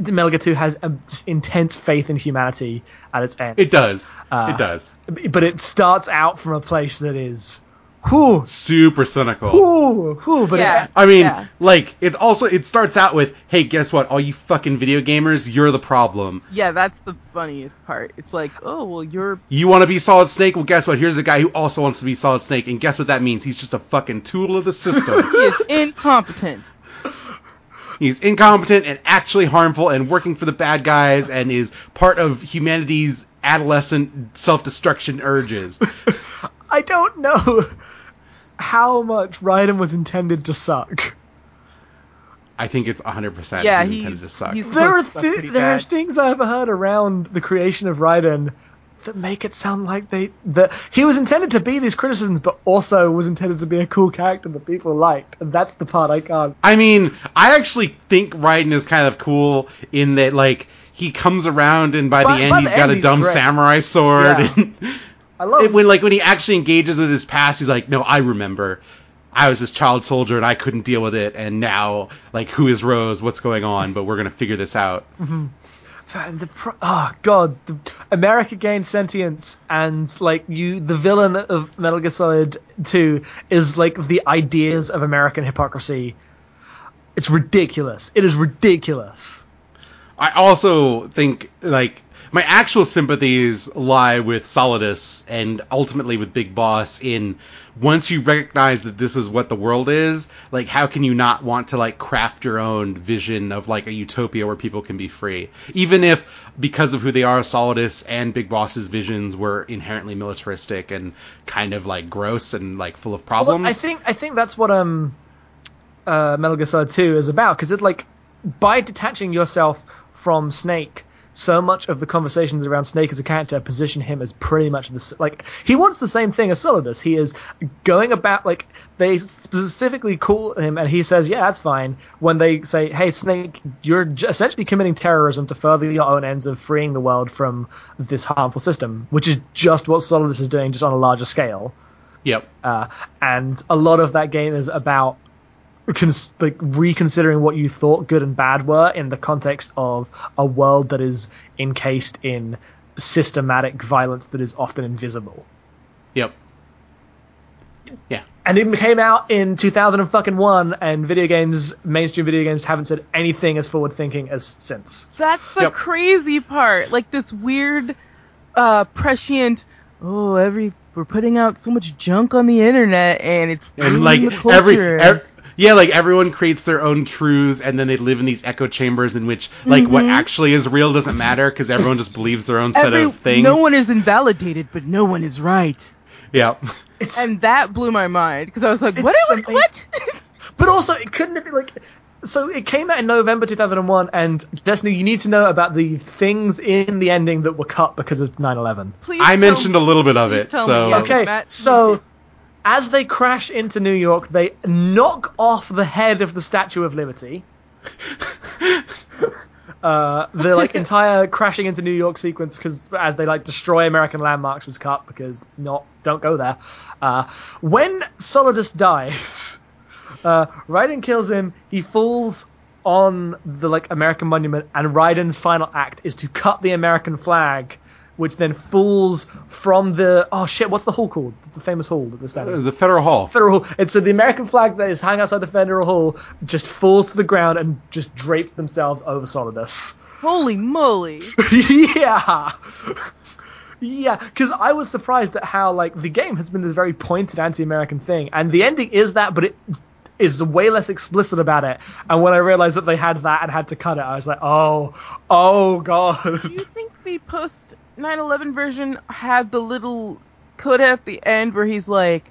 Speaker 2: Metal Gear 2 has a intense faith in humanity at its end.
Speaker 1: It does.
Speaker 2: Uh,
Speaker 1: it does.
Speaker 2: but it starts out from a place that is. Whew,
Speaker 1: Super cynical.
Speaker 2: whew, whew, but
Speaker 3: Yeah.
Speaker 2: it,
Speaker 1: I mean,
Speaker 3: Yeah.
Speaker 1: like it also it starts out with, "Hey, guess what? All you fucking video gamers, you're the problem.
Speaker 3: Yeah, that's the funniest part. It's like, oh well, you're
Speaker 1: You want to be Solid Snake? Well, guess what? Here's a guy who also wants to be Solid Snake, and guess what that means? He's just a fucking tool of the system.
Speaker 3: he is incompetent.
Speaker 1: He's incompetent and actually harmful and working for the bad guys and is part of humanity's adolescent self-destruction urges.
Speaker 2: I don't know how much Raiden was intended to suck.
Speaker 1: I think it's 100%
Speaker 3: Yeah,
Speaker 1: he's
Speaker 3: he's-
Speaker 1: intended to suck.
Speaker 3: he's-
Speaker 2: There are
Speaker 3: That's
Speaker 2: thi-
Speaker 3: pretty
Speaker 2: there are things I've heard around the creation of Raiden that make it sound like they that he was intended to be these criticisms, but also was intended to be a cool character that people liked, and that's the part I can't.
Speaker 1: I mean, I actually think Raiden is kind of cool in that, like, he comes around and by,
Speaker 2: By-
Speaker 1: the end
Speaker 2: by
Speaker 1: he's
Speaker 2: the
Speaker 1: got
Speaker 2: end,
Speaker 1: a dumb
Speaker 2: great.
Speaker 1: samurai sword.
Speaker 2: Yeah.
Speaker 1: And
Speaker 2: I love
Speaker 1: it- when, like, when he actually engages with his past, he's like, no, I remember. I was this child soldier and I couldn't deal with it, and now, like, who is Rose? What's going on? But we're gonna figure this out. Mm-hmm.
Speaker 2: And the pro- oh god, the America gained sentience, and like you, the villain of Metal Gear Solid Two is like the ideas of American hypocrisy. It's ridiculous. It is ridiculous.
Speaker 1: I also think like my actual sympathies lie with Solidus and ultimately with Big Boss in once you recognize that this is what the world is, like how can you not want to like craft your own vision of like a utopia where people can be free? Even if because of who they are, Solidus and Big Boss's visions were inherently militaristic and kind of like gross and like full of
Speaker 2: Well,
Speaker 1: problems.
Speaker 2: I think I think that's what um uh, Metal Gear Solid Two is about because it like by detaching yourself from Snake. So much of the conversations around Snake as a character position him as pretty much the like he wants the same thing as Solidus. He is going about like they specifically call him and he says, "Yeah, that's fine." When they say, "Hey, Snake, you're essentially committing terrorism to further your own ends of freeing the world from this harmful system," which is just what Solidus is doing, just on a larger scale
Speaker 1: yep.
Speaker 2: uh, and a lot of that game is about cons- like reconsidering what you thought good and bad were in the context of a world that is encased in systematic violence that is often invisible.
Speaker 1: Yep. Yeah.
Speaker 2: And it came out in 2001, and video games, mainstream video games, haven't said anything as forward thinking as since.
Speaker 3: That's the
Speaker 1: Yep.
Speaker 3: crazy part. Like this weird, uh, prescient. Oh, every we're putting out so much junk on the internet, and it's
Speaker 1: and
Speaker 3: ruining
Speaker 1: like
Speaker 3: the culture.
Speaker 1: every, ev- yeah like everyone creates their own truths and then they live in these echo chambers in which like what mm-hmm. actually is real doesn't matter because everyone just believes their own set
Speaker 3: Every-
Speaker 1: of things
Speaker 3: No one is invalidated, but no one is right.
Speaker 1: yeah
Speaker 2: It's,
Speaker 3: And that blew my mind because I was like, "What?
Speaker 2: It's
Speaker 3: What? what?
Speaker 2: But also, it couldn't have been like. So it came out in November 2001, and Destiny, you need to know about the things in the ending that were cut because of 9/11.
Speaker 3: Please
Speaker 1: i mentioned
Speaker 3: me.
Speaker 1: a little bit of
Speaker 3: Please
Speaker 1: it
Speaker 3: tell me,
Speaker 1: so
Speaker 3: yeah.
Speaker 2: Okay,
Speaker 3: Matt,
Speaker 2: so
Speaker 3: you
Speaker 2: as they crash into New York, they knock off the head of the Statue of Liberty. uh, the like entire crashing into New York sequence, because as they like destroy American landmarks, was cut because not don't go there. Uh, when Solidus dies, uh, Raiden kills him. He falls on the like American monument, and Raiden's final act is to cut the American flag, which then falls from the oh shit, what's the hall called? The famous hall that they're standing. Uh,
Speaker 1: the federal hall
Speaker 2: Federal Hall. And so uh, the American flag that is hanging outside the Federal Hall just falls to the ground and just drapes themselves over Solidus.
Speaker 3: Holy moly!
Speaker 2: yeah. Yeah, because I was surprised at how like the game has been this very pointed anti-American thing, and the ending is that, but it is way less explicit about it. And when I realized that they had that and had to cut it, I was like, oh, oh god.
Speaker 3: Do you think the post 9/11 version had the little coda at the end where he's like,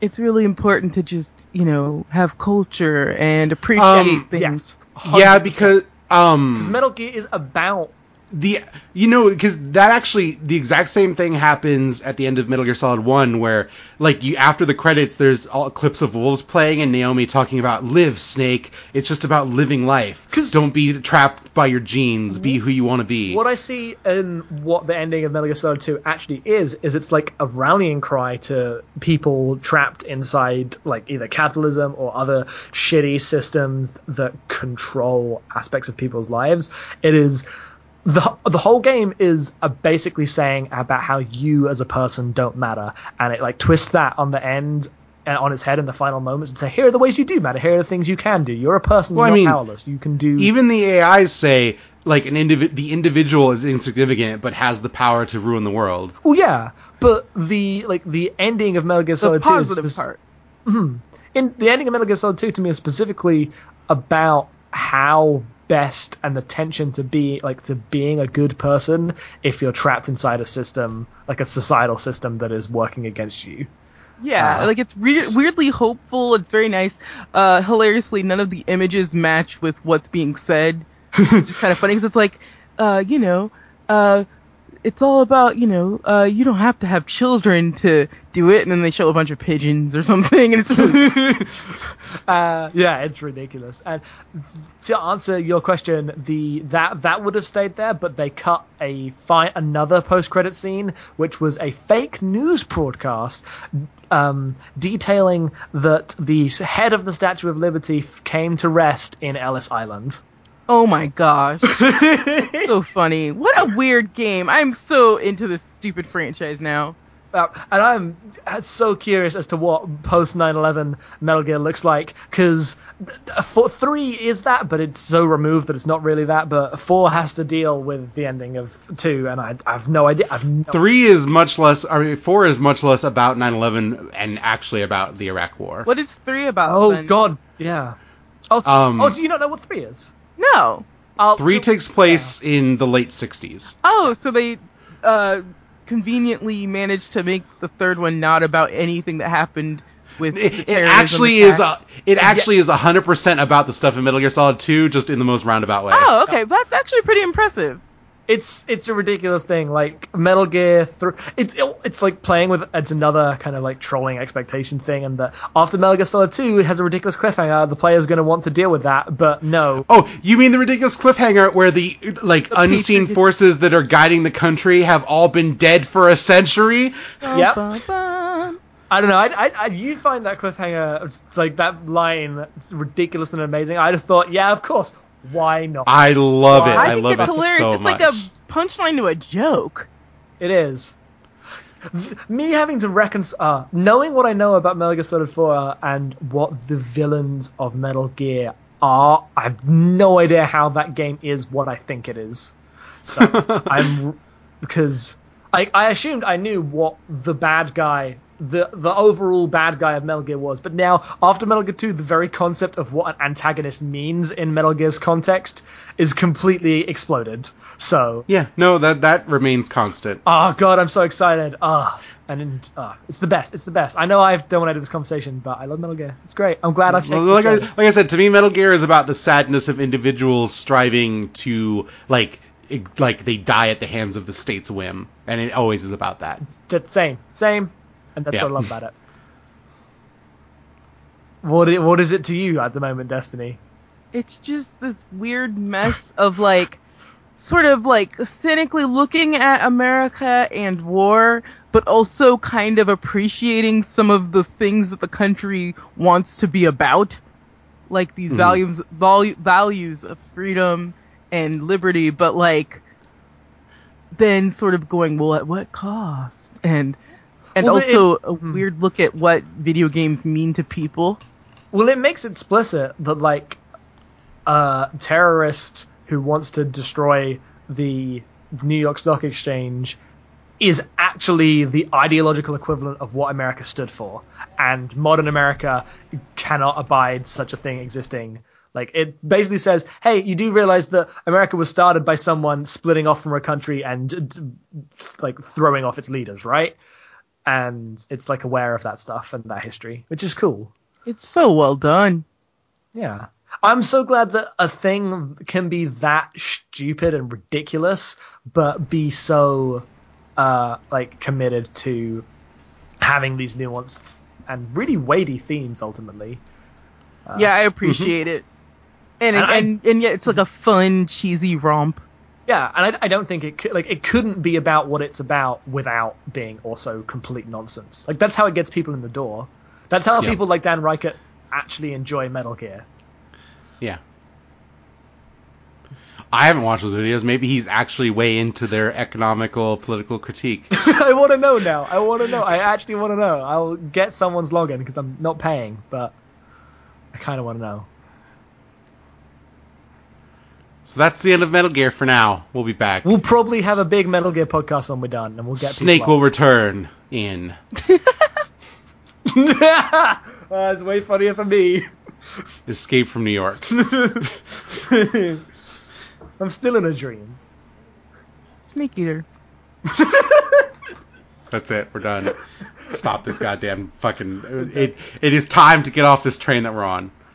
Speaker 3: "It's really important to just you know have culture and appreciate
Speaker 1: Um,
Speaker 3: things."
Speaker 2: yes.
Speaker 1: yeah
Speaker 2: 100%.
Speaker 1: because um
Speaker 2: Because Metal Gear is about
Speaker 1: the you know because that actually the exact same thing happens at the end of Metal Gear Solid One where like you after the credits there's all clips of wolves playing and Naomi talking about live Snake. It's just about living life.
Speaker 2: 'Cause-
Speaker 1: don't be trapped by your genes. Be who you want to be.
Speaker 2: What I see in what the ending of Metal Gear Solid 2 actually is, is it's like a rallying cry to people trapped inside like either capitalism or other shitty systems that control aspects of people's lives. It is the the whole game is uh, basically saying about how you as a person don't matter, and it like twists that on the end. And on its head in the final moments, and say, "Here are the ways you do matter. Here are the things you can do. You're a person.
Speaker 1: Well,
Speaker 2: you're
Speaker 1: mean,
Speaker 2: powerless. You can do
Speaker 1: even the AIs say like an indivi- the individual is insignificant but has the power to ruin the world
Speaker 2: Well, yeah, but the like the ending of Metal Gear
Speaker 3: The
Speaker 2: Solid Two is
Speaker 3: positive
Speaker 2: spec-
Speaker 3: part.
Speaker 2: in the ending of Metal Gear Solid Two to me is specifically about how best and the tension to be like to being a good person if you're trapped inside a system like a societal system that is working against you.
Speaker 3: Yeah,
Speaker 2: Uh,
Speaker 3: like it's re- weirdly hopeful. It's very nice. Uh, hilariously, none of the images match with what's being said. Just kind of funny because it's like, uh, you know, uh, it's all about you know, uh, you don't have to have children to do it, and then they show a bunch of pigeons or something, and it's
Speaker 2: Uh, yeah, it's ridiculous. And to answer your question, the that that would have stayed there, but they cut a fi- another post credit scene, which was a fake news broadcast um, detailing that the head of the Statue of Liberty came to rest in Ellis Island.
Speaker 3: Oh my gosh, so funny. What a weird game. I'm so into this stupid franchise now.
Speaker 2: Uh, and I'm so curious as to what post 9/11 Metal Gear looks like because three is that, but it's so removed that it's not really that. But four has to deal with the ending of two, and I, I have no idea. I've no,
Speaker 1: three is much less I mean four is much less about 9-11 and actually about the Iraq war
Speaker 3: What is three about?
Speaker 2: oh
Speaker 3: then?
Speaker 2: God, yeah. Oh, th-
Speaker 1: Um,
Speaker 2: oh, do you not know what three is?
Speaker 3: No.
Speaker 2: I'll-
Speaker 1: Three takes place in the late 60s.
Speaker 3: Oh, so they uh, conveniently managed to make the third one not about anything that happened with
Speaker 1: It, actually is a, it actually is 100% about the stuff in Metal Gear Solid 2 just in the most roundabout way.
Speaker 3: Oh, okay. That's actually pretty impressive.
Speaker 2: It's it's a ridiculous thing. Like Metal Gear, th- it's it's like playing with it's another kind of like trolling expectation thing, and that after Metal Gear Solid Two, has a ridiculous cliffhanger. The player's going to want to deal with that, but no.
Speaker 1: Oh, you mean the ridiculous cliffhanger where the like unseen
Speaker 3: Patriot-
Speaker 1: forces that are guiding the country have all been dead for a century?
Speaker 2: Yep. I don't know. I, I, I you find that cliffhanger like that line ridiculous and amazing. I just thought, yeah, of course. Why not?
Speaker 1: I love it.
Speaker 2: I
Speaker 1: I,
Speaker 3: I think
Speaker 1: love
Speaker 3: it's
Speaker 1: it
Speaker 3: hilarious.
Speaker 1: so
Speaker 3: it's
Speaker 1: much.
Speaker 3: like a punchline to a joke.
Speaker 2: It is. Th- Me having to reconcile, uh, knowing what I know about Metal Gear Solid 4 and what the villains of Metal Gear are, I have no idea how that game is what I think it is. So I'm because I I assumed I knew what the bad guy. The the overall bad guy of Metal Gear was, but now after Metal Gear 2, the very concept of what an antagonist means in Metal Gear's context is completely exploded. So
Speaker 1: yeah, no, that that remains constant.
Speaker 2: Oh god, I'm so excited. Ah, and uh, it's the best. It's the best. I know I've dominated this conversation, but I love Metal Gear. It's great. I'm glad I've
Speaker 1: Well, like, I, like I said, to me, Metal Gear is about the sadness of individuals striving to like it- like they die at the hands of the state's whim, and it always is about that.
Speaker 2: Just same, same, and that's
Speaker 1: Yeah.
Speaker 2: what I love about it. What i- what is it to you at the moment, Destiny?
Speaker 3: It's just this weird mess of like, sort of like cynically looking at America and war, but also kind of appreciating some of the things that the country wants to be about, like these
Speaker 1: Mhm.
Speaker 3: values, valu- values of freedom and liberty, but like, then sort of going, well, at what cost? And and
Speaker 2: Well,
Speaker 3: also
Speaker 2: it-
Speaker 3: a hmm. weird look at what video games mean to people.
Speaker 2: Well, it makes explicit that like a terrorist who wants to destroy the New York Stock Exchange is actually the ideological equivalent of what America stood for, and modern America cannot abide such a thing existing. Like it basically says, "Hey, you do realize that America was started by someone splitting off from a country and like throwing off its leaders, right?" And it's like aware of that stuff and that history, which is cool.
Speaker 3: It's so well done.
Speaker 2: Yeah. I'm so glad that a thing can be that stupid and ridiculous, but be so uh, like committed to having these nuanced and really weighty themes ultimately.
Speaker 3: yeah, I appreciate it. And
Speaker 2: And I-
Speaker 3: and, and yet it's like a fun, cheesy romp.
Speaker 2: Yeah, and I, I don't think it could, like it couldn't be about what it's about without being also complete nonsense. Like that's how it gets people in the door. That's how
Speaker 1: Yeah.
Speaker 2: people like Dan Ryckert actually enjoy Metal Gear.
Speaker 1: Yeah. I haven't watched those videos. Maybe he's actually way into their economical, political critique.
Speaker 2: I want to know now. I want to know. I actually want to know. I'll get someone's login because I'm not paying, but I kind of want to know.
Speaker 1: So that's the end of Metal Gear for now. We'll be back.
Speaker 2: We'll probably have a big Metal Gear podcast when we're done, and we'll get
Speaker 1: Snake will return in.
Speaker 2: uh, it's way funnier for me.
Speaker 1: Escape from New York.
Speaker 2: I'm still in a dream.
Speaker 3: Snake Eater.
Speaker 1: That's it. We're done. Stop this goddamn fucking. It, it is time to get off this train that we're on.